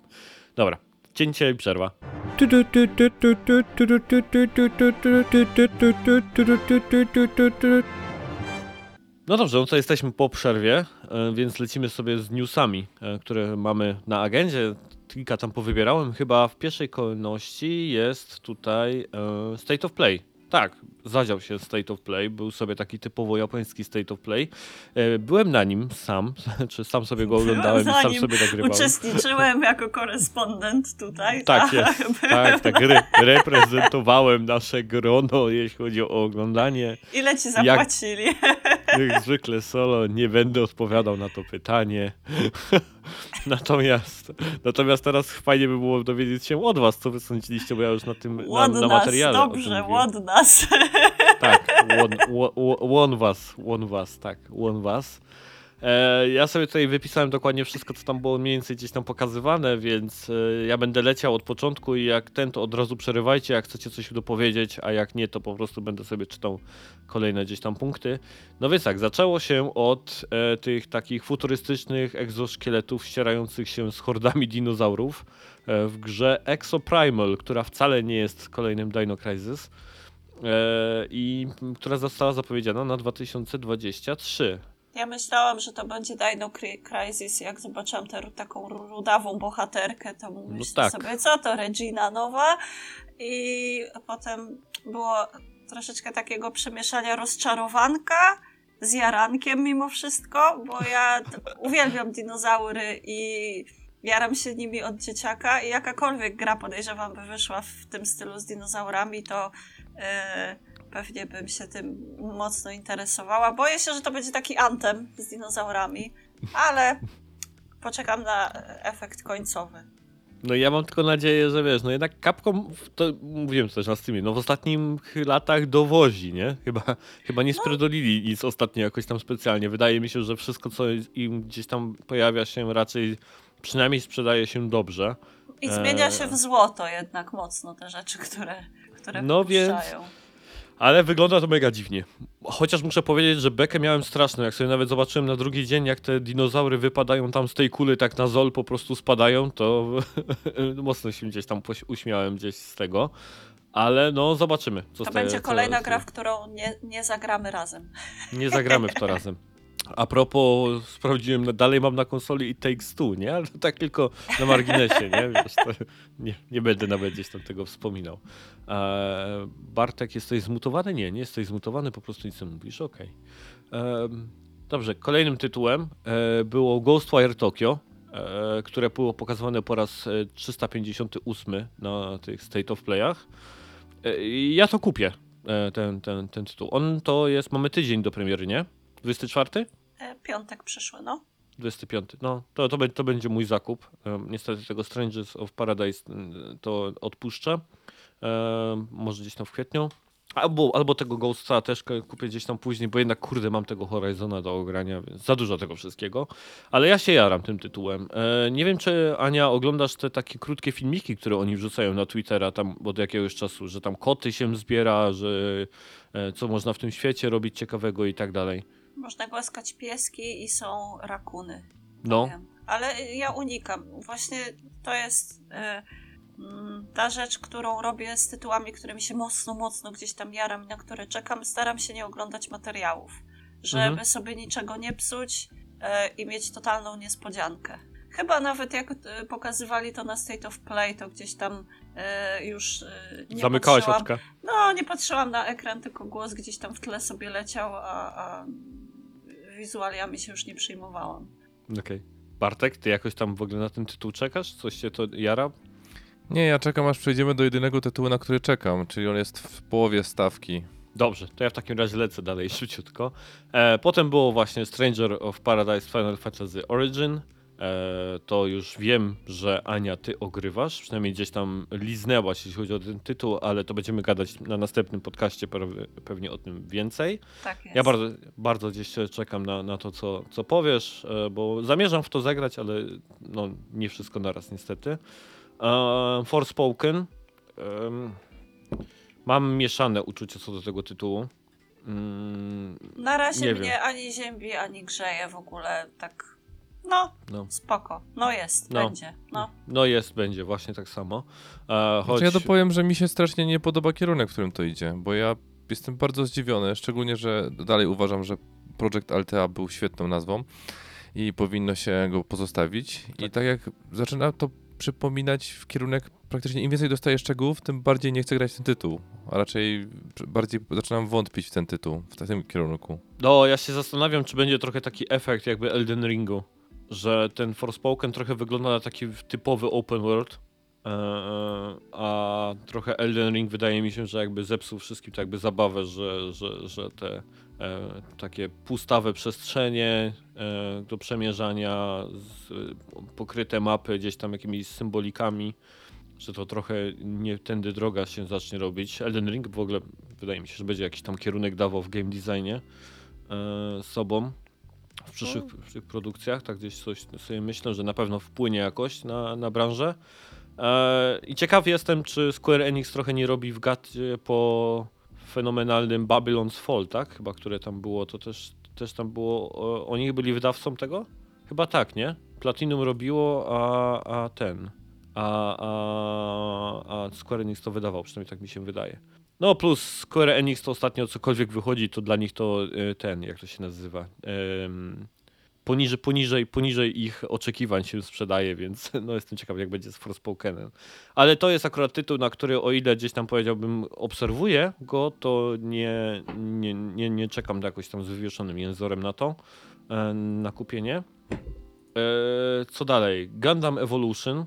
Dobra, cięcie i przerwa. No dobrze, no to jesteśmy po przerwie, e, więc lecimy sobie z newsami, e, które mamy na agendzie. Kilka tam powybierałem. Chyba w pierwszej kolejności jest tutaj e, State of Play. Tak, zadział się State of Play, był sobie taki typowo japoński State of Play. E, Byłem na nim sam, czy sam sobie go Byłem oglądałem i sam sobie nagrywałem. Uczestniczyłem jako korespondent tutaj. Tak jest, tak, tak, re reprezentowałem nasze grono, jeśli chodzi o oglądanie. Ile ci zapłacili? Jak zwykle solo, nie będę odpowiadał na to pytanie. natomiast, natomiast teraz fajnie by było dowiedzieć się od was, co wy sądziliście, bo ja już na tym, na, na materiale dobrze, łod nas. Tak, one was, one was, tak, one was. E, ja sobie tutaj wypisałem dokładnie wszystko, co tam było mniej więcej gdzieś tam pokazywane, więc e, ja będę leciał od początku i jak ten, to od razu przerywajcie, jak chcecie coś dopowiedzieć, a jak nie, to po prostu będę sobie czytał kolejne gdzieś tam punkty. No więc tak, zaczęło się od e, tych takich futurystycznych egzoszkieletów ścierających się z hordami dinozaurów e, w grze Exoprimal, która wcale nie jest kolejnym Dino Crisis i m, która została zapowiedziana na 2023. Ja myślałam, że to będzie Dino Cri- Crisis. Jak zobaczyłam tę taką rudawą bohaterkę, to myślę tak. sobie, co to Regina nowa? I potem było troszeczkę takiego przemieszania rozczarowanka z jarankiem mimo wszystko, bo ja uwielbiam dinozaury i jaram się nimi od dzieciaka i jakakolwiek gra podejrzewam by wyszła w tym stylu z dinozaurami, to e, pewnie bym się tym mocno interesowała. Boję się, że to będzie taki antem z dinozaurami, ale poczekam na efekt końcowy. No i ja mam tylko nadzieję, że wiesz, no jednak Capcom, to mówiłem też na Steamie, no w ostatnich latach dowozi, nie? Chyba, chyba nie spierdolili nic ostatnio jakoś tam specjalnie. Wydaje mi się, że wszystko, co im gdzieś tam pojawia się raczej, przynajmniej sprzedaje się dobrze. I zmienia się w złoto jednak mocno te rzeczy, które, które No więc-. Ale wygląda to mega dziwnie. Chociaż muszę powiedzieć, że bekę miałem straszną. Jak sobie nawet zobaczyłem na drugi dzień, jak te dinozaury wypadają tam z tej kuli, tak na zol po prostu spadają, to mocno się gdzieś tam uśmiałem gdzieś z tego. Ale no, zobaczymy. To będzie kolejna gra, w którą nie, nie zagramy razem. Nie zagramy w to razem. A propos, sprawdziłem, dalej mam na konsoli i Takes Two, nie? Ale tak tylko na marginesie, nie? Wiesz, nie, nie będę nawet gdzieś tam tego wspominał. Eee, Bartek, jesteś zmutowany? Nie, nie jesteś zmutowany, po prostu nic nie mówisz, okej. Em, Dobrze, kolejnym tytułem e, było Ghostwire Tokyo, e, które było pokazywane po raz e, 358 na tych State of Playach. E, ja to kupię, e, ten, ten, ten tytuł. On to jest, mamy tydzień do premiery, nie? 24? E, Piątek przyszły, no. 25. No, to, to, to będzie mój zakup. Em, niestety tego Strangers of Paradise mm, to odpuszczę. Może gdzieś tam w kwietniu. Albo, albo tego Ghosta też kupię gdzieś tam później, bo jednak kurde mam tego Horizona do ogrania, więc za dużo tego wszystkiego. Ale ja się jaram tym tytułem. E, nie wiem, czy Ania oglądasz te takie krótkie filmiki, które oni wrzucają na Twittera tam od jakiegoś czasu, że tam koty się zbiera, że e, co można w tym świecie robić ciekawego i tak dalej. Można głaskać pieski i są rakuny. No, Wiem. Ale ja unikam. Właśnie to jest e, mm, ta rzecz, którą robię z tytułami, którymi się mocno, mocno gdzieś tam jaram i na które czekam. Staram się nie oglądać materiałów, żeby Mhm. sobie niczego nie psuć e, i mieć totalną niespodziankę. Chyba nawet jak e, pokazywali to na State of Play, to gdzieś tam e, już e, nie zamykałaś patrzyłam. oczka. No, nie patrzyłam na ekran, tylko głos gdzieś tam w tle sobie leciał, a, a wizualiami się już nie przyjmowałam. Okej. Bartek, ty jakoś tam w ogóle na ten tytuł czekasz? Coś cię to jara? Nie, ja czekam aż przejdziemy do jedynego tytułu, na który czekam, czyli on jest w połowie stawki. Dobrze, to ja w takim razie lecę dalej szybciutko. E, potem było właśnie Stranger of Paradise Final Fantasy Origin. E, to już wiem, że Ania, ty ogrywasz. Przynajmniej gdzieś tam liznęłaś, jeśli chodzi o ten tytuł, ale to będziemy gadać na następnym podcaście pewnie o tym więcej. Tak jest. Ja bardzo, bardzo gdzieś czekam na, na to, co, co powiesz, e, bo zamierzam w to zagrać, ale no, nie wszystko naraz niestety. E, Forspoken. Mam mieszane uczucia co do tego tytułu. Mm, Na razie Nie mnie wiem. ani ziębi, ani grzeje w ogóle tak. No, no, spoko. No jest, No. będzie. No. no jest, będzie właśnie tak samo. E, choć, Znaczy ja dopowiem, że mi się strasznie nie podoba kierunek, w którym to idzie, bo ja jestem bardzo zdziwiony, szczególnie, że dalej uważam, że Project Altea był świetną nazwą i powinno się go pozostawić. I Tak. tak jak zaczyna to przypominać w kierunek, praktycznie im więcej dostaję szczegółów, tym bardziej nie chcę grać w ten tytuł. A raczej bardziej zaczynam wątpić w ten tytuł, w tym kierunku. No, ja się zastanawiam, czy będzie trochę taki efekt jakby Elden Ringu, że ten Forspoken trochę wygląda na taki typowy open world, e, e, a trochę Elden Ring wydaje mi się, że jakby zepsuł wszystkim tak jakby zabawę, że, że, że te e, takie pustawe przestrzenie do przemierzania, z, pokryte mapy gdzieś tam jakimiś symbolikami, że to trochę nie tędy droga się zacznie robić. Elden Ring w ogóle wydaje mi się, że będzie jakiś tam kierunek dawał w game designie sobą w przyszłych, w przyszłych produkcjach, tak gdzieś coś sobie myślę, że na pewno wpłynie jakoś na, na branżę. E, I ciekaw jestem, czy Square Enix trochę nie robi w gacie po fenomenalnym Babylon's Fall, tak? Chyba, które tam było, to też, też tam było, oni byli wydawcą tego? Chyba tak, nie? Platinum robiło, a, a ten, a, a, a Square Enix to wydawał, przynajmniej tak mi się wydaje. No plus Square Enix to ostatnio cokolwiek wychodzi, to dla nich to y, ten, jak to się nazywa, poniżej, poniżej, poniżej ich oczekiwań się sprzedaje, więc no jestem ciekaw jak będzie z Forspokenem. Ale to jest akurat tytuł, na który o ile gdzieś tam powiedziałbym obserwuję go, to nie, nie, nie, nie czekam jakoś tam z wywieszonym jęzorem na to, e, na kupienie. E, co dalej? Gundam Evolution.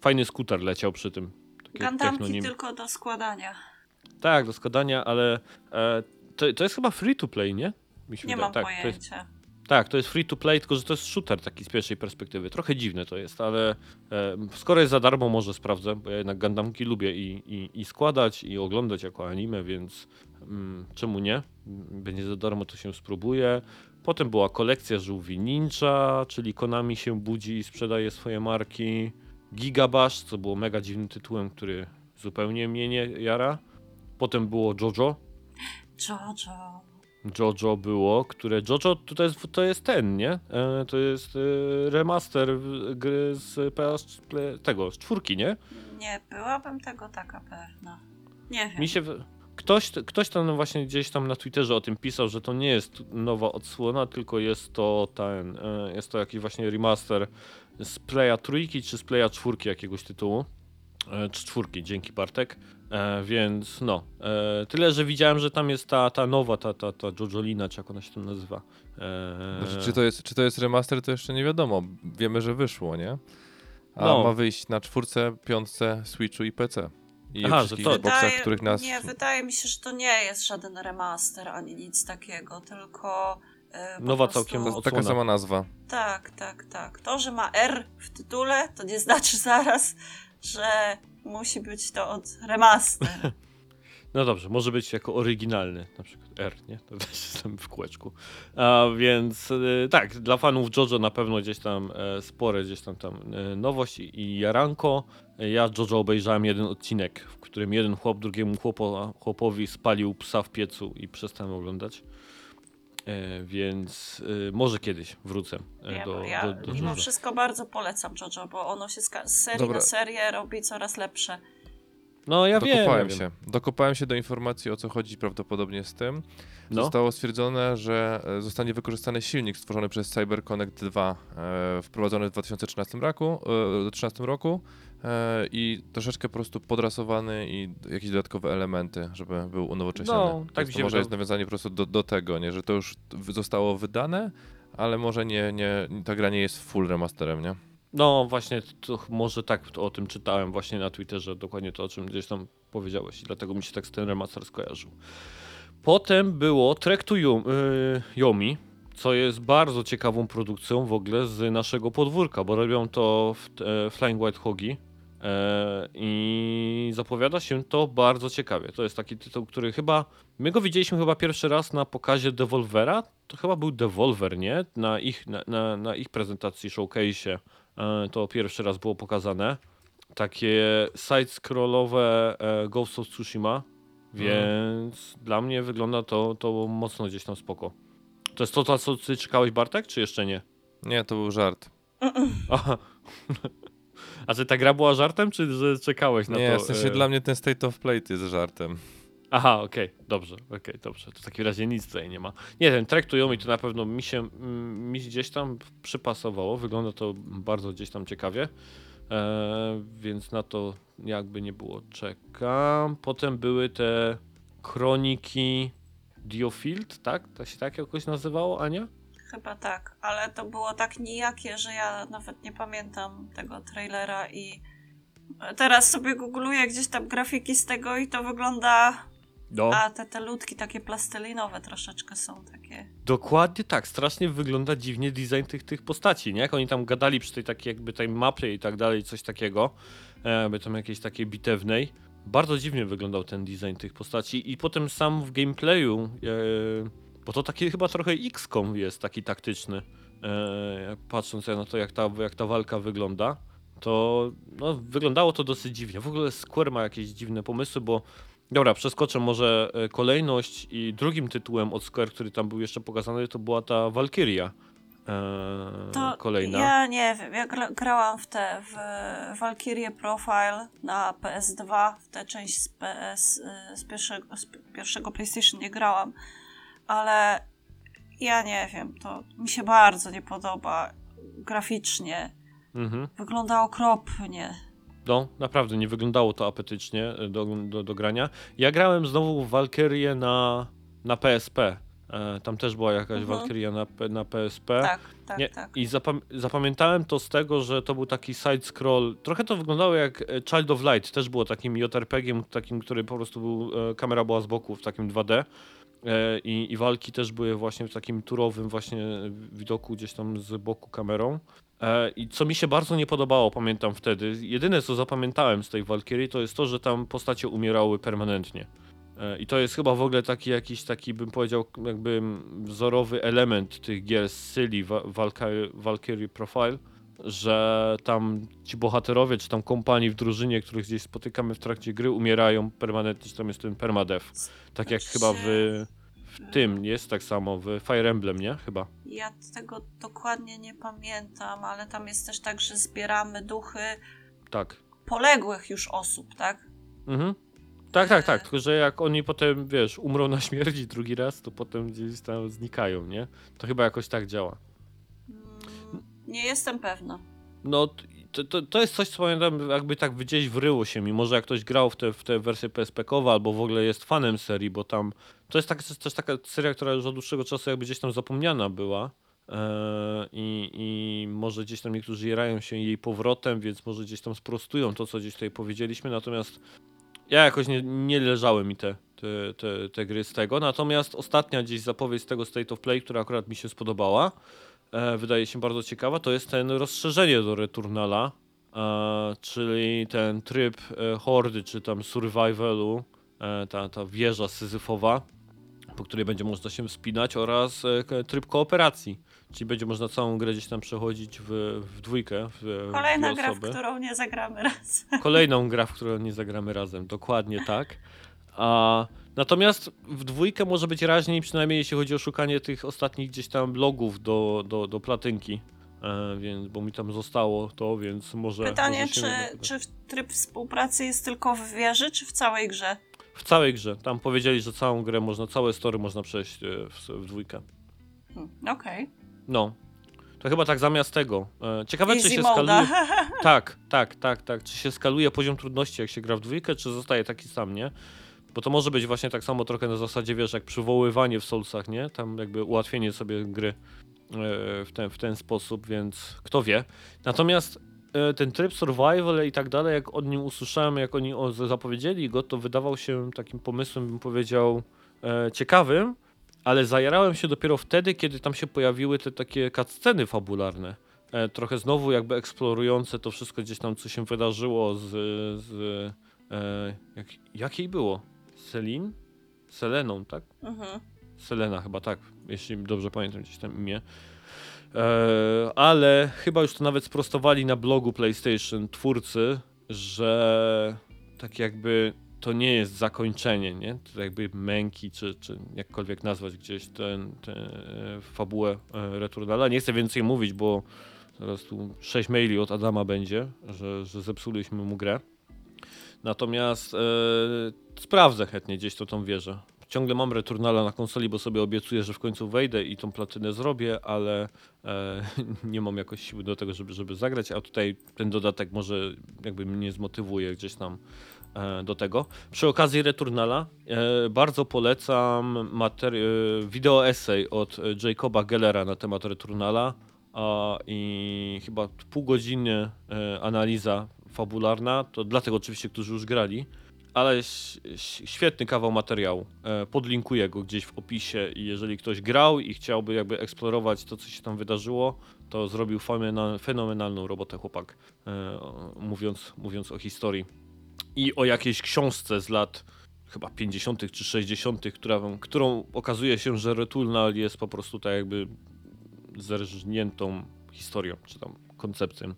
Fajny skuter leciał przy tym. Takie Gandamki techno- tylko do składania. Tak, do składania, ale e, to, to jest chyba free to play, nie? Mi się Nie wydaje. mam tak, to jest, pojęcia. tak, to jest free to play, tylko że to jest shooter taki z pierwszej perspektywy. Trochę dziwne to jest, ale e, skoro jest za darmo, może sprawdzę, bo ja jednak Gundamki lubię i, i, i składać, i oglądać jako anime, więc mm, czemu nie? Będzie za darmo, to się spróbuję. Potem była kolekcja żółwi ninja, czyli Konami się budzi i sprzedaje swoje marki. Gigabash, co było mega dziwnym tytułem, który zupełnie mnie nie jara. Potem było Jojo. Jojo. Jojo było, które Jojo to jest, to jest ten, nie? E, to jest e, remaster gry z PS tego, z czwórki, nie? Nie, byłabym tego taka pewna. Nie wiem. Mi się. Ktoś, ktoś tam właśnie gdzieś tam na Twitterze o tym pisał, że to nie jest nowa odsłona, tylko jest to ten. e, Jest to jakiś właśnie remaster z Playa trójki czy z Playa czwórki jakiegoś tytułu. Czwórki, dzięki Bartek. E, więc no. E, tyle, że widziałem, że tam jest ta, ta nowa, ta, ta, ta Jojolina, czy jak ona się tam nazywa. E, Znaczy, czy, to jest, czy to jest remaster, to jeszcze nie wiadomo. Wiemy, że wyszło, nie? A No. ma wyjść na czwórce, piątce, Switchu i PC. I Aha, że to- Xboxach, Wydaje- których nas... Nie, wydaje mi się, że to nie jest żaden remaster ani nic takiego, tylko. e, po Nowa prostu- całkiem odsłona. taka sama nazwa. Tak, tak, tak. To, że ma R w tytule, to nie znaczy zaraz, że musi być to od remaster. No dobrze, może być jako oryginalny, na przykład R, nie? To też jestem w kółeczku. A więc e, tak, dla fanów JoJo na pewno gdzieś tam e, spore gdzieś tam, tam e, nowość i, i jaranko. E, Ja JoJo obejrzałem jeden odcinek, w którym jeden chłop drugiemu chłopo, chłopowi spalił psa w piecu i przestałem oglądać. E, więc e, może kiedyś wrócę e, Ja, do, ja do, do mimo wszystko bardzo polecam JoJo, bo ono się z serii Dobra. na serię robi coraz lepsze. No ja wiem, ja Dokopałem wiem. się. Dokopałem się do informacji, o co chodzi prawdopodobnie z tym. No. Zostało stwierdzone, że zostanie wykorzystany silnik stworzony przez CyberConnect 2, e, wprowadzony w 2013 roku, e, 2013 roku i troszeczkę po prostu podrasowany i jakieś dodatkowe elementy, żeby był unowocześniony. No, tak mi się może jest nawiązanie po prostu do, do tego, nie? że to już zostało wydane, ale może nie, nie, ta gra nie jest full remasterem, nie? No właśnie, może tak o tym czytałem właśnie na Twitterze, dokładnie to, o czym gdzieś tam powiedziałeś i dlatego mi się tak z ten remaster skojarzył. Potem było Trek to y, Yomi, co jest bardzo ciekawą produkcją w ogóle z naszego podwórka, bo robią to w, e, Flying White Hogi e, i zapowiada się to bardzo ciekawie. To jest taki tytuł, który chyba, my go widzieliśmy chyba pierwszy raz na pokazie Devolvera, to chyba był Devolver, nie? Na ich, na, na, na ich prezentacji, showcase'ie e, to pierwszy raz było pokazane. Takie side-scrollowe e, Ghost of Tsushima, więc dla mnie wygląda to, to mocno gdzieś tam spoko. To jest to, na co ty czekałeś, Bartek, czy jeszcze nie? Nie, to był żart. Aha. A czy ta gra była żartem, czy że czekałeś na Nie, to? w sensie e, dla mnie ten State of Play jest żartem. Aha, okej, dobrze, okej, dobrze. To w takim razie nic tutaj nie ma. Nie, ten Trek to Yomi to na pewno mi się mm, mi gdzieś tam przypasowało. Wygląda to bardzo gdzieś tam ciekawie. E, więc na to jakby nie było czekam. Potem były te kroniki Diofield, tak? To się tak jakoś nazywało, Ania? Chyba tak, ale to było tak nijakie, że ja nawet nie pamiętam tego trailera i teraz sobie googluję gdzieś tam grafiki z tego i to wygląda... No. A, te, te ludki takie plastelinowe troszeczkę są takie. Dokładnie tak, strasznie wygląda dziwnie design tych, tych postaci, nie? Jak oni tam gadali przy tej takiej jakby tej mapie i tak dalej, coś takiego, e, jakby tam jakiejś takiej bitewnej. Bardzo dziwnie wyglądał ten design tych postaci i potem sam w gameplayu, e, bo to taki chyba trochę XCOM jest, taki taktyczny, e, patrząc na to, jak ta, jak ta walka wygląda, to no, wyglądało to dosyć dziwnie. W ogóle Square ma jakieś dziwne pomysły, bo Dobra, przeskoczę może e, kolejność i drugim tytułem od Square, który tam był jeszcze pokazany, to była ta Valkyria. E, To kolejna. ja nie wiem, ja gra, grałam w te, w Valkyrie Profile na PS2, w tę część z PS, z pierwszego, z pierwszego PlayStation nie grałam, ale ja nie wiem, to mi się bardzo nie podoba graficznie. Mhm. Wygląda okropnie. No, naprawdę nie wyglądało to apetycznie do, do, do grania. Ja grałem znowu w Valkyrię na, na PSP. E, tam też była jakaś Mhm. Valkyria na, na PSP. Tak, tak, Nie, tak. I zapam zapamiętałem to z tego, że to był taki side-scroll. Trochę to wyglądało jak e, Child of Light. Też było takim JRPG-iem, takim, który po prostu był. E, kamera była z boku w takim 2D. E, i, I walki też były właśnie w takim turowym właśnie widoku gdzieś tam z boku kamerą. I co mi się bardzo nie podobało, pamiętam wtedy, jedyne co zapamiętałem z tej Valkyrie to jest to, że tam postacie umierały permanentnie. E, I to jest chyba w ogóle taki jakiś taki, bym powiedział, jakby wzorowy element tych gier z Syli, Valkyrie, Valkyrie Profile, że tam ci bohaterowie, czy tam kompanii w drużynie, których gdzieś spotykamy w trakcie gry, umierają permanentnie, czy tam jest ten permadeath. Tak jak chyba w, w tym jest tak samo, w Fire Emblem, nie? Chyba. Ja tego dokładnie nie pamiętam, ale tam jest też tak, że zbieramy duchy Tak. poległych już osób, tak? Mhm. Tak, tak, tak. Tylko, że jak oni potem, wiesz, umrą na śmierci drugi raz, to potem gdzieś tam znikają, nie? To chyba jakoś tak działa. Mm, Nie jestem pewna. No, to, to, to jest coś, co pamiętam, jakby tak gdzieś wryło się mi. Może jak ktoś grał w tę w te wersję PSP-kowe, albo w ogóle jest fanem serii, bo tam... To jest tak, też taka seria, która już od dłuższego czasu jakby gdzieś tam zapomniana była. Eee, I, I może gdzieś tam niektórzy jarają się jej powrotem, więc może gdzieś tam sprostują to, co gdzieś tutaj powiedzieliśmy. Natomiast ja jakoś nie, nie leżały mi te, te, te, te gry z tego. Natomiast ostatnia gdzieś zapowiedź z tego State of Play, która akurat mi się spodobała, e, wydaje się bardzo ciekawa, to jest ten rozszerzenie do Returnala, e, czyli ten tryb e, hordy, czy tam survivalu, e, ta, ta wieża syzyfowa, po której będzie można się wspinać oraz e, tryb kooperacji, czyli będzie można całą grę gdzieś tam przechodzić w, w dwójkę, w, w Kolejna dwie gra, w którą nie zagramy raz. Kolejną gra, w którą nie zagramy razem. Dokładnie tak. A, natomiast w dwójkę może być raźniej, przynajmniej jeśli chodzi o szukanie tych ostatnich gdzieś tam logów do, do, do platynki. E, więc, bo mi tam zostało to, więc może. Pytanie, może czy, czy tryb współpracy jest tylko w wieży, czy w całej grze? W całej grze. Tam powiedzieli, że całą grę można, całe story można przejść e, w, w dwójkę. Hmm, Okej. No. To chyba tak zamiast tego. E, ciekawe, czy Easy się moda. skaluje. Tak, tak, tak, tak. Czy się skaluje poziom trudności, jak się gra w dwójkę, czy zostaje taki sam, nie? Bo to może być właśnie tak samo trochę na zasadzie, wiesz, jak przywoływanie w Soulsach, nie? Tam jakby ułatwienie sobie gry e, w ten, w ten sposób, więc kto wie. Natomiast e, ten tryb survival i tak dalej, jak od nim usłyszałem, jak oni o, zapowiedzieli go, to wydawał się takim pomysłem, bym powiedział, ciekawym, ale zajarałem się dopiero wtedy, kiedy tam się pojawiły te takie cutsceny fabularne. E, trochę znowu jakby eksplorujące to wszystko gdzieś tam, co się wydarzyło z... z e, jak, jak jej było? Selin? Seleną, tak? Mhm. Selena chyba tak, jeśli dobrze pamiętam gdzieś tam imię. E, ale chyba już to nawet sprostowali na blogu PlayStation twórcy, że tak jakby to nie jest zakończenie, nie? To jakby męki, czy, czy jakkolwiek nazwać gdzieś tę fabułę e, Returnala. Nie chcę więcej mówić, bo zaraz tu 6 maili od Adama będzie, że, że zepsuliśmy mu grę. Natomiast e, sprawdzę chętnie gdzieś to tą wieżę. Ciągle mam Returnala na konsoli, bo sobie obiecuję, że w końcu wejdę i tą platynę zrobię, ale e, nie mam jakoś siły do tego, żeby, żeby zagrać, a tutaj ten dodatek może jakby mnie zmotywuje gdzieś tam e, do tego. Przy okazji Returnala e, bardzo polecam e, wideo essay od e, Jacoba Gellera na temat Returnala i chyba pół godziny e, analiza fabularna, to dla tych oczywiście, którzy już grali, ale świetny kawał materiału. E, podlinkuję go gdzieś w opisie i jeżeli ktoś grał i chciałby jakby eksplorować to, co się tam wydarzyło, to zrobił fenomenalną robotę chłopak, e, mówiąc, mówiąc o historii. I o jakiejś książce z lat chyba 50. czy 60., która, którą okazuje się, że Returnal jest po prostu tak jakby zerżniętą historią, czy tam koncepcją.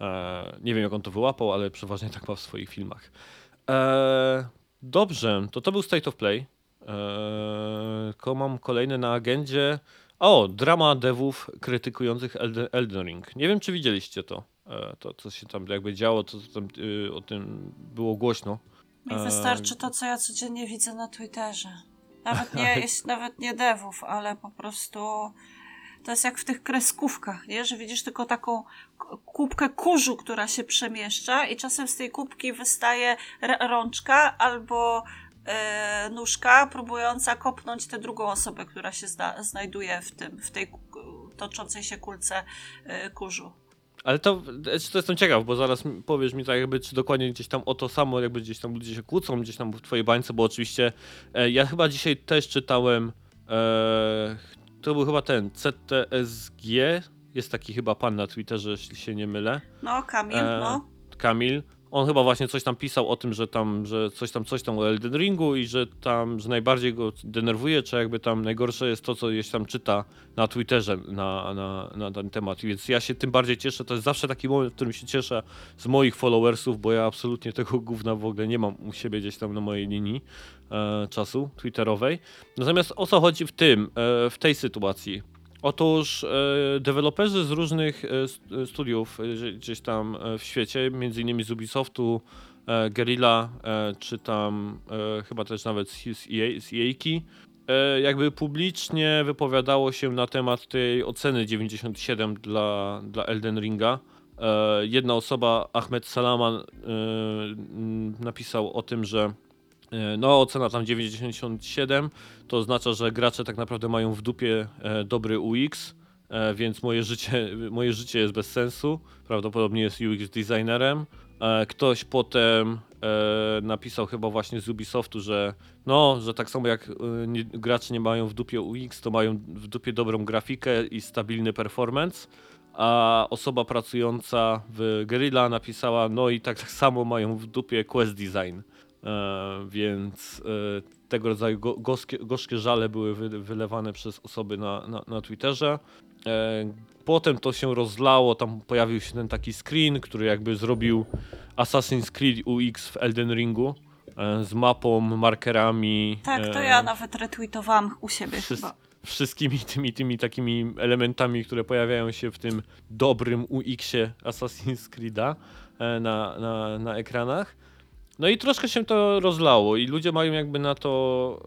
E, nie wiem, jak on to wyłapał, ale przeważnie tak ma w swoich filmach. E, dobrze, to to był State of Play. E, ko mam kolejny na agendzie. O, drama devów krytykujących Elden Ring. Nie wiem, czy widzieliście to. E, to, co się tam jakby działo, to co tam y, o tym było głośno. Mi E, wystarczy to, co ja codziennie widzę na Twitterze. Nawet nie, jeśli- nawet nie devów, ale po prostu to jest jak w tych kreskówkach, nie? że widzisz tylko taką kubkę kurzu, która się przemieszcza i czasem z tej kubki wystaje rączka albo e, nóżka próbująca kopnąć tę drugą osobę, która się zda- znajduje w tym, w tej toczącej się kulce e, kurzu. Ale to, e, to jestem ciekaw, bo zaraz powiesz mi tak jakby, czy dokładnie gdzieś tam o to samo, jakby gdzieś tam ludzie się kłócą, gdzieś tam w twojej bańce, bo oczywiście e, ja chyba dzisiaj też czytałem, e, to był chyba ten CTSG, jest taki chyba pan na Twitterze, jeśli się nie mylę, No, Kamil, E, no. Kamil, On chyba właśnie coś tam pisał o tym, że tam, że coś tam, coś tam o Elden Ringu i że tam, że najbardziej go denerwuje, czy jakby tam najgorsze jest to, co gdzieś tam czyta na Twitterze na, na, na ten temat. Więc ja się tym bardziej cieszę. To jest zawsze taki moment, w którym się cieszę z moich followersów, bo ja absolutnie tego gówna w ogóle nie mam u siebie gdzieś tam na mojej linii e, czasu twitterowej. Natomiast o co chodzi w tym, e, w tej sytuacji? Otóż e, deweloperzy z różnych e, e, studiów gdzieś tam w świecie, między innymi z Ubisoftu, Guerrilla, czy tam chyba też nawet z, EA, z EA-ki, e, jakby publicznie wypowiadało się na temat tej oceny 97 dla, dla Elden Ringa. Jedna osoba, Ahmed Salaman, napisał o tym, że no ocena tam 97 to oznacza, że gracze tak naprawdę mają w dupie e, dobry UX, e, więc moje życie, moje życie jest bez sensu. Prawdopodobnie jest UX designerem. E, ktoś potem e, napisał chyba właśnie z Ubisoftu, że no, że tak samo jak e, gracze nie mają w dupie UX, to mają w dupie dobrą grafikę i stabilny performance. A osoba pracująca w Guerrilla napisała, no i tak, tak samo mają w dupie quest design. E, więc e, tego rodzaju go, goskie, gorzkie żale były wy, wylewane przez osoby na, na, na Twitterze. E, potem to się rozlało, tam pojawił się ten taki screen, który jakby zrobił Assassin's Creed UX w Elden Ringu z mapą, markerami. Tak, to ja nawet retweetowałam u siebie Wszys- chyba. wszystkimi tymi, tymi takimi elementami, które pojawiają się w tym dobrym UX-ie Assassin's Creed'a na, na, na ekranach. No i troszkę się to rozlało i ludzie mają jakby na to,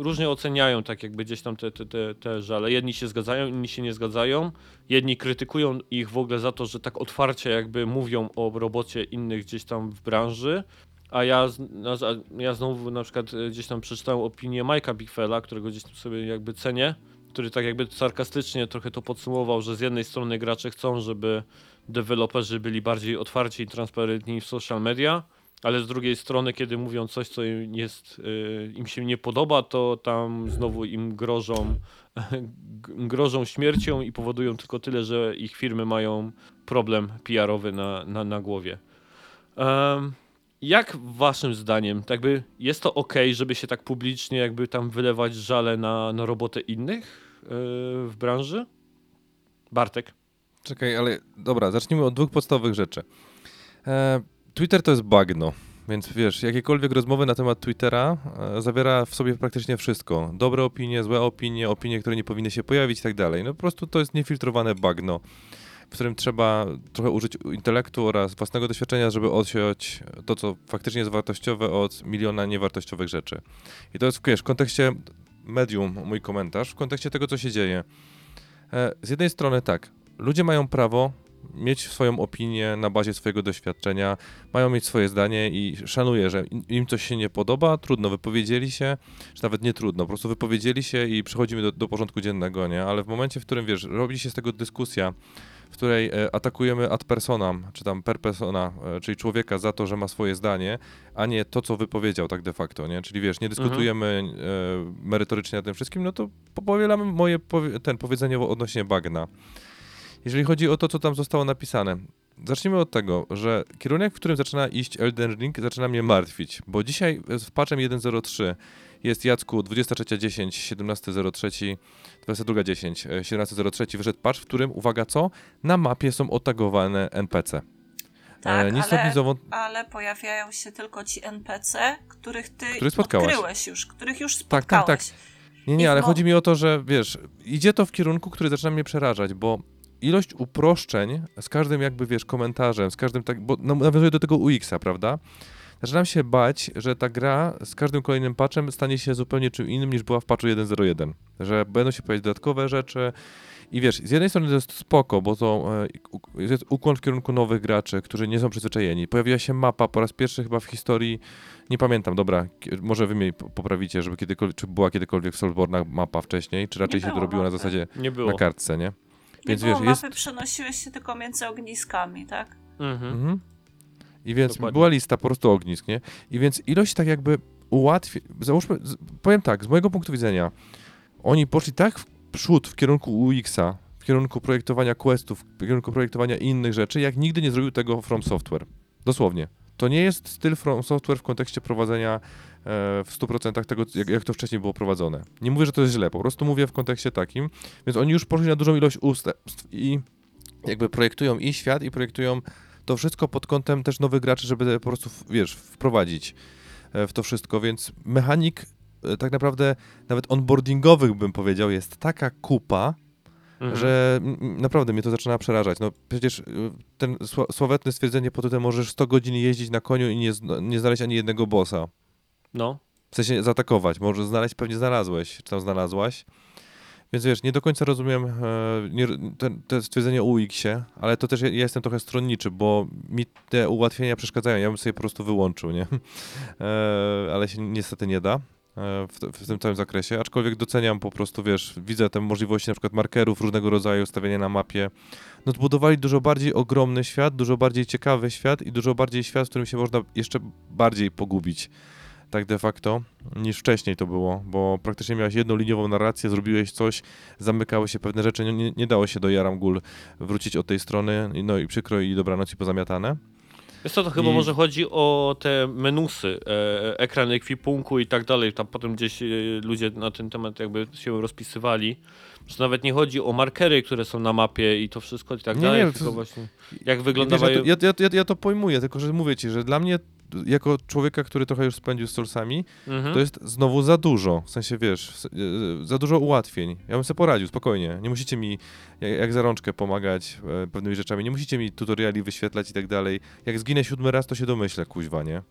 e, różnie oceniają tak jakby gdzieś tam te, te, te, te żale. Jedni się zgadzają, inni się nie zgadzają. Jedni krytykują ich w ogóle za to, że tak otwarcie jakby mówią o robocie innych gdzieś tam w branży. A ja, a ja znowu na przykład e, gdzieś tam przeczytałem opinię Majka Bigfella, którego gdzieś tam sobie jakby cenię, który tak jakby sarkastycznie trochę to podsumował, że z jednej strony gracze chcą, żeby deweloperzy byli bardziej otwarci i transparentni w social media, ale z drugiej strony, kiedy mówią coś, co im, jest, y, im się nie podoba, to tam znowu im grożą, grożą śmiercią i powodują tylko tyle, że ich firmy mają problem PR-owy na, na, na głowie. Em, jak waszym zdaniem, tak by jest to ok, żeby się tak publicznie jakby tam wylewać żale na, na robotę innych yy, w branży? Bartek. Czekaj, ale dobra, zacznijmy od dwóch podstawowych rzeczy. E, Twitter to jest bagno, więc wiesz, jakiekolwiek rozmowy na temat Twittera e, zawiera w sobie praktycznie wszystko. Dobre opinie, złe opinie, opinie, które nie powinny się pojawić i tak dalej. No po prostu to jest niefiltrowane bagno, w którym trzeba trochę użyć intelektu oraz własnego doświadczenia, żeby odsiać to, co faktycznie jest wartościowe od miliona niewartościowych rzeczy. I to jest, wiesz, w kontekście medium mój komentarz, w kontekście tego, co się dzieje. E, Z jednej strony tak, ludzie mają prawo mieć swoją opinię na bazie swojego doświadczenia, mają mieć swoje zdanie i szanuję, że im- coś się nie podoba, trudno, wypowiedzieli się, czy nawet nie trudno, po prostu wypowiedzieli się i przechodzimy do, do porządku dziennego, nie? Ale w momencie, w którym, wiesz, robi się z tego dyskusja, w której e, atakujemy ad personam, czy tam per persona, e, czyli człowieka za to, że ma swoje zdanie, a nie to, co wypowiedział tak de facto, nie? Czyli wiesz, nie dyskutujemy e, merytorycznie nad tym wszystkim, no to po- powielamy moje ten powiedzenie odnośnie bagna. Jeżeli chodzi o to, co tam zostało napisane, zacznijmy od tego, że kierunek, w którym zaczyna iść Elden Ring, zaczyna mnie martwić, bo dzisiaj z patchem 1.03 jest Jacku 23.10, 17.03, 22.10, e, 17.03 wyszedł patch, w którym, uwaga co, na mapie są otagowane NPC. Tak, nic ale, stopnizowo- ale pojawiają się tylko ci NPC, których ty spotkałaś. odkryłeś już, których już tak, spotkałeś. tak. Nie, nie, ale chodzi mi o to, że wiesz, idzie to w kierunku, który zaczyna mnie przerażać, bo ilość uproszczeń z każdym jakby, wiesz, komentarzem, z każdym tak, bo no, nawiązuje do tego UX-a, prawda? Zaczynam się bać, że ta gra z każdym kolejnym patchem stanie się zupełnie czym innym niż była w patchu 1.01. Że będą się pojawiać dodatkowe rzeczy i wiesz, z jednej strony to jest spoko, bo to e, u- jest ukłon w kierunku nowych graczy, którzy nie są przyzwyczajeni. Pojawiła się mapa po raz pierwszy chyba w historii, nie pamiętam, dobra, może wy mnie po- poprawicie, żeby kiedykolwiek, czy była kiedykolwiek w Soulbornach mapa wcześniej, czy raczej Nie się to robiło na zasadzie Nie było. na kartce, nie? Nie Więc było wiesz, mapy, jest- przenosiłeś się tylko między ogniskami, tak? Mhm. Mhm. I więc Dokładnie. była lista po prostu ognisk, nie? I więc ilość tak jakby ułatwi... Załóżmy, z, powiem tak, z mojego punktu widzenia, oni poszli tak w przód w kierunku UX-a, w kierunku projektowania questów, w kierunku projektowania innych rzeczy, jak nigdy nie zrobił tego From Software. Dosłownie. To nie jest styl From Software w kontekście prowadzenia w 100% tego, jak, jak to wcześniej było prowadzone. Nie mówię, że to jest źle, po prostu mówię w kontekście takim, więc oni już poszli na dużą ilość ustępstw i jakby projektują i świat, i projektują to wszystko pod kątem też nowych graczy, żeby po prostu, wiesz, wprowadzić e, w to wszystko, więc mechanik e, tak naprawdę nawet onboardingowych bym powiedział jest taka kupa, Mhm. że naprawdę mnie to zaczyna przerażać. No przecież ten sła- sławetne stwierdzenie pod tytułem możesz 100 godzin jeździć na koniu i nie, nie znaleźć ani jednego bossa. No. W sensie zaatakować. Może znaleźć, pewnie znalazłeś, czy tam znalazłaś. Więc wiesz, nie do końca rozumiem e, nie, stwierdzenie o UX-ie, ale to też ja, ja jestem trochę stronniczy, bo mi te ułatwienia przeszkadzają. Ja bym sobie po prostu wyłączył, nie? E, ale się niestety nie da. e, W, w tym całym zakresie, aczkolwiek doceniam po prostu, wiesz, widzę te możliwości na przykład markerów różnego rodzaju, stawiania na mapie. No zbudowali dużo bardziej ogromny świat, dużo bardziej ciekawy świat i dużo bardziej świat, w którym się można jeszcze bardziej pogubić tak de facto, niż wcześniej to było, bo praktycznie miałeś jedną liniową narrację, zrobiłeś coś, zamykały się pewne rzeczy, nie, nie, dało się do Jaram Gul wrócić od tej strony, no i przykro i dobranoc i pozamiatane. Wiesz co, to chyba I- może chodzi o te menusy, e, ekran ekwipunku i tak dalej. Tam potem gdzieś e, ludzie na ten temat jakby się rozpisywali. Że nawet nie chodzi o markery, które są na mapie i to wszystko i tak Nie, dalej, nie, to- tylko właśnie jak Wiesz, wyglądają... ja, to, ja, ja, ja to pojmuję, tylko że mówię ci, że dla mnie, jako człowieka, który trochę już spędził z Soulsami, Mhm. to jest znowu za dużo, w sensie wiesz, se- e, za dużo ułatwień. Ja bym sobie poradził, spokojnie. Nie musicie mi jak, za rączkę pomagać e, pewnymi rzeczami, nie musicie mi tutoriali wyświetlać i tak dalej. Jak zginę siódmy raz, to się domyślę, kuźwa, nie? E,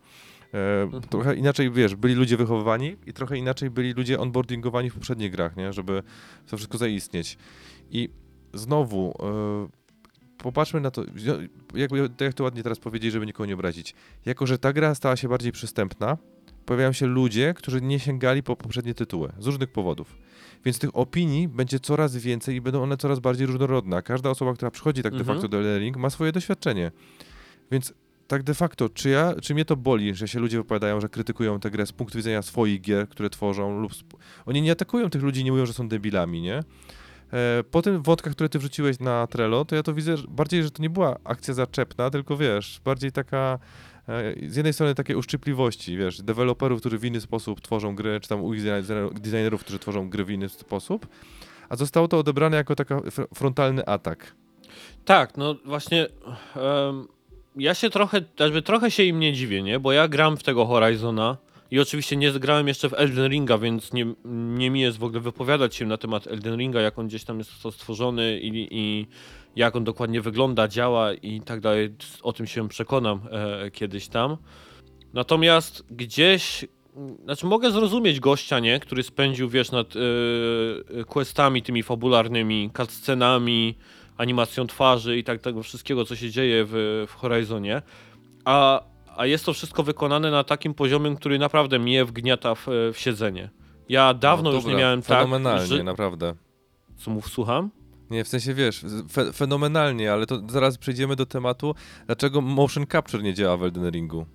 trochę inaczej, wiesz, byli ludzie wychowywani i trochę inaczej byli ludzie onboardingowani w poprzednich grach, nie? Żeby to wszystko zaistnieć. I znowu, e, popatrzmy na to, jakby, jak to ładnie teraz powiedzieć, żeby nikogo nie obrazić. Jako, że ta gra stała się bardziej przystępna, pojawiają się ludzie, którzy nie sięgali po poprzednie tytuły z różnych powodów. Więc tych opinii będzie coraz więcej i będą one coraz bardziej różnorodne. Każda osoba, która przychodzi tak de Mhm. facto do Elden ma swoje doświadczenie. Więc tak de facto, czy, ja, czy mnie to boli, że się ludzie wypowiadają, że krytykują tę grę z punktu widzenia swoich gier, które tworzą, lub oni nie atakują tych ludzi, nie mówią, że są debilami, nie? E, po tym wątkach, które ty wrzuciłeś na Trello, to ja to widzę bardziej, że to nie była akcja zaczepna, tylko wiesz, bardziej taka e, z jednej strony takiej uszczypliwości, wiesz, deweloperów, którzy w inny sposób tworzą gry, czy tam designer- designerów, którzy tworzą gry w inny sposób, a zostało to odebrane jako taka fr- frontalny atak. Tak, no właśnie. em, ja się trochę, jakby trochę się im nie dziwię, nie? Bo ja gram w tego Horizona i oczywiście nie zgrałem jeszcze w Elden Ringa, więc nie, nie mi jest w ogóle wypowiadać się na temat Elden Ringa, jak on gdzieś tam jest stworzony i, i jak on dokładnie wygląda, działa i tak dalej. O tym się przekonam e, kiedyś tam. Natomiast gdzieś. Znaczy, mogę zrozumieć gościa, nie? Który spędził, wiesz, nad e, questami tymi fabularnymi, cutscenami, animacją twarzy i tak tego wszystkiego, co się dzieje w, w Horizonie. A, a jest to wszystko wykonane na takim poziomie, który naprawdę mnie wgniata w, w siedzenie. Ja dawno No już nie dobra, miałem tak, Fenomenalnie, że... naprawdę. Co mów, słucham? Nie, w sensie wiesz, fe, fenomenalnie, ale to zaraz przejdziemy do tematu, dlaczego motion capture nie działa w Elden Ringu.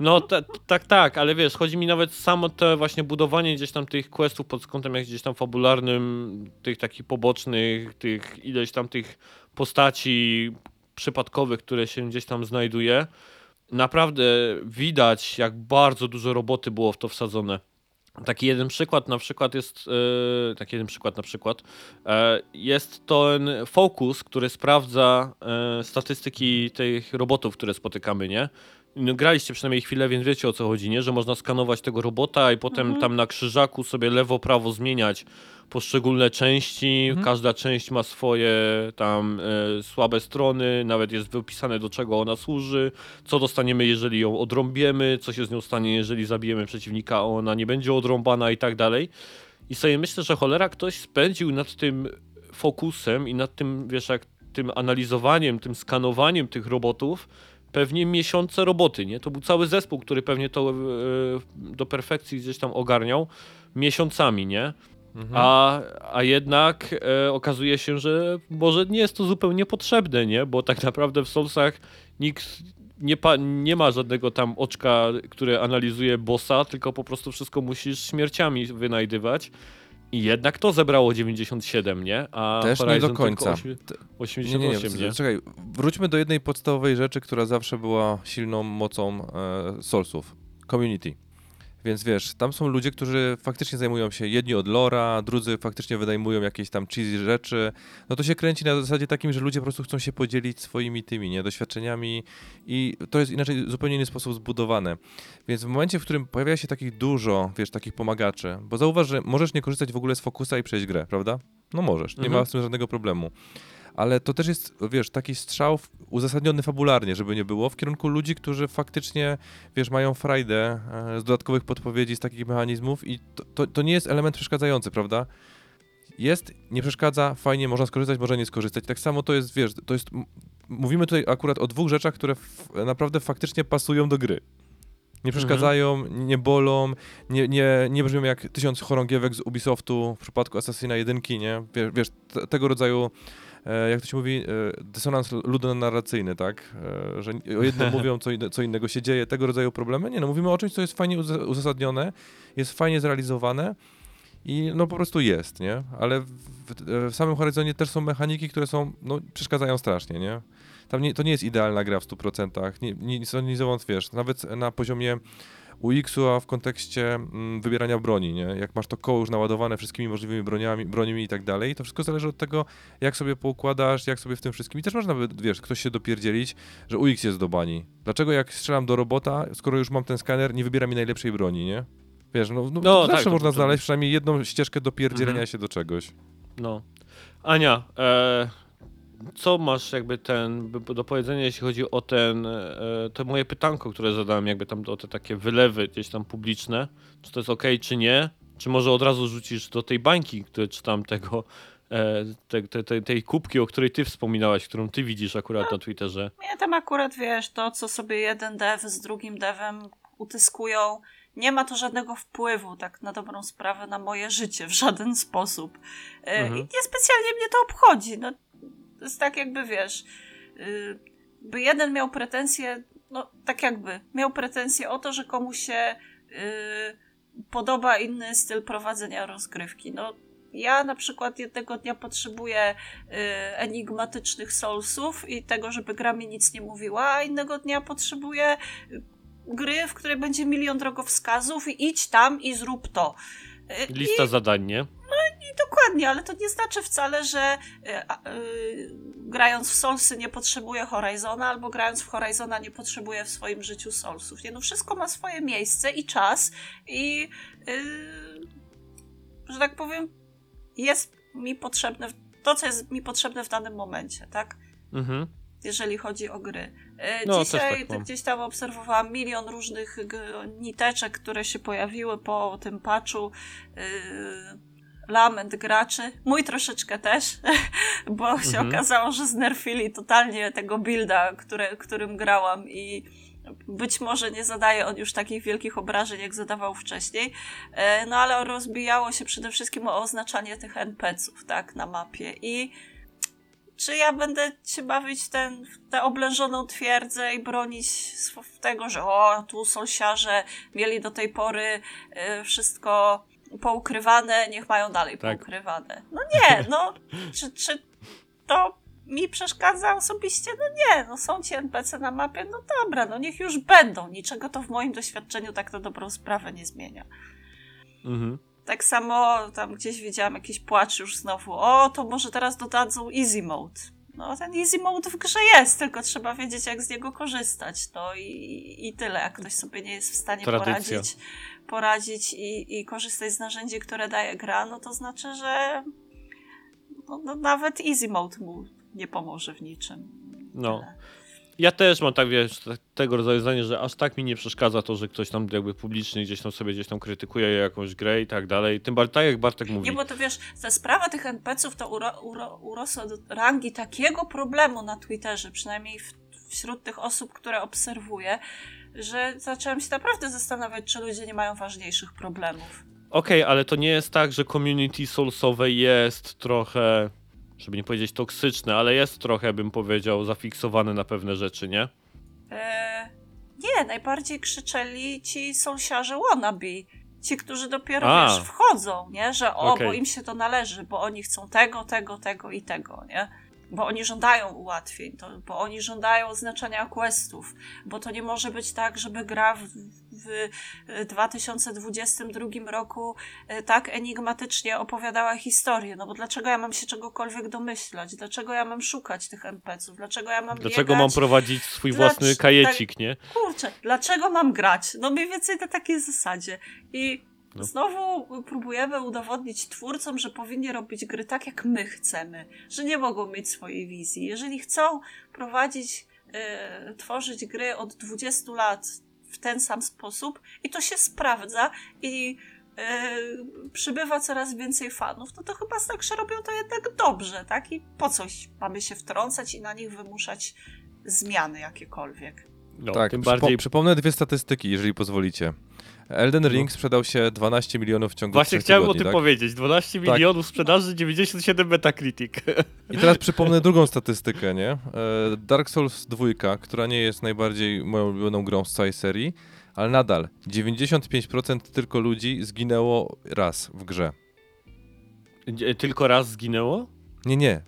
No ta- tak, tak, ale wiesz, chodzi mi nawet samo te właśnie budowanie gdzieś tam tych questów pod kątem jak gdzieś tam fabularnym, tych takich pobocznych, tych ileś tam tych postaci przypadkowych, które się gdzieś tam znajduje. Naprawdę widać, jak bardzo dużo roboty było w to wsadzone. Taki jeden przykład na przykład jest, e, taki jeden przykład na przykład, e, jest ten Focus, który sprawdza e, statystyki tych robotów, które spotykamy, nie? No, graliście przynajmniej chwilę, więc wiecie o co chodzi, nie? Że można skanować tego robota i potem Mhm. tam na krzyżaku sobie lewo, prawo zmieniać poszczególne części. Mhm. Każda część ma swoje tam e, słabe strony, nawet jest wypisane do czego ona służy, co dostaniemy, jeżeli ją odrąbiemy, co się z nią stanie, jeżeli zabijemy przeciwnika, a ona nie będzie odrąbana i tak dalej. I sobie myślę, że cholera ktoś spędził nad tym fokusem i nad tym, wiesz, jak tym analizowaniem, tym skanowaniem tych robotów pewnie miesiące roboty, nie? To był cały zespół, który pewnie to e, do perfekcji gdzieś tam ogarniał miesiącami, nie? Mhm. A, a jednak e, okazuje się, że może nie jest to zupełnie potrzebne, nie? Bo tak naprawdę w Soulsach nikt nie, nie ma żadnego tam oczka, które analizuje bossa, tylko po prostu wszystko musisz śmierciami wynajdywać. I jednak to zebrało 97, nie? A Też nie Horizon do końca. Tylko Te- 88, Nie, nie, nie, nie, czekaj, wróćmy do jednej podstawowej rzeczy, która zawsze była silną mocą e, Soulsów. Community. Więc wiesz, tam są ludzie, którzy faktycznie zajmują się jedni od lora, drudzy faktycznie wynajmują jakieś tam cheesy rzeczy. No to się kręci na zasadzie takim, że ludzie po prostu chcą się podzielić swoimi tymi, nie, doświadczeniami i to jest inaczej, zupełnie inny sposób zbudowane. Więc w momencie, w którym pojawia się takich dużo, wiesz, takich pomagaczy, bo zauważ, że możesz nie korzystać w ogóle z Focusa i przejść grę, prawda? No możesz, nie Mhm. ma z tym żadnego problemu ale to też jest, wiesz, taki strzał uzasadniony fabularnie, żeby nie było, w kierunku ludzi, którzy faktycznie, wiesz, mają frajdę e, z dodatkowych podpowiedzi, z takich mechanizmów i to, to, to nie jest element przeszkadzający, prawda? Jest, nie przeszkadza, fajnie, można skorzystać, można nie skorzystać. Tak samo to jest, wiesz, to jest, mówimy tutaj akurat o dwóch rzeczach, które naprawdę faktycznie pasują do gry. Nie przeszkadzają, nie bolą, nie, nie, nie brzmią jak tysiąc chorągiewek z Ubisoftu w przypadku Assassina 1, nie? Wiesz, wiesz te, tego rodzaju jak to się mówi, e, dysonans ludonarracyjny, tak? E, że o jednym mówią, co, inne, co innego się dzieje, tego rodzaju problemy. Nie, no mówimy o czymś, co jest fajnie uza- uzasadnione, jest fajnie zrealizowane i no po prostu jest, nie? Ale w, w, samym Horizonie też są mechaniki, które są, no przeszkadzają strasznie, nie? Tam nie, to nie jest idealna gra w 100%, nie, nie, nie, nie wiesz, nawet na poziomie UX-u, a w kontekście mm, wybierania broni, nie? Jak masz to koło już naładowane wszystkimi możliwymi broniami, broniami i tak dalej, to wszystko zależy od tego, jak sobie poukładasz, jak sobie w tym wszystkim. I też można, by, wiesz, ktoś się dopierdzielić, że UX jest do bani. Dlaczego jak strzelam do robota, skoro już mam ten skaner, nie wybiera mi najlepszej broni, nie? Wiesz, no, no, No, zawsze tak, można znaleźć przynajmniej jedną ścieżkę dopierdzielenia Mhm. się do czegoś. No. Ania, e, co masz jakby ten, do powiedzenia, jeśli chodzi o ten, e, to moje pytanko, które zadałem, jakby tam o te takie wylewy gdzieś tam publiczne, czy to jest ok, czy nie? Czy może od razu rzucisz do tej bańki, które czytam tego, e, te, te, te, tej kubki, o której ty wspominałaś, którą ty widzisz akurat na Twitterze. Mnie tam akurat, wiesz, to co sobie jeden dev z drugim devem utyskują, nie ma to żadnego wpływu, tak na dobrą sprawę, na moje życie w żaden sposób. E, Mhm. I niespecjalnie mnie to obchodzi. No, to jest tak jakby, wiesz, y, by jeden miał pretensje, no tak jakby, miał pretensje o to, że komuś się y, podoba inny styl prowadzenia rozgrywki. No, ja na przykład jednego dnia potrzebuję y, enigmatycznych soulsów i tego, żeby gra mi nic nie mówiła, a innego dnia potrzebuję y, gry, w której będzie milion drogowskazów i idź tam i zrób to. Y, Lista zadań, nie? Dokładnie, ale to nie znaczy wcale, że a, y, grając w Soulsy nie potrzebuję Horizona, albo grając w Horizona nie potrzebuję w swoim życiu Soulsów. Nie, no wszystko ma swoje miejsce i czas i y, że tak powiem jest mi potrzebne, to co jest mi potrzebne w danym momencie, tak? Mhm. jeżeli chodzi o gry. E, No, Dzisiaj tak mam. gdzieś tam obserwowałam milion różnych niteczek, które się pojawiły po tym patchu. Yy, lament graczy. Mój troszeczkę też, bo się Mhm. okazało, że znerfili totalnie tego builda, którym grałam i być może nie zadaje on już takich wielkich obrażeń, jak zadawał wcześniej, E, no ale rozbijało się przede wszystkim o oznaczanie tych NPC-ów, tak, na mapie i czy ja będę się bawić w, ten, w tę oblężoną twierdzę i bronić tego, że o, tu sąsiarze mieli do tej pory y, wszystko poukrywane, niech mają dalej Tak. poukrywane. No nie, no, czy, czy to mi przeszkadza osobiście? No nie, no są ci NPC na mapie, no dobra, no niech już będą. Niczego to w moim doświadczeniu tak na dobrą sprawę nie zmienia. Mhm. Tak samo tam gdzieś widziałam jakiś płacz już znowu. O, to może teraz dodadzą easy mode. No, ten easy mode w grze jest, tylko trzeba wiedzieć, jak z niego korzystać. No i, i tyle. Jak ktoś sobie nie jest w stanie Tradycja. poradzić, poradzić i, i korzystać z narzędzi, które daje gra, no to znaczy, że no, no, nawet easy mode mu nie pomoże w niczym. No. Tyle. Ja też mam tak, wiesz, te- tego rodzaju zdanie, że aż tak mi nie przeszkadza to, że ktoś tam jakby publicznie gdzieś tam sobie gdzieś tam krytykuje jakąś grę i tak dalej. Tym bardziej, tak jak Bartek mówi. Nie, bo to wiesz, ta sprawa tych NPC-ów to uro, uro, urosła do rangi takiego problemu na Twitterze, przynajmniej w, wśród tych osób, które obserwuję, że zaczęłam się naprawdę zastanawiać, czy ludzie nie mają ważniejszych problemów. Okej, ale to nie jest tak, że community soulsowe jest trochę, żeby nie powiedzieć toksyczne, ale jest trochę, bym powiedział, zafiksowane na pewne rzeczy, nie? E, nie, najbardziej krzyczeli ci sąsiarze wannabe. ci, którzy dopiero A. wiesz, wchodzą, nie? Że o, Okej. bo im się to należy, bo oni chcą tego, tego, tego i tego, nie? Bo oni żądają ułatwień, to, bo oni żądają oznaczania questów, bo to nie może być tak, żeby gra w, w e, 2022 roku e, tak enigmatycznie opowiadała historię. No bo dlaczego ja mam się czegokolwiek domyślać? Dlaczego ja mam szukać tych NPC-ów? Dlaczego ja mam Dlaczego biegać? mam prowadzić swój Dlacz- własny kajecik, nie? kurczę, dlaczego mam grać? No mniej więcej na takiej zasadzie. I No. znowu próbujemy udowodnić twórcom, że powinni robić gry tak, jak my chcemy, że nie mogą mieć swojej wizji. Jeżeli chcą prowadzić, e, tworzyć gry od 20 lat w ten sam sposób i to się sprawdza i e, przybywa coraz więcej fanów, no to chyba znaczy, że robią to jednak dobrze, tak? I po coś mamy się wtrącać i na nich wymuszać zmiany jakiekolwiek. No, tak, tym przypo- bardziej. przypomnę dwie statystyki, jeżeli pozwolicie. Elden Ring sprzedał się 12 milionów w ciągu Właśnie chciałem o tygodni, tym tak? powiedzieć. 12 Tak. milionów sprzedaży, 97 Metacritic. I teraz przypomnę drugą statystykę, nie? E, Dark Souls 2, która nie jest najbardziej moją ulubioną grą z całej serii, ale nadal 95% tylko ludzi zginęło raz w grze. Tylko raz zginęło? Nie, nie,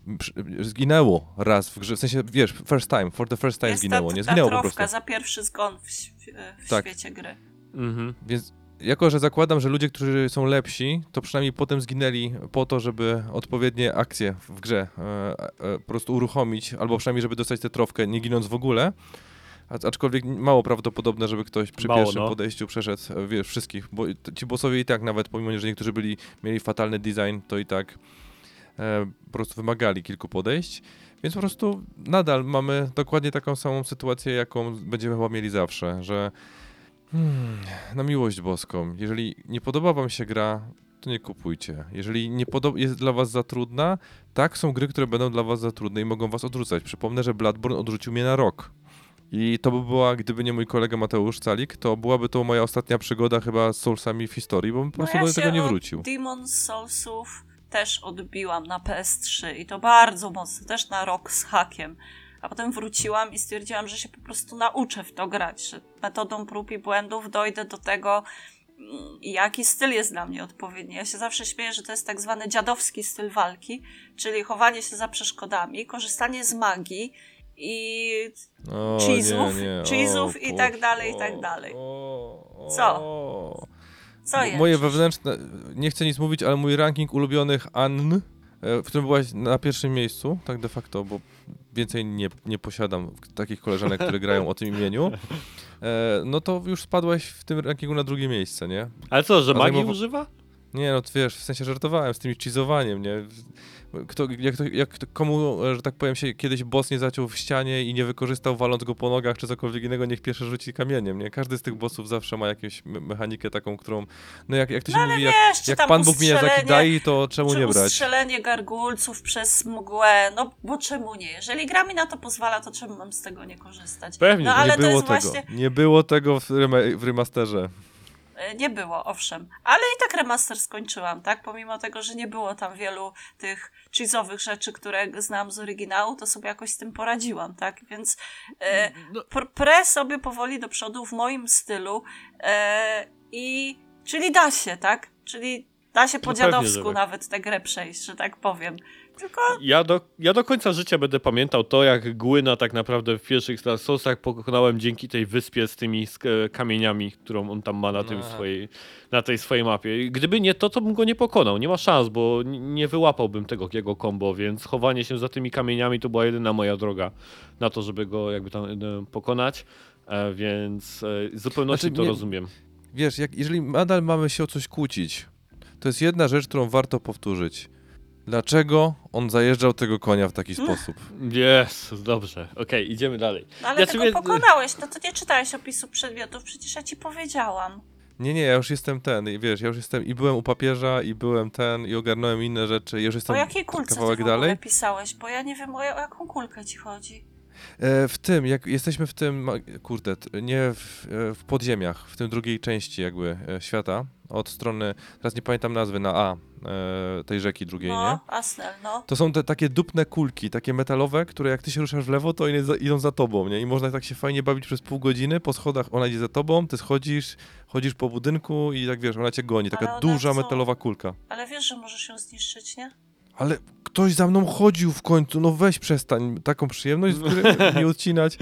zginęło raz w grze, w sensie, wiesz, first time, for the first time Jest zginęło, ta, nie ta zginęło po trofka prostu. za pierwszy zgon w, w Tak. świecie gry. Mhm. Więc jako, że zakładam, że ludzie, którzy są lepsi, to przynajmniej potem zginęli po to, żeby odpowiednie akcje w grze e, e, po prostu uruchomić, albo przynajmniej, żeby dostać tę trofkę, nie ginąc w ogóle. A- Aczkolwiek mało prawdopodobne, żeby ktoś przy Mało, pierwszym no. podejściu przeszedł, e, wiesz, wszystkich, bo ci bossowie i tak nawet, pomimo, że niektórzy byli, mieli fatalny design, to i tak e, po prostu wymagali kilku podejść. Więc po prostu nadal mamy dokładnie taką samą sytuację, jaką będziemy chyba mieli zawsze, że hmm, na miłość boską, jeżeli nie podoba wam się gra, to nie kupujcie. Jeżeli nie jest dla was za trudna, tak są gry, które będą dla was za trudne i mogą was odrzucać. Przypomnę, że Bloodborne odrzucił mnie na rok. I to by była, gdyby nie mój kolega Mateusz Calik, to byłaby to moja ostatnia przygoda chyba z Soulsami w historii, bo bym po No prostu ja do tego nie wrócił. Demon Soulsów też odbiłam na PS3 i to bardzo mocno, też na rok z hakiem. A potem wróciłam i stwierdziłam, że się po prostu nauczę w to grać, że metodą prób i błędów dojdę do tego, mm, jaki styl jest dla mnie odpowiedni. Ja się zawsze śmieję, że to jest tak zwany dziadowski styl walki, czyli chowanie się za przeszkodami, korzystanie z magii i O, cheese'ów, nie, nie. cheese'ów O, i tak dalej, i tak dalej. Co? co jest? Moje wewnętrzne, nie chcę nic mówić, ale mój ranking ulubionych Ann, e, w którym byłaś na pierwszym miejscu, tak de facto, bo więcej nie, nie posiadam takich koleżanek, które grają o tym imieniu, e, no to już spadłaś w tym rankingu na drugie miejsce, nie? Ale co, że A magii zajmowa- używa? Nie, no wiesz, w sensie żartowałem z tym cheezowaniem, nie? Kto, jak, to, jak to, komu, e, że tak powiem, się kiedyś boss nie zaciął w ścianie i nie wykorzystał waląc go po nogach czy cokolwiek innego, niech pierwszy rzuci kamieniem, nie? Każdy z tych bossów zawsze ma jakąś me- mechanikę taką, którą, no jak, jak to się No mówi, jak, wiesz, jak tam Pan Bóg Miyazaki daje, to czemu nie brać? ustrzelenie gargulców przez mgłę, no bo czemu nie? Jeżeli gra mi na to pozwala, to czemu mam z tego nie korzystać? Pewnie, no ale nie to było jest tego, właśnie, nie było tego w, rema- w remasterze. E, nie było, owszem. Ale i tak remaster skończyłam, tak? Pomimo tego, że nie było tam wielu tych cheese'owych rzeczy, które znam z oryginału, to sobie jakoś z tym poradziłam, tak? Więc e, No, pr- prę sobie powoli do przodu w moim stylu e, i czyli da się, tak? Czyli da się po No pewnie, że dziadowsku tak. nawet tę grę przejść, że tak powiem. Tylko Ja do, ja do końca życia będę pamiętał to, jak Głyna tak naprawdę w pierwszych Star Soulsach pokonałem dzięki tej wyspie z tymi sk- kamieniami, którą on tam ma na, tym A. swojej, na tej swojej mapie. Gdyby nie to, to bym go nie pokonał. Nie ma szans, bo nie wyłapałbym tego jego combo, więc chowanie się za tymi kamieniami to była jedyna moja droga na to, żeby go jakby tam e, pokonać. E, więc e, w zupełności Znaczy, to nie- rozumiem. Wiesz, jak, jeżeli nadal mamy się o coś kłócić, to jest jedna rzecz, którą warto powtórzyć. Dlaczego on zajeżdżał tego konia w taki sposób? Jest, dobrze. Okej, idziemy dalej. No ale Ja tego pokonałeś, no to nie czytałeś opisu przedmiotów, przecież ja ci powiedziałam. Nie, nie, ja już jestem ten, i wiesz, ja już jestem i byłem u papieża, i byłem ten, i ogarnąłem inne rzeczy, i już O jestem jakiej kulce ty w kawałek ogóle dalej. pisałeś? Bo ja nie wiem, o, o jaką kulkę ci chodzi. E, w tym, jak jesteśmy w tym, kurde, nie w, e, w podziemiach, w tym drugiej części jakby e, świata, od strony, teraz nie pamiętam nazwy, na A tej rzeki drugiej, nie? No, Asnel, no. To są te takie dupne kulki, takie metalowe, które jak ty się ruszasz w lewo, to one idą za tobą, nie? I można tak się fajnie bawić przez pół godziny, po schodach ona idzie za tobą, ty schodzisz, chodzisz po budynku i tak wiesz, ona cię goni, taka duża chcą- metalowa kulka. Ale wiesz, że możesz ją zniszczyć, nie? Ale ktoś za mną chodził w końcu, no weź przestań, taką przyjemność z gry nie odcinać.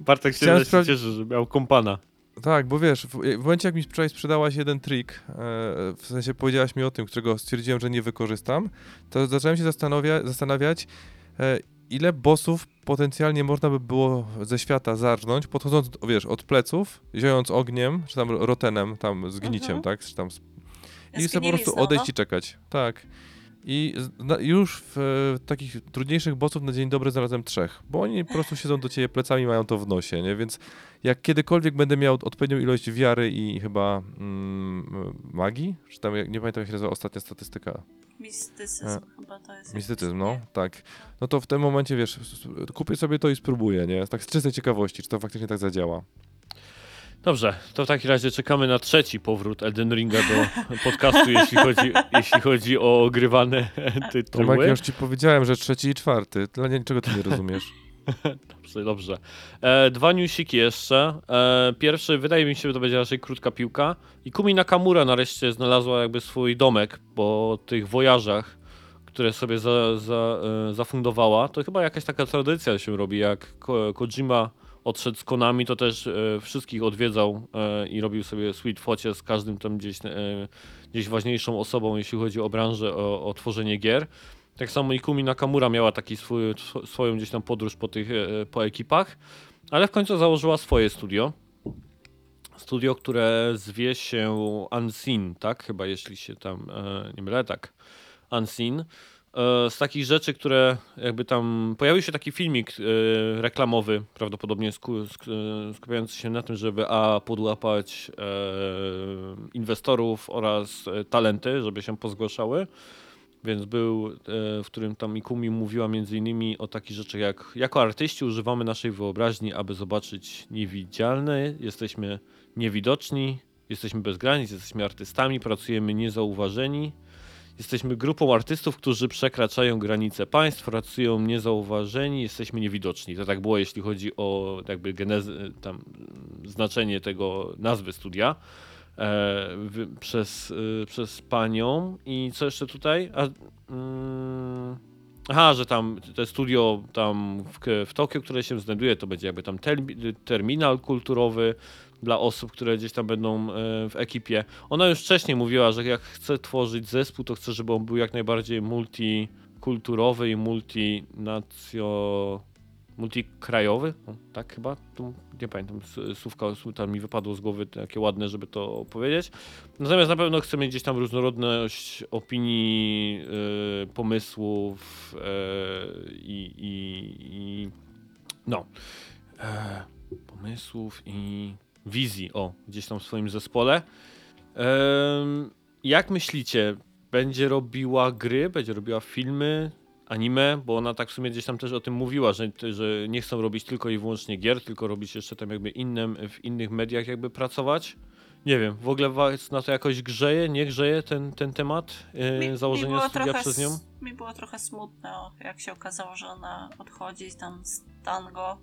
Bartek się Chciałem sprawdzić- cieszy, że miał kompana. Tak, bo wiesz, w, w momencie jak mi wczoraj sprzedałaś jeden trik, e, w sensie powiedziałaś mi o tym, którego stwierdziłem, że nie wykorzystam, to zacząłem się zastanawia, zastanawiać, e, ile bossów potencjalnie można by było ze świata zarżnąć, podchodząc, wiesz, od pleców, ziojąc ogniem, czy tam rotenem, tam zgniciem, Mhm. tak, czy tam z I sobie po prostu odejść no. i czekać. Tak. I już w e, takich trudniejszych bossów na dzień dobry znalazłem trzech, bo oni po prostu siedzą do ciebie plecami, mają to w nosie, nie? Więc jak kiedykolwiek będę miał odpowiednią ilość wiary i chyba mm, magii, czy tam, nie pamiętam jak się nazywa ostatnia statystyka, Mistycyzm chyba to jest. mistycyzm, no, tak. No to w tym momencie, wiesz, kupię sobie to i spróbuję, nie? Tak z czystej ciekawości, czy to faktycznie tak zadziała. Dobrze, to w takim razie czekamy na trzeci powrót Elden Ringa do podcastu, jeśli chodzi, jeśli chodzi o ogrywane Tomek, tytuły. ja już ci powiedziałem, że trzeci i czwarty. Dla niczego ty nie rozumiesz. Dobrze, dobrze. E, dwa newsiki jeszcze. E, pierwszy, wydaje mi się, że to będzie raczej krótka piłka. I Kumi Nakamura nareszcie znalazła jakby swój domek po tych wojażach, które sobie za, za, e, zafundowała. To chyba jakaś taka tradycja się robi, jak Ko Kojima odszedł z Konami, to też e, wszystkich odwiedzał e, i robił sobie sweet focie z każdym tam gdzieś, e, gdzieś ważniejszą osobą, jeśli chodzi o branżę, o, o tworzenie gier. Tak samo i Kumi Nakamura miała taki swój, swoją gdzieś tam podróż po tych po ekipach, ale w końcu założyła swoje studio. Studio, które zwie się Unseen, tak? Chyba jeśli się tam nie mylę, tak. Unseen. E, z takich rzeczy, które jakby tam. Pojawił się taki filmik e, reklamowy, prawdopodobnie e, skupiający się na tym, żeby A podłapać inwestorów oraz talenty, żeby się pozgłaszały. Więc był, w którym tam Ikumi mówiła między innymi o takich rzeczach jak jako artyści używamy naszej wyobraźni, aby zobaczyć niewidzialne, jesteśmy niewidoczni, jesteśmy bez granic, jesteśmy artystami, pracujemy niezauważeni. Jesteśmy grupą artystów, którzy przekraczają granice państw, pracują niezauważeni, jesteśmy niewidoczni. To tak było, jeśli chodzi o jakby genezę, tam znaczenie tego nazwy studia e, przez, y, przez panią. I co jeszcze tutaj? A, mm, aha, że tam te studio tam w, w Tokio, które się znajduje, to będzie jakby tam termi- terminal kulturowy dla osób, które gdzieś tam będą e, w ekipie. Ona już wcześniej mówiła, że jak chce tworzyć zespół, to chce, żeby on był jak najbardziej multikulturowy i multinacjo... multikrajowy, tak chyba, tu nie pamiętam, słówka tam mi wypadło z głowy takie ładne, żeby to powiedzieć. Natomiast na pewno chcę mieć gdzieś tam różnorodność opinii, e, pomysłów e, i, i, no, pomysłów i wizji, o, gdzieś tam w swoim zespole. Jak myślicie, będzie robiła gry, będzie robiła filmy, anime, bo ona tak w sumie gdzieś tam też o tym mówiła, że, że nie chcą robić tylko i wyłącznie gier, tylko robić jeszcze tam jakby innym, w innych mediach jakby pracować. Nie wiem, w ogóle was na to jakoś grzeje, nie grzeje ten, ten temat e, założenia było studia trochę przez nią? Mi było trochę smutne, o, jak się okazało, że ona odchodzi tam z tango,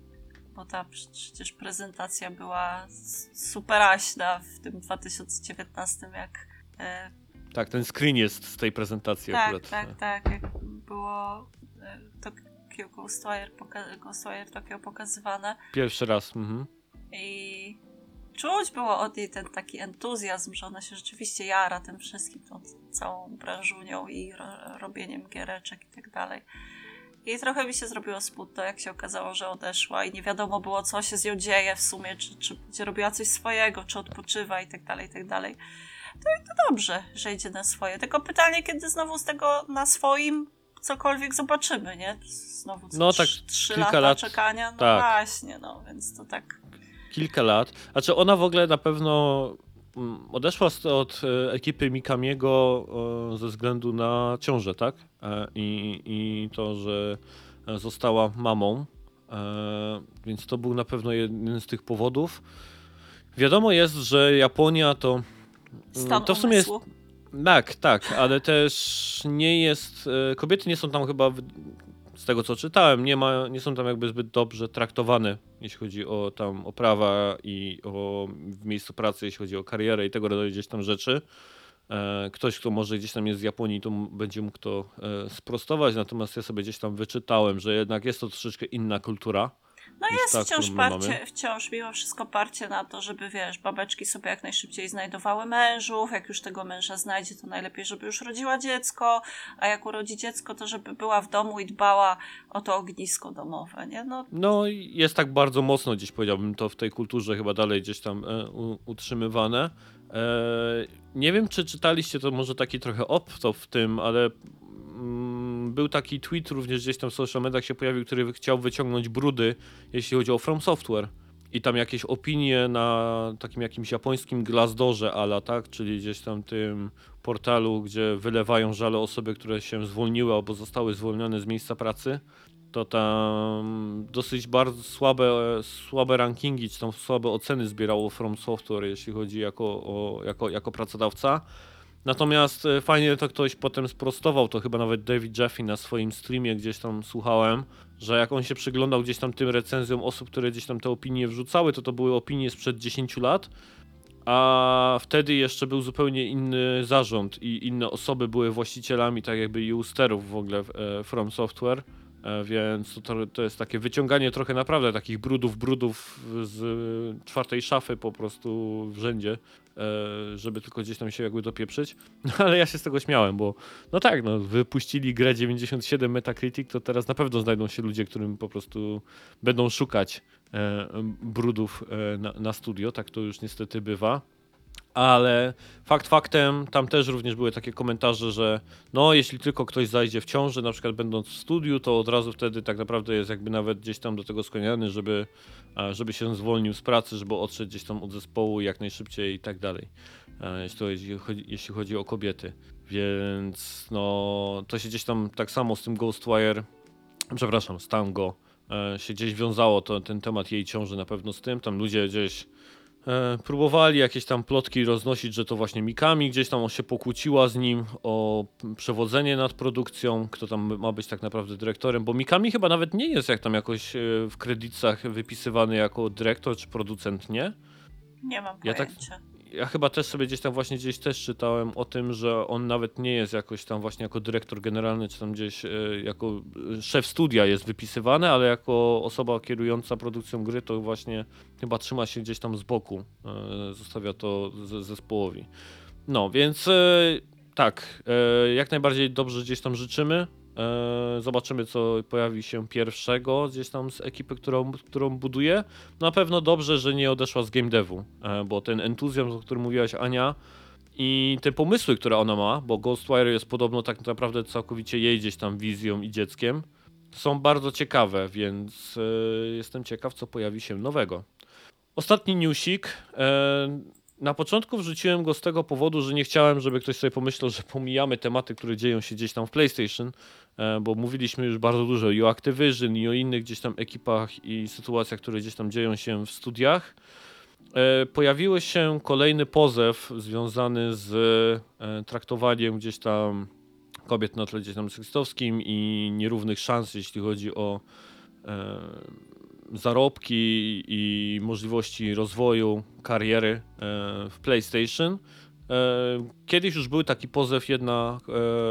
bo ta przecież prezentacja była superaśna w tym 2019, jak e, Tak, ten screen jest z tej prezentacji tak, akurat. tak, tak, jak było e, Tokyo Ghostwire, poka- Ghostwire Tokyo pokazywane Pierwszy raz. Mhm. i czuć było od niej ten taki entuzjazm, że ona się rzeczywiście jara tym wszystkim, tą całą branżunią i ro- robieniem giereczek i tak dalej. I trochę mi się zrobiło smutno, jak się okazało, że odeszła i nie wiadomo było, co się z nią dzieje w sumie, czy, czy będzie robiła coś swojego, czy odpoczywa i tak dalej, i tak dalej. To, to dobrze, że idzie na swoje. Tylko pytanie, kiedy znowu z tego na swoim cokolwiek zobaczymy, nie? Znowu co No no, tak, trzy kilka lata lat, czekania? No tak. właśnie, no więc to tak... kilka lat. Znaczy ona w ogóle na pewno odeszła od e, ekipy Mikamiego e, ze względu na ciążę, tak? E, I, I to, że została mamą. Więc to był na pewno jeden z tych powodów. Wiadomo jest, że Japonia to. Stan to w sumie jest. Tak, tak, ale też nie jest. Kobiety nie są tam chyba. Z tego co czytałem, nie, ma, nie są tam jakby zbyt dobrze traktowane, jeśli chodzi o tam o prawa i o w miejscu pracy, jeśli chodzi o karierę i tego rodzaju gdzieś tam rzeczy. E, Ktoś, kto może gdzieś tam jest z Japonii, to będzie mógł to e, sprostować, natomiast ja sobie gdzieś tam wyczytałem, że jednak jest to troszeczkę inna kultura. No jest wciąż parcie, mamy. wciąż mimo wszystko parcie na to, żeby wiesz, babeczki sobie jak najszybciej znajdowały mężów, jak już tego męża znajdzie, to najlepiej, żeby już rodziła dziecko, a jak urodzi dziecko, to żeby była w domu i dbała o to ognisko domowe, nie? No No i jest tak bardzo mocno gdzieś powiedziałbym to w tej kulturze chyba dalej gdzieś tam e, u, utrzymywane. E, nie wiem, czy czytaliście to może taki trochę off-top w tym, ale mm, był taki tweet również gdzieś tam w social mediach się pojawił, który chciał wyciągnąć brudy, jeśli chodzi o From Software. I tam jakieś opinie na takim jakimś japońskim Glassdoorze ala, tak? Czyli gdzieś tam tym portalu, gdzie wylewają żale osoby, które się zwolniły albo zostały zwolnione z miejsca pracy to tam dosyć bardzo słabe, słabe rankingi, czy tam słabe oceny zbierało From Software, jeśli chodzi jako, o, jako, jako pracodawca. Natomiast e, fajnie to ktoś potem sprostował, to chyba nawet David Jeffy na swoim streamie gdzieś tam słuchałem, że jak on się przyglądał gdzieś tam tym recenzjom osób, które gdzieś tam te opinie wrzucały, to to były opinie sprzed 10 lat, a wtedy jeszcze był zupełnie inny zarząd i inne osoby były właścicielami, tak jakby i usterów w ogóle e, From Software. E, Więc to- to, jest takie wyciąganie trochę naprawdę takich brudów, brudów z czwartej szafy po prostu w rzędzie, e, żeby tylko gdzieś tam się jakby dopieprzyć. No ale ja się z tego śmiałem, bo no tak, no wypuścili grę 97 Metacritic, to teraz na pewno znajdą się ludzie, którym po prostu będą szukać e, brudów na, na studio, tak to już niestety bywa. Ale fakt faktem, tam też również były takie komentarze, że no jeśli tylko ktoś zajdzie w ciąży, na przykład będąc w studiu, to od razu wtedy tak naprawdę jest jakby nawet gdzieś tam do tego skłaniany, żeby, żeby się zwolnił z pracy, żeby odszedł gdzieś tam od zespołu jak najszybciej i tak dalej. Jeśli, chodzi, jeśli chodzi o kobiety. Więc no to się gdzieś tam tak samo z tym Ghostwire, przepraszam, z Tango e, się gdzieś wiązało to, ten temat jej ciąży na pewno z tym. Tam ludzie gdzieś próbowali jakieś tam plotki roznosić, że to właśnie Mikami gdzieś tam on się pokłóciła z nim o przewodzenie nad produkcją, kto tam ma być tak naprawdę dyrektorem, bo Mikami chyba nawet nie jest jak tam jakoś e, w kredytach wypisywany jako dyrektor czy producent, nie? nie mam Ja tak- pojęcia. Ja chyba też sobie gdzieś tam właśnie gdzieś też czytałem o tym, że on nawet nie jest jakoś tam właśnie jako dyrektor generalny, czy tam gdzieś e, jako szef studia jest wypisywany, ale jako osoba kierująca produkcją gry to właśnie chyba trzyma się gdzieś tam z boku, e, zostawia to zespołowi. No, więc e, tak, jak najbardziej dobrze gdzieś tam życzymy. E, Zobaczymy, co pojawi się pierwszego gdzieś tam z ekipy, którą, którą buduje. Na pewno dobrze, że nie odeszła z game devu, e, bo ten entuzjazm, o którym mówiłaś Ania i te pomysły, które ona ma, bo Ghostwire jest podobno tak naprawdę całkowicie jej gdzieś tam wizją i dzieckiem, są bardzo ciekawe, więc e, jestem ciekaw, co pojawi się nowego. Ostatni newsik. Na początku wrzuciłem go z tego powodu, że nie chciałem, żeby ktoś sobie pomyślał, że pomijamy tematy, które dzieją się gdzieś tam w PlayStation, e, bo mówiliśmy już bardzo dużo i o Activision, i o innych gdzieś tam ekipach i sytuacjach, które gdzieś tam dzieją się w studiach. E, Pojawiły się kolejny pozew związany z e, traktowaniem gdzieś tam kobiet na tle gdzieś tam seksistowskim i nierównych szans, jeśli chodzi o zarobki i możliwości rozwoju kariery e, w PlayStation. E, Kiedyś już był taki pozew, jedna,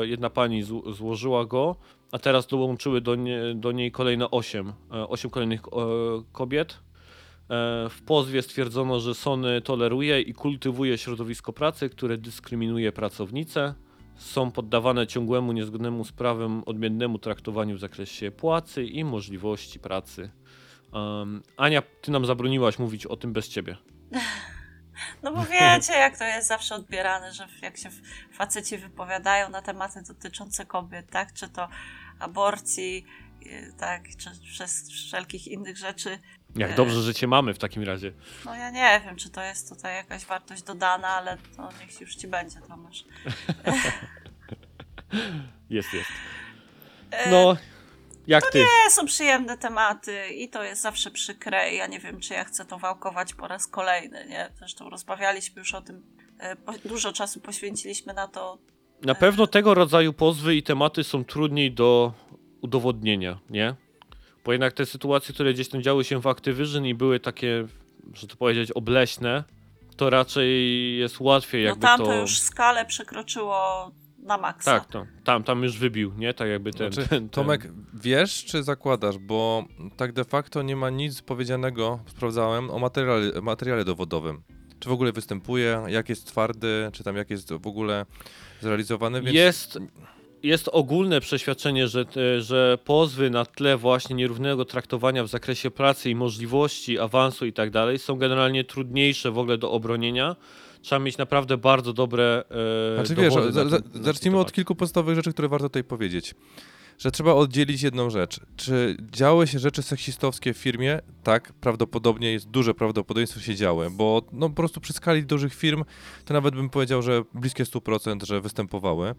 e, jedna pani zł- złożyła go, a teraz dołączyły do, nie, do niej kolejne 8, 8 kolejnych kobiet. W pozwie stwierdzono, że Sony toleruje i kultywuje środowisko pracy, które dyskryminuje pracownice. Są poddawane ciągłemu, niezgodnemu z prawem odmiennemu traktowaniu w zakresie płacy i możliwości pracy. Um, Ania, ty nam zabroniłaś mówić o tym bez ciebie. No bo wiecie, jak to jest zawsze odbierane, że jak się faceci wypowiadają na tematy dotyczące kobiet, tak? Czy to aborcji, y, tak? Czy przez wszelkich innych rzeczy. Jak E. dobrze, że cię mamy w takim razie. No ja nie wiem, czy to jest tutaj jakaś wartość dodana, ale to niech już ci będzie, Tomasz. Jest, jest. E, No, Jak ty? Nie, są przyjemne tematy i to jest zawsze przykre. i Ja nie wiem, czy ja chcę to wałkować po raz kolejny, nie? Zresztą rozmawialiśmy już o tym, e, dużo czasu poświęciliśmy na to. Na pewno tego rodzaju pozwy i tematy są trudniej do udowodnienia, nie? Bo jednak te sytuacje, które gdzieś tam działy się w Activision i były takie, że to powiedzieć, obleśne, to raczej jest łatwiej No jakby tam to... to już skalę przekroczyło na maksa. Tak, to, tam, tam już wybił, nie? Tak jakby ten... Znaczy, ten, ten... Tomek, wiesz czy zakładasz, bo tak de facto nie ma nic powiedzianego, sprawdzałem, o materiale, materiale dowodowym. Czy w ogóle występuje, jak jest twardy, czy tam jak jest w ogóle zrealizowany, więc... Jest, jest ogólne przeświadczenie, że, te, że pozwy na tle właśnie nierównego traktowania w zakresie pracy i możliwości awansu i tak dalej są generalnie trudniejsze w ogóle do obronienia. Trzeba mieć naprawdę bardzo dobre e, Znaczy wiesz, za, za, zacznijmy od kilku podstawowych rzeczy, które warto tutaj powiedzieć. Że trzeba oddzielić jedną rzecz. Czy działy się rzeczy seksistowskie w firmie? Tak, prawdopodobnie jest duże prawdopodobieństwo się działy, bo no po prostu przy skali dużych firm to nawet bym powiedział, że bliskie 100%, że występowały.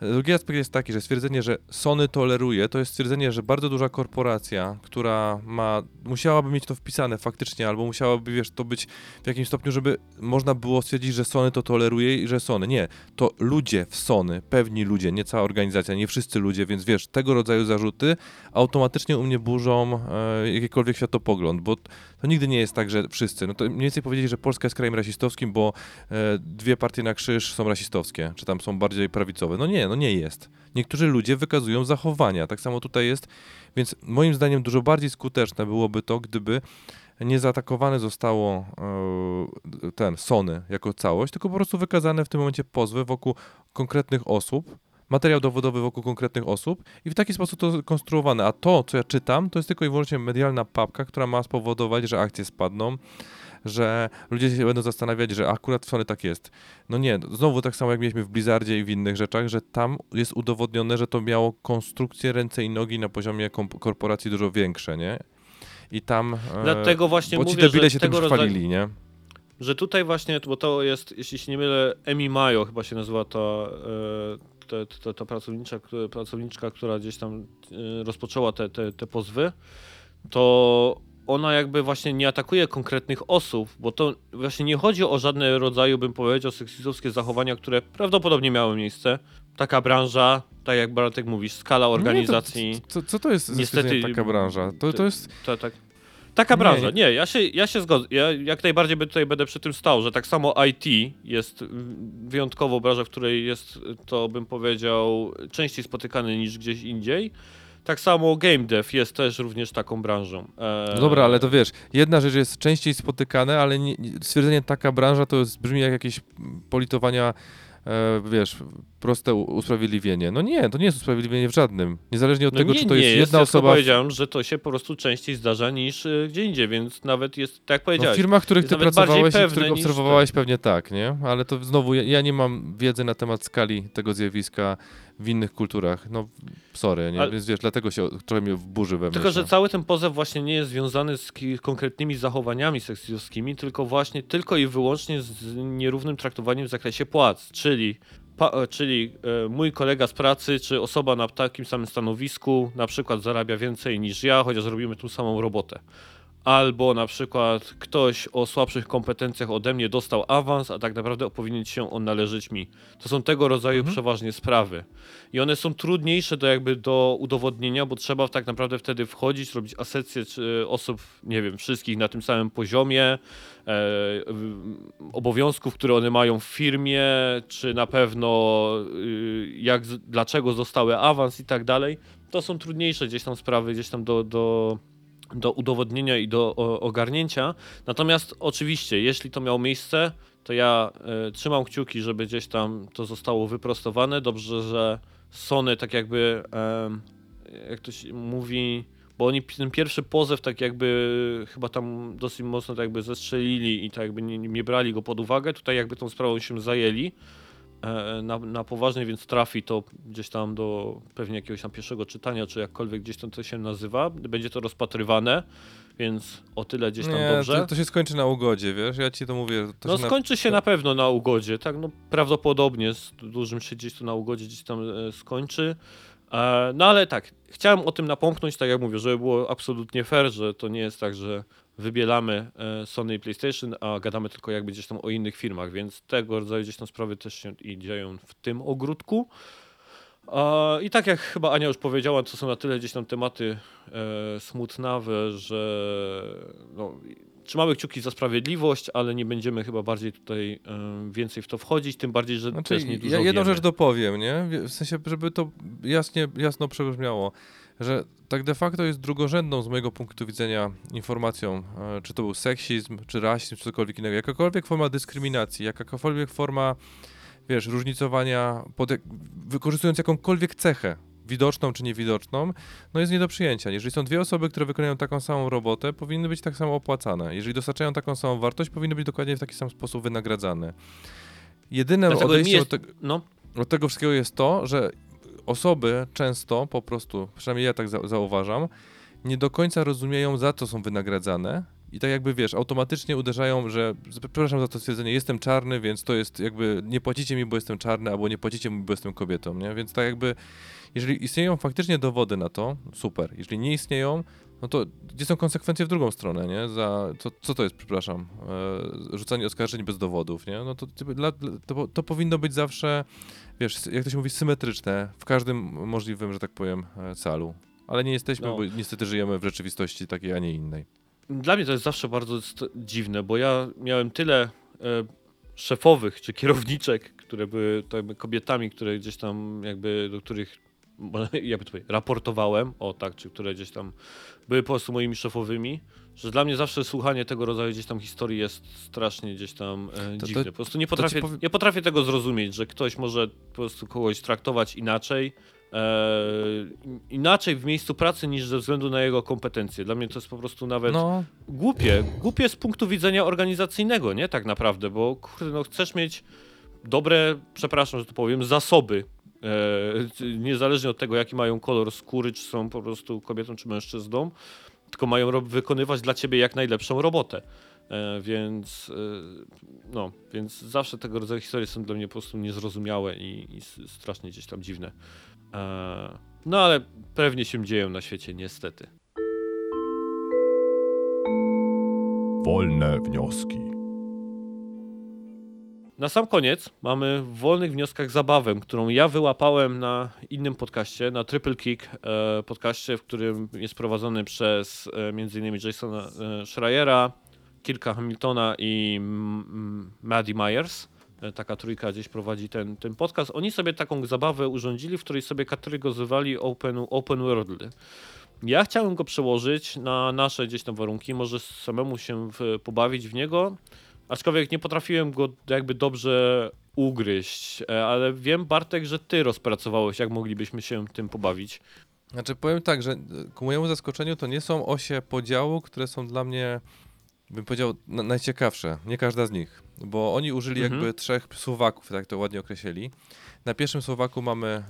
Drugi aspekt jest taki, że stwierdzenie, że Sony toleruje, to jest stwierdzenie, że bardzo duża korporacja, która ma, musiałaby mieć to wpisane faktycznie, albo musiałaby, wiesz, to być w jakimś stopniu, żeby można było stwierdzić, że Sony to toleruje i że Sony. Nie, to ludzie w Sony, pewni ludzie, nie cała organizacja, nie wszyscy ludzie, więc wiesz, tego rodzaju zarzuty automatycznie u mnie burzą e, jakikolwiek światopogląd, bo to nigdy nie jest tak, że wszyscy. No to mniej więcej powiedzieć, że Polska jest krajem rasistowskim, bo e, dwie partie na krzyż są rasistowskie, czy tam są bardziej prawicowe. No nie, no nie jest. Niektórzy ludzie wykazują zachowania, tak samo tutaj jest, więc moim zdaniem dużo bardziej skuteczne byłoby to, gdyby nie zaatakowane zostało e, ten Sony jako całość, tylko po prostu wykazane w tym momencie pozwy wokół konkretnych osób, materiał dowodowy wokół konkretnych osób i w taki sposób to konstruowane. A to, co ja czytam, to jest tylko i wyłącznie medialna papka, która ma spowodować, że akcje spadną, że ludzie się będą zastanawiać, że akurat w Sony tak jest. No nie, znowu tak samo jak mieliśmy w Blizzardzie i w innych rzeczach, że tam jest udowodnione, że to miało konstrukcję ręce i nogi na poziomie korporacji dużo większe, nie? I tam... e, Dlatego właśnie bo ci mówię, debile że się tym tego rodzaju- chwalili, nie? Że tutaj właśnie, bo to jest, jeśli się nie mylę, Emi Mayo chyba się nazywa ta, e, ta, ta, ta pracownicza, pracowniczka, która gdzieś tam e, rozpoczęła te, te, te pozwy, to ona jakby właśnie nie atakuje konkretnych osób, bo to właśnie nie chodzi o żadne rodzaju, bym powiedział, seksistowskie zachowania, które prawdopodobnie miały miejsce. Taka branża, tak jak Bartek mówisz, skala organizacji. Nie, to, co, co to jest Niestety- taka branża? To, to jest... To, tak. Taka branża. nie. Ja się, ja się zgodzę. Ja jak najbardziej tutaj będę przy tym stał, że tak samo IT jest wyjątkowo branża, w której jest to, bym powiedział, częściej spotykany niż gdzieś indziej. Tak samo game dev jest też również taką branżą. E, No dobra, ale to wiesz, jedna rzecz jest częściej spotykane, ale nie, nie, stwierdzenie taka branża to jest, brzmi jak jakieś politowania, e, wiesz, proste usprawiedliwienie. No nie, to nie jest usprawiedliwienie w żadnym. Niezależnie od no tego, nie, czy to nie jest jedna ja osoba... tylko powiedziałem, że to się po prostu częściej zdarza niż y, gdzie indziej, więc nawet jest, tak jak No, w powiedziałeś, firmach, w których jest ty pracowałeś i których obserwowałeś pewnie tak, nie? Ale to znowu, ja, ja nie mam wiedzy na temat skali tego zjawiska w innych kulturach. No, sorry, nie? Ale- Więc wiesz, dlatego się trochę mnie burzy we mnie. Tylko, że cały ten pozew właśnie nie jest związany z konkretnymi zachowaniami seksistowskimi, tylko właśnie tylko i wyłącznie z nierównym traktowaniem w zakresie płac, czyli, pa, e, czyli e, mój kolega z pracy, czy osoba na takim samym stanowisku na przykład zarabia więcej niż ja, chociaż robimy tą samą robotę. Albo na przykład ktoś o słabszych kompetencjach ode mnie dostał awans, a tak naprawdę powinien się on należeć mi. To są tego rodzaju Mhm. przeważnie sprawy. I one są trudniejsze do jakby do udowodnienia, bo trzeba tak naprawdę wtedy wchodzić, robić asekcję czy osób, nie wiem, wszystkich na tym samym poziomie, e, obowiązków, które one mają w firmie, czy na pewno y, jak, dlaczego zostały awans i tak dalej. To są trudniejsze gdzieś tam sprawy, gdzieś tam do, do, do udowodnienia i do ogarnięcia. Natomiast oczywiście, jeśli to miało miejsce, to ja e, trzymam kciuki, żeby gdzieś tam to zostało wyprostowane. Dobrze, że Sony tak jakby, em, jak to się mówi, bo oni ten pierwszy pozew tak jakby chyba tam dosyć mocno tak jakby zestrzelili i tak jakby nie, nie brali go pod uwagę. Tutaj jakby tą sprawą się zajęli na, na poważnie, więc trafi to gdzieś tam do pewnie jakiegoś tam pierwszego czytania, czy jakkolwiek gdzieś tam to się nazywa. Będzie to rozpatrywane, więc o tyle gdzieś tam nie, dobrze. To, to się skończy na ugodzie, wiesz? Ja ci to mówię. To No się na- skończy się na pewno na ugodzie, tak, no prawdopodobnie z dużym się gdzieś to na ugodzie gdzieś tam e, skończy. E, no ale tak, chciałem o tym napomknąć, tak jak mówię, żeby było absolutnie fair, że to nie jest tak, że wybielamy e, Sony i PlayStation, a gadamy tylko jakby gdzieś tam o innych firmach, więc tego rodzaju gdzieś tam sprawy też się i dzieją w tym ogródku. I tak jak chyba Ania już powiedziała, to są na tyle gdzieś tam tematy e, smutnawe, że no, trzymamy kciuki za sprawiedliwość, ale nie będziemy chyba bardziej tutaj e, więcej w to wchodzić, tym bardziej, że Znaczy, też nie dużo ja jedną wiemy. rzecz dopowiem, nie? W sensie, żeby to jasnie, jasno przebrzmiało, że tak de facto jest drugorzędną z mojego punktu widzenia informacją, e, czy to był seksizm, czy rasizm, czy cokolwiek innego, jakakolwiek forma dyskryminacji, jakakolwiek forma, wiesz, różnicowania, pod, wykorzystując jakąkolwiek cechę, widoczną czy niewidoczną, no jest nie do przyjęcia. Jeżeli są dwie osoby, które wykonują taką samą robotę, powinny być tak samo opłacane. Jeżeli dostarczają taką samą wartość, powinny być dokładnie w taki sam sposób wynagradzane. Jedyne Dlatego odejście jest- od tego No, od tego wszystkiego jest to, że osoby często po prostu, przynajmniej ja tak za zauważam, nie do końca rozumieją, za co są wynagradzane. I tak jakby wiesz, automatycznie uderzają, że przepraszam za to stwierdzenie, jestem czarny, więc to jest jakby nie płacicie mi, bo jestem czarny, albo nie płacicie mi, bo jestem kobietą, nie? Więc tak jakby, jeżeli istnieją faktycznie dowody na to, super. Jeżeli nie istnieją, no to gdzie są konsekwencje w drugą stronę, nie? Za, co, co to jest, przepraszam, e, rzucanie oskarżeń bez dowodów, nie? No to, dla- to, to powinno być zawsze wiesz, jak to się mówi, symetryczne w każdym możliwym, że tak powiem, e, calu. Ale nie jesteśmy, No. bo niestety żyjemy w rzeczywistości takiej, a nie innej. Dla mnie to jest zawsze bardzo dziwne, bo ja miałem tyle e, szefowych czy kierowniczek, które były kobietami, które gdzieś tam jakby, do których jakby powiedzieć, raportowałem, o tak, czy które gdzieś tam były po prostu moimi szefowymi, że dla mnie zawsze słuchanie tego rodzaju gdzieś tam historii jest strasznie gdzieś tam e, To- dziwne. to- po prostu nie potrafię, powie- nie potrafię tego zrozumieć, że ktoś może po prostu kogoś traktować inaczej, e, inaczej w miejscu pracy niż ze względu na jego kompetencje. Dla mnie to jest po prostu nawet No, głupie. Głupie z punktu widzenia organizacyjnego, nie? Tak naprawdę, bo kurde, no chcesz mieć dobre, przepraszam, że to powiem, zasoby. E, niezależnie od tego, jaki mają kolor skóry, czy są po prostu kobietą, czy mężczyzną, tylko mają wykonywać dla ciebie jak najlepszą robotę. E, więc, e, no, więc zawsze tego rodzaju historie są dla mnie po prostu niezrozumiałe i, i strasznie gdzieś tam dziwne. No ale pewnie się dzieją na świecie, niestety. Wolne wnioski. Na sam koniec mamy w wolnych wnioskach zabawę, którą ja wyłapałem na innym podcaście, na Triple Kick, e, podcaście, w którym jest prowadzony przez e, m.in. Jasona e, Schreiera, Kirka Hamiltona i Maddie Myers. Taka trójka gdzieś prowadzi ten, ten podcast. Oni sobie taką zabawę urządzili, w której sobie kategoryzowali open, open worldy. Ja chciałem go przełożyć na nasze gdzieś tam warunki, może samemu się w, pobawić w niego, Aczkolwiek nie potrafiłem go jakby dobrze ugryźć, e, ale wiem Bartek, że ty rozpracowałeś, jak moglibyśmy się tym pobawić. znaczy powiem tak, że e, ku mojemu zaskoczeniu to nie są osie podziału, które są dla mnie, bym powiedział, na- najciekawsze. Nie każda z nich, bo oni użyli Mhm. jakby trzech słowaków, tak to ładnie określili. Na pierwszym słowaku mamy e,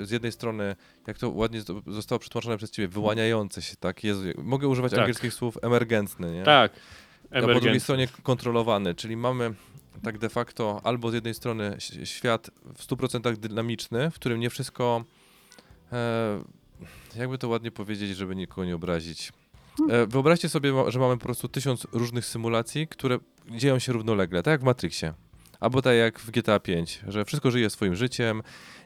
e, z jednej strony, jak to ładnie zo- zostało przetłumaczone przez ciebie, wyłaniające się, tak? Jezu, mogę używać Tak. angielskich słów emergentny, nie? Tak. A po drugiej stronie kontrolowany, czyli mamy tak de facto albo z jednej strony świat w 100% dynamiczny, w którym nie wszystko, e, jakby to ładnie powiedzieć, żeby nikogo nie obrazić. E, wyobraźcie sobie, że mamy po prostu tysiąc różnych symulacji, które dzieją się równolegle, tak jak w Matrixie. Albo tak jak w GTA 5, że wszystko żyje swoim życiem,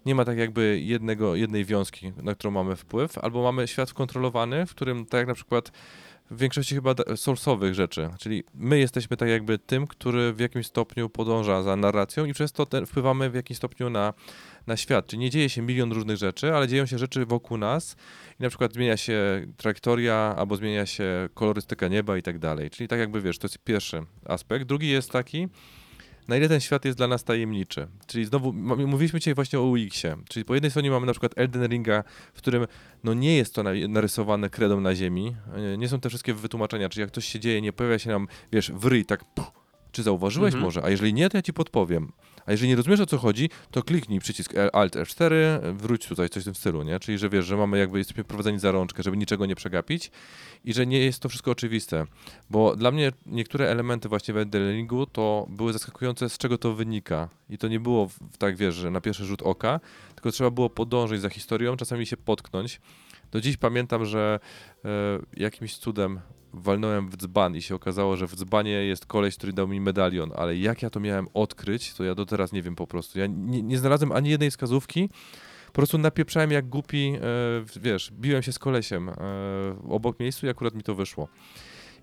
nie ma tak jakby jednego, jednej wiązki, na którą mamy wpływ, albo mamy świat kontrolowany, w którym tak jak na przykład w większości chyba soulsowych rzeczy, czyli my jesteśmy tak jakby tym, który w jakimś stopniu podąża za narracją i przez to te, wpływamy w jakimś stopniu na, na świat. Czyli nie dzieje się milion różnych rzeczy, ale dzieją się rzeczy wokół nas i na przykład zmienia się trajektoria albo zmienia się kolorystyka nieba i tak dalej. Czyli tak jakby wiesz, to jest pierwszy aspekt. Drugi jest taki, na ile ten świat jest dla nas tajemniczy. Czyli znowu mówiliśmy dzisiaj właśnie o UX-ie. Czyli po jednej stronie mamy na przykład Elden Ringa, w którym no nie jest to na, narysowane kredą na ziemi. E, Nie są te wszystkie wytłumaczenia, czyli jak coś się dzieje, nie pojawia się nam, wiesz, w ryj, tak puh, czy zauważyłeś Mhm. może? A jeżeli nie, to ja ci podpowiem. A jeżeli nie rozumiesz o co chodzi, to kliknij przycisk Alt F4, wróć tutaj, coś w tym stylu, nie? Czyli, że wiesz, że mamy jakby, jesteśmy prowadzeni za rączkę, żeby niczego nie przegapić i że nie jest to wszystko oczywiste. Bo dla mnie niektóre elementy właśnie w Elden to były zaskakujące, z czego to wynika. I to nie było w- tak, wiesz, że na pierwszy rzut oka, tylko trzeba było podążyć za historią, czasami się potknąć. Do dziś pamiętam, że e, jakimś cudem walnąłem w dzban i się okazało, że w dzbanie jest koleś, który dał mi medalion, ale jak ja to miałem odkryć, to ja do teraz nie wiem po prostu. Ja nie, nie znalazłem ani jednej wskazówki, po prostu napieprzałem jak głupi, e, wiesz, biłem się z kolesiem e, obok miejscu i akurat mi to wyszło.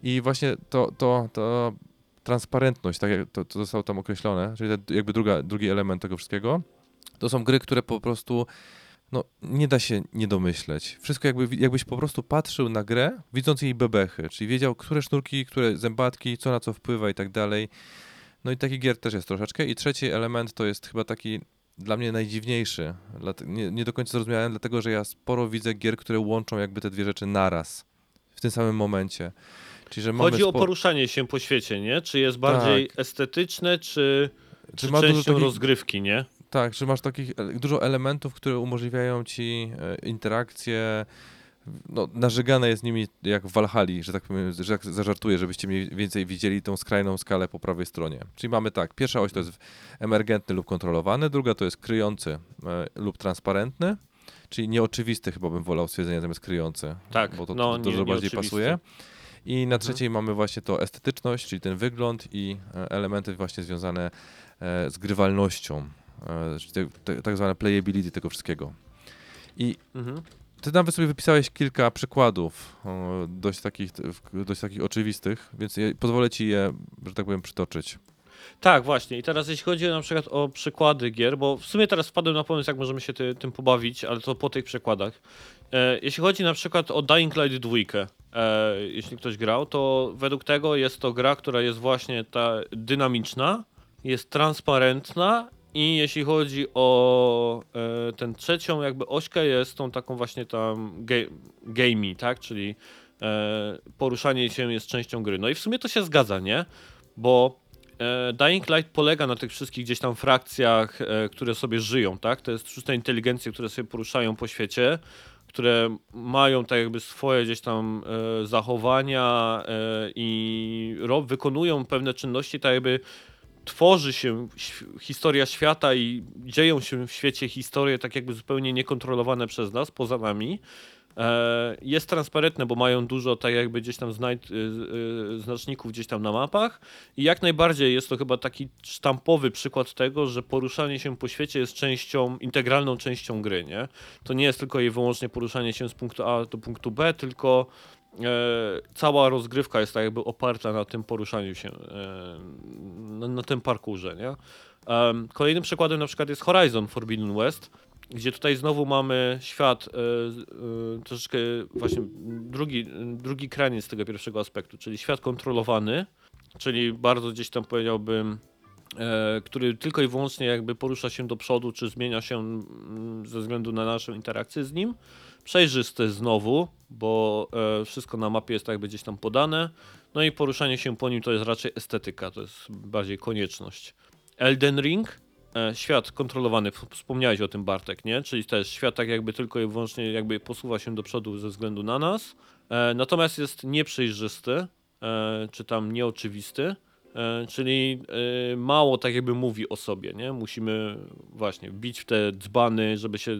I właśnie to, to, to transparentność, tak jak to, to zostało tam określone, czyli jakby druga, drugi element tego wszystkiego, to są gry, które po prostu no, nie da się nie domyśleć. Wszystko jakby, jakbyś po prostu patrzył na grę, widząc jej bebechy, czyli wiedział, które sznurki, które zębatki, co na co wpływa i tak dalej. No i taki gier też jest troszeczkę. I trzeci element to jest chyba taki dla mnie najdziwniejszy. Nie, nie do końca zrozumiałem, dlatego że ja sporo widzę gier, które łączą jakby te dwie rzeczy naraz. W tym samym momencie. Czyli, że Chodzi o poruszanie się po świecie, nie? Czy jest bardziej Tak. estetyczne, czy, czy, ma dużo częścią rozgrywki, nie? Tak, że masz takich e, dużo elementów, które umożliwiają ci e, interakcje. No, narzegane jest nimi jak w Valhalla, że tak powiem, że jak zażartuję, żebyście mniej więcej widzieli tą skrajną skalę po prawej stronie. Czyli mamy tak, pierwsza oś to jest emergentny lub kontrolowany, druga to jest kryjący e, lub transparentny, czyli nieoczywisty chyba bym wolał stwierdzenie zamiast kryjący, Tak, bo to, no, to nie- dużo bardziej pasuje. I na Mhm. trzeciej mamy właśnie to estetyczność, czyli ten wygląd i elementy właśnie związane z grywalnością, czyli te, te, tak zwane playability tego wszystkiego. I Mhm. ty nawet sobie wypisałeś kilka przykładów, dość takich, dość takich oczywistych, więc pozwolę ci je, że tak powiem, przytoczyć. Tak, właśnie. I teraz jeśli chodzi na przykład o przykłady gier, bo w sumie teraz wpadłem na pomysł, jak możemy się ty, tym pobawić, ale to po tych przykładach. E, jeśli chodzi na przykład o Dying Light 2, e, jeśli ktoś grał, to według tego jest to gra, która jest właśnie ta dynamiczna, jest transparentna i jeśli chodzi o e, tę trzecią jakby ośkę, jest tą taką właśnie tam ga- gamey, tak? Czyli e, poruszanie się jest częścią gry. No i w sumie to się zgadza, nie? Bo e, Dying Light polega na tych wszystkich gdzieś tam frakcjach, e, które sobie żyją, tak? To jest sztuczne inteligencje, które sobie poruszają po świecie, które mają tak jakby swoje gdzieś tam e, zachowania e, i wykonują pewne czynności, tak jakby tworzy się historia świata i dzieją się w świecie historie tak jakby zupełnie niekontrolowane przez nas, poza nami. E, jest transparentne, bo mają dużo tak jakby gdzieś tam y, y, znaczników gdzieś tam na mapach i jak najbardziej jest to chyba taki sztampowy przykład tego, że poruszanie się po świecie jest częścią, integralną częścią gry, nie? To nie jest tylko i wyłącznie poruszanie się z punktu A do punktu B, tylko e, cała rozgrywka jest tak jakby oparta na tym poruszaniu się, e, na, na tym parkurze, nie? Kolejnym przykładem na przykład jest Horizon Forbidden West, gdzie tutaj znowu mamy świat, e, e, troszeczkę właśnie drugi, drugi kraniec tego pierwszego aspektu, czyli świat kontrolowany, czyli bardzo gdzieś tam powiedziałbym, e, który tylko i wyłącznie jakby porusza się do przodu, czy zmienia się mm, ze względu na naszą interakcję z nim. Przejrzysty znowu, bo e, wszystko na mapie jest tak jakby gdzieś tam podane. No i poruszanie się po nim to jest raczej estetyka, to jest bardziej konieczność. Elden Ring, e, świat kontrolowany, wspomniałeś o tym Bartek, nie? Czyli też świat tak jakby tylko i wyłącznie jakby posuwa się do przodu ze względu na nas. E, natomiast jest nieprzejrzysty, czy tam nieoczywisty. E, czyli e, mało tak jakby mówi o sobie, nie? Musimy właśnie wbić w te dzbany, żeby się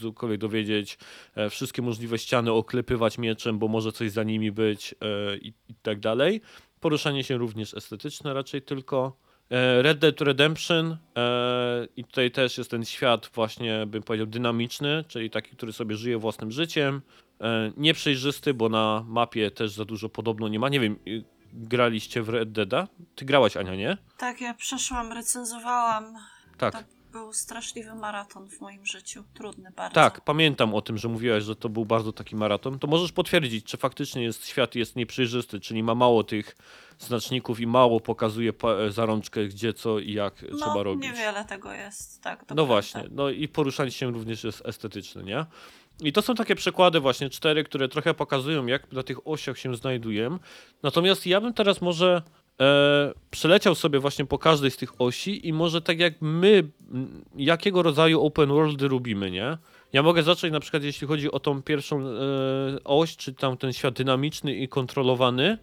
cokolwiek dowiedzieć, e, wszystkie możliwe ściany oklepywać mieczem, bo może coś za nimi być i, i tak dalej. Poruszanie się również estetyczne raczej tylko. Red Dead Redemption i tutaj też jest ten świat właśnie, bym powiedział, dynamiczny, czyli taki, który sobie żyje własnym życiem. Nieprzejrzysty, bo na mapie też za dużo podobno nie ma. Nie wiem, graliście w Red Deada? Ty grałaś, Ania, nie? Tak, ja przeszłam, recenzowałam. Tak. To był straszliwy maraton w moim życiu. Trudny bardzo. Tak, pamiętam o tym, że mówiłaś, że to był bardzo taki maraton. To możesz potwierdzić, czy faktycznie jest, świat jest nieprzejrzysty, czyli ma mało tych znaczników i mało pokazuje zarączkę, gdzie, co i jak no, trzeba robić. niewiele tego jest, tak. No prawda. właśnie, no i poruszanie się również jest estetyczne, nie? I to są takie przykłady właśnie cztery, które trochę pokazują, jak na tych osiach się znajduję. Natomiast ja bym teraz może e, przeleciał sobie właśnie po każdej z tych osi i może tak jak my, jakiego rodzaju open worldy lubimy, nie? Ja mogę zacząć na przykład, jeśli chodzi o tą pierwszą e, oś, czy tam ten świat dynamiczny i kontrolowany,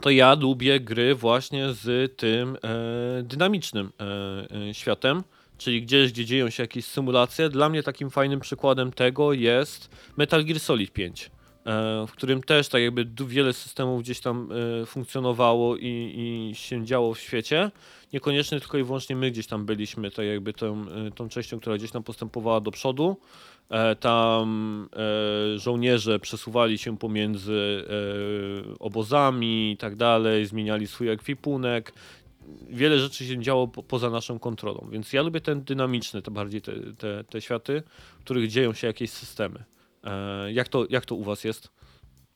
to ja lubię gry właśnie z tym e, dynamicznym e, e, światem, czyli gdzieś, gdzie dzieją się jakieś symulacje. Dla mnie takim fajnym przykładem tego jest Metal Gear Solid 5, e, w którym też tak jakby wiele systemów gdzieś tam e, funkcjonowało i, i się działo w świecie. Niekoniecznie tylko i wyłącznie my gdzieś tam byliśmy, tak jakby tą, e, tą częścią, która gdzieś tam postępowała do przodu. Tam żołnierze przesuwali się pomiędzy obozami i tak dalej, zmieniali swój ekwipunek. Wiele rzeczy się działo po, poza naszą kontrolą, więc ja lubię ten dynamiczny, te bardziej te, te, te światy, w których dzieją się jakieś systemy. E, jak, to, jak to u was jest?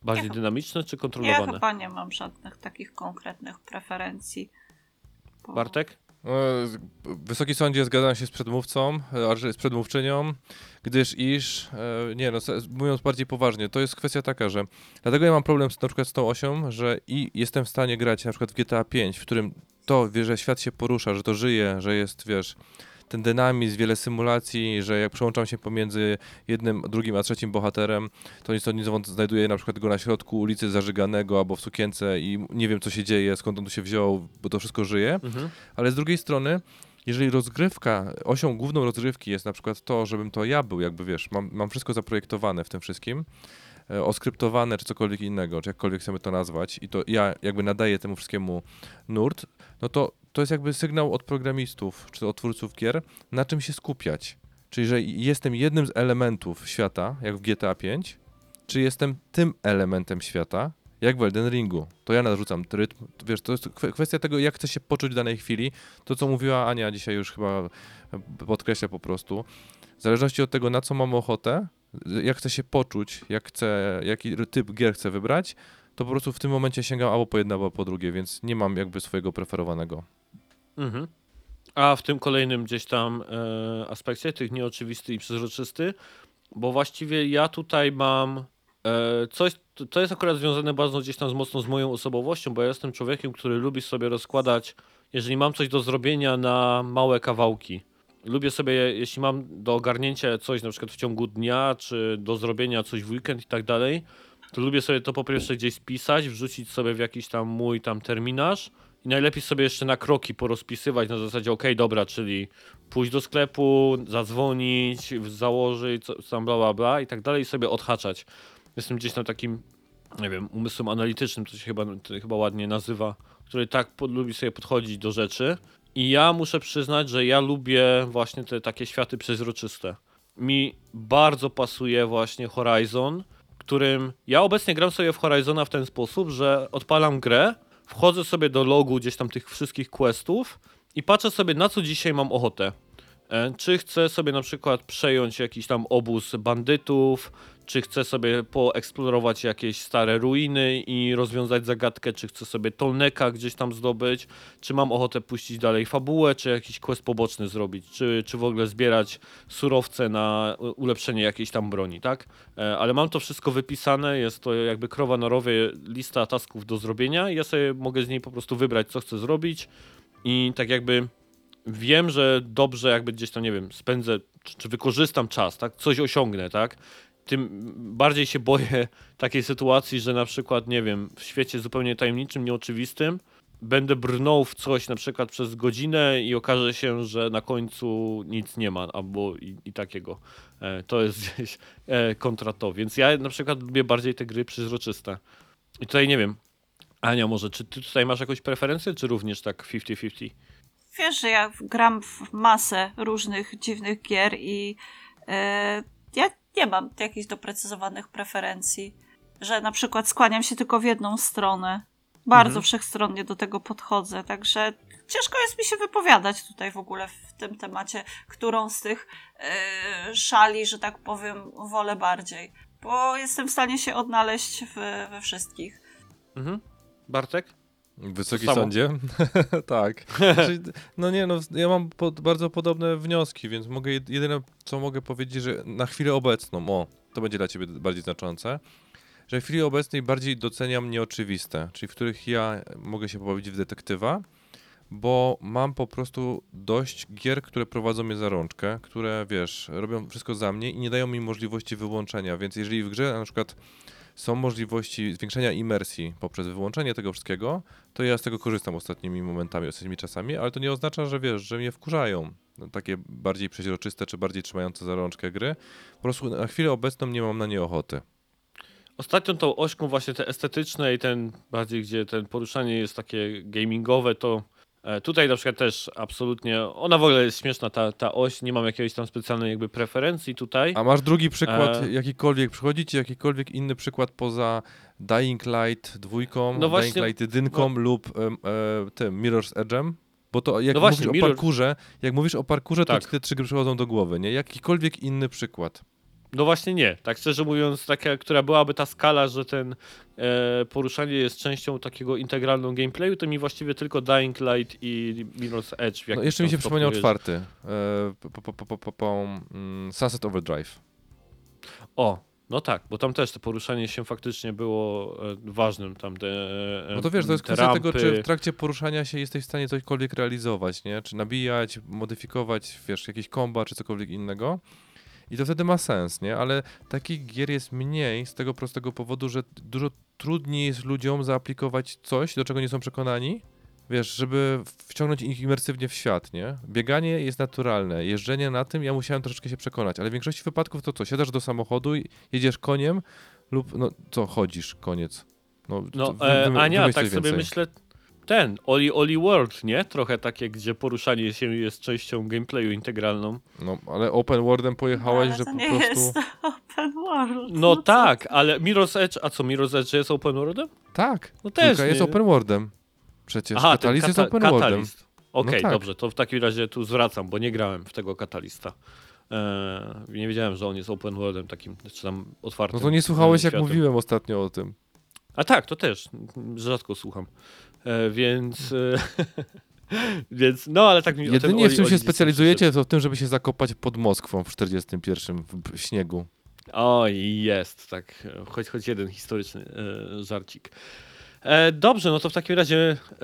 Bardziej Ja- dynamiczne czy Ja kontrolowane? chyba nie mam żadnych takich konkretnych preferencji. bo- Bartek? Z- Wysoki sądzie zgadzam się z przedmówcą, e, z przedmówczynią, gdyż iż, e, nie no, mówiąc bardziej poważnie, to jest kwestia taka, że dlatego ja mam problem z, na przykład z tą osią, że i jestem w stanie grać na przykład w GTA 5, w którym to, wie, że świat się porusza, że to żyje, że jest, wiesz, ten dynamizm, wiele symulacji, że jak przełączam się pomiędzy jednym, drugim a trzecim bohaterem, to nic to nic znajduję na przykład go na środku ulicy zażyganego albo w sukience i nie wiem co się dzieje, skąd on tu się wziął, bo to wszystko żyje. Mhm. Ale z drugiej strony, jeżeli rozgrywka, osią główną rozgrywki jest na przykład to, żebym to ja był, jakby wiesz, mam, mam wszystko zaprojektowane w tym wszystkim, e, oskryptowane czy cokolwiek innego, czy jakkolwiek chcemy to nazwać i to ja jakby nadaję temu wszystkiemu nurt, no to to jest jakby sygnał od programistów czy od twórców gier, na czym się skupiać. Czyli, że jestem jednym z elementów świata, jak w GTA 5, czy jestem tym elementem świata, jak w Elden Ringu. To ja narzucam rytm. Wiesz, to jest kwe- kwestia tego, jak chcę się poczuć w danej chwili. To, co mówiła Ania dzisiaj już chyba e, podkreśla po prostu. W zależności od tego, na co mam ochotę, jak chcę się poczuć, jak chcę, jaki typ gier chcę wybrać, to po prostu w tym momencie sięgam albo po jedno, albo po drugie, więc nie mam jakby swojego preferowanego. Mhm. A w tym kolejnym gdzieś tam e, aspekcie, tych nieoczywisty i przezroczysty, bo właściwie ja tutaj mam e, coś, to- jest akurat związane bardzo gdzieś tam z mocno z moją osobowością, bo ja jestem człowiekiem, który lubi sobie rozkładać, jeżeli mam coś do zrobienia na małe kawałki. Lubię sobie, jeśli mam do ogarnięcia coś na przykład w ciągu dnia, czy do zrobienia coś w weekend i tak dalej, to lubię sobie to po pierwsze gdzieś spisać, wrzucić sobie w jakiś tam mój tam terminarz i najlepiej sobie jeszcze na kroki porozpisywać na zasadzie, okej, dobra, czyli pójść do sklepu, zadzwonić, założyć, tam bla, bla, bla i tak dalej i sobie odhaczać. Jestem gdzieś tam takim, nie wiem, umysłem analitycznym, to się chyba, to chyba ładnie nazywa, który tak pod, lubi sobie podchodzić do rzeczy. I ja muszę przyznać, że ja lubię właśnie te takie światy przezroczyste. Mi bardzo pasuje właśnie Horizon, którym ja obecnie gram sobie w Horizona w ten sposób, że odpalam grę, wchodzę sobie do logu gdzieś tam tych wszystkich questów i patrzę sobie na co dzisiaj mam ochotę. E, Czy chcę sobie na przykład przejąć jakiś tam obóz bandytów, czy chcę sobie poeksplorować jakieś stare ruiny i rozwiązać zagadkę, czy chcę sobie Tolneka gdzieś tam zdobyć, czy mam ochotę puścić dalej fabułę, czy jakiś quest poboczny zrobić, czy, czy w ogóle zbierać surowce na ulepszenie jakiejś tam broni, tak? E, Ale mam to wszystko wypisane, jest to jakby krowa na rowie lista tasków do zrobienia ja sobie mogę z niej po prostu wybrać, co chcę zrobić i tak jakby wiem, że dobrze jakby gdzieś tam, nie wiem, spędzę, czy, czy wykorzystam czas, tak? Coś osiągnę, tak? Tym bardziej się boję takiej sytuacji, że na przykład, nie wiem, w świecie zupełnie tajemniczym, nieoczywistym, będę brnął w coś na przykład przez godzinę i okaże się, że na końcu nic nie ma, albo i, i takiego. E, to jest gdzieś e, kontra to. Więc ja na przykład lubię bardziej te gry przezroczyste. I tutaj nie wiem, Ania, może czy ty tutaj masz jakąś preferencję, czy również tak 50-50? Wiesz, że ja gram w masę różnych dziwnych gier i e, ja nie mam jakichś doprecyzowanych preferencji, że na przykład skłaniam się tylko w jedną stronę. Bardzo Mhm. wszechstronnie do tego podchodzę, także ciężko jest mi się wypowiadać tutaj w ogóle w tym temacie, którą z tych e, szali, że tak powiem, wolę bardziej. Bo jestem w stanie się odnaleźć w, we wszystkich. Mhm. Bartek? Wysoki samo. sądzie? tak. Znaczy, no nie, no ja mam pod, bardzo podobne wnioski, więc mogę jed- jedyne co mogę powiedzieć, że na chwilę obecną, o, to będzie dla ciebie bardziej znaczące. że w chwili obecnej bardziej doceniam nieoczywiste, czyli w których ja mogę się pobawić w detektywa, bo mam po prostu dość gier, które prowadzą mnie za rączkę, które wiesz, robią wszystko za mnie i nie dają mi możliwości wyłączenia, więc jeżeli w grze na przykład są możliwości zwiększenia imersji poprzez wyłączenie tego wszystkiego, to ja z tego korzystam ostatnimi momentami, ostatnimi czasami, ale to nie oznacza, że wiesz, że mnie wkurzają takie bardziej przeźroczyste czy bardziej trzymające za rączkę gry. Po prostu na chwilę obecną nie mam na nie ochoty. Ostatnią tą ośką właśnie te estetyczne i ten bardziej, gdzie ten poruszanie jest takie gamingowe, to tutaj na przykład też absolutnie, ona w ogóle jest śmieszna ta, ta oś, nie mam jakiejś tam specjalnej jakby preferencji tutaj. A masz drugi przykład, E. jakikolwiek, przychodzi ci jakikolwiek inny przykład poza Dying Light dwójką, No właśnie- Dying Light jedynką lub em, e, tym Mirror's Edge'em? Bo to jak No właśnie, mówisz o parkurze, jak mówisz o parkurze, to Tak. ci te trzy gry przychodzą do głowy, nie? Jakikolwiek inny przykład. No właśnie nie, tak szczerze mówiąc, taka, która byłaby ta skala, że ten e, poruszanie jest częścią takiego integralną gameplayu, to mi właściwie tylko Dying Light i Mirror's Edge. w No jeszcze mi się przypomniał czwarty. E, po, po, po, po, po, po, mm, Sunset Overdrive. O, no tak, bo tam też to poruszanie się faktycznie było e, ważnym. Tam te, e, No to wiesz, to jest kwestia tego, czy rampy. w trakcie poruszania się jesteś w stanie cośkolwiek realizować, nie? Czy nabijać, modyfikować, wiesz, jakieś komba, czy cokolwiek innego. I to wtedy ma sens, nie? Ale takich gier jest mniej z tego prostego powodu, że dużo trudniej jest ludziom zaaplikować coś, do czego nie są przekonani, wiesz, żeby wciągnąć ich imersywnie w świat, nie? Bieganie jest naturalne, jeżdżenie na tym, ja musiałem troszeczkę się przekonać, ale w większości wypadków to co? Siadasz do samochodu, i jedziesz koniem lub, no co, chodzisz, koniec. No, No, e, Ania, tak coś sobie więcej. myślę, ten, Oli Oli World, nie? Trochę takie, gdzie poruszanie się jest częścią gameplayu integralną. No, ale open worldem pojechałeś, Ale że to po nie prostu... jest open world. No co tak, ale Mirror's Edge, a co, Mirror's Edge jest open worldem? Tak, No też jest nie. open worldem. Przecież Aha, ten Catalyst jest kata- open worldem. Catalyst. Okej, tak. dobrze, to w takim razie tu zwracam, bo nie grałem w tego Katalista. Eee, nie wiedziałem, że on jest open worldem takim, czy tam otwartym. No to nie słuchałeś, jak światem. mówiłem ostatnio o tym. A tak, to też. Rzadko słucham. E, więc. E, więc. No, ale tak mi Jedynie w czym się specjalizujecie, to w tym, żeby się zakopać pod Moskwą w 41 w śniegu. Oj, jest, tak. Choć, choć jeden historyczny e, żarcik. E, dobrze, no to w takim razie e,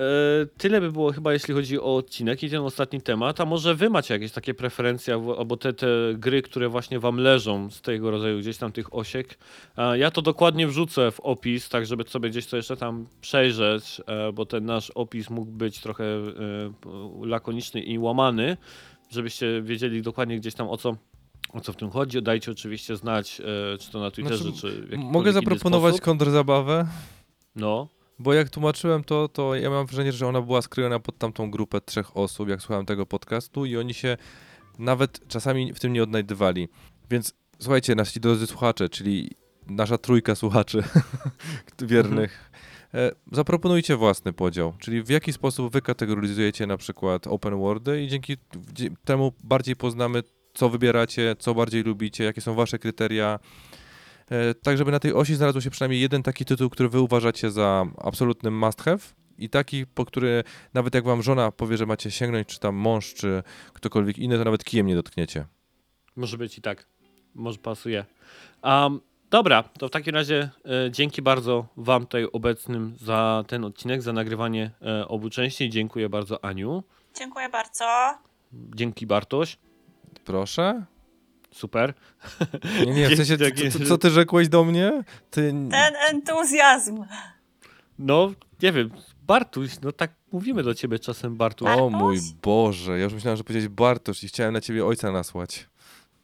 tyle by było chyba, jeśli chodzi o odcinek i ten ostatni temat. A może wy macie jakieś takie preferencje albo, te, te gry, które właśnie wam leżą z tego rodzaju gdzieś tam tych osiek. E, ja to dokładnie wrzucę w opis, tak żeby sobie gdzieś to jeszcze tam przejrzeć, bo ten nasz opis mógł być trochę lakoniczny i łamany, żebyście wiedzieli dokładnie gdzieś tam o co o co w tym chodzi. Dajcie oczywiście znać, czy to na Twitterze, Znaczy, czy w Mogę zaproponować kontrzabawę, No, bo jak tłumaczyłem to, to ja mam wrażenie, że ona była skrojona pod tamtą grupę trzech osób, jak słuchałem tego podcastu i oni się nawet czasami w tym nie odnajdywali. Więc słuchajcie, nasi drodzy słuchacze, czyli nasza trójka słuchaczy wiernych, e, zaproponujcie własny podział, czyli w jaki sposób wy kategoryzujecie na przykład open worldy i dzięki temu bardziej poznamy, co wybieracie, co bardziej lubicie, jakie są wasze kryteria, tak żeby na tej osi znalazł się przynajmniej jeden taki tytuł, który wy uważacie za absolutny must have i taki, po który nawet jak wam żona powie, że macie sięgnąć, czy tam mąż, czy ktokolwiek inny, to nawet kijem nie dotkniecie. może być i tak. Może pasuje. Um, dobra, to w takim razie e, dzięki bardzo Wam tutaj obecnym za ten odcinek, za nagrywanie e, obu części. Dziękuję bardzo Aniu. Dziękuję bardzo. Dzięki Bartoś. Proszę? Super. Nie, nie, w sensie, co, co ty rzekłeś do mnie? Ty... Ten entuzjazm. No, nie wiem, Bartuś, no tak mówimy do ciebie czasem Bartuś. O mój Boże, ja już myślałem, że powiedziałeś Bartosz i chciałem na ciebie ojca nasłać.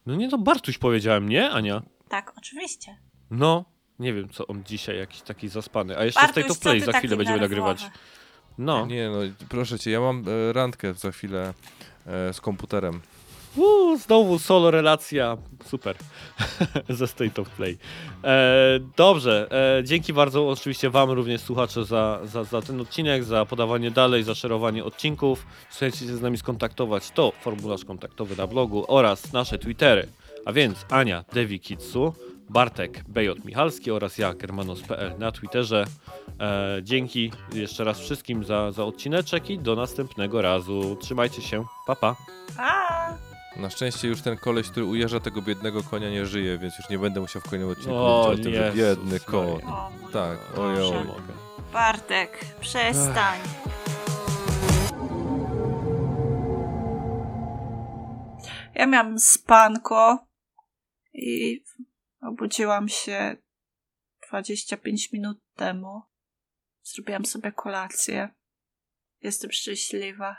No nie, to Bartuś powiedziałem, nie Ania? Tak, oczywiście. No, nie wiem, co on dzisiaj jakiś taki zaspany. A jeszcze Bartuś, State of co Play za chwilę będziemy nagrywać. No. Nie no, proszę cię, ja mam e, randkę za chwilę e, z komputerem. Znowu solo relacja. Super. Ze State of Play. E, dobrze. E, dzięki bardzo oczywiście Wam również słuchacze za, za, za ten odcinek, za podawanie dalej, za szerowanie odcinków. Chcecie się z nami skontaktować, to formularz kontaktowy na blogu oraz nasze Twittery. A więc Ania Devi Kitsu, Bartek Bejot Michalski oraz ja Germanos.pl na Twitterze. E, dzięki jeszcze raz wszystkim za, za odcineczek i do następnego razu. Trzymajcie się. Pa pa. Pa! Na szczęście już ten koleś, który ujeżdża tego biednego konia nie żyje, więc już nie będę musiał w kolejnym odcinku O, mówić o tym, że Jezus biedny Maria. koń. O mój Tak. Nie mogę. Bartek, przestań. Ja miałam spanko i obudziłam się 25 minut temu. Zrobiłam sobie kolację. Jestem szczęśliwa.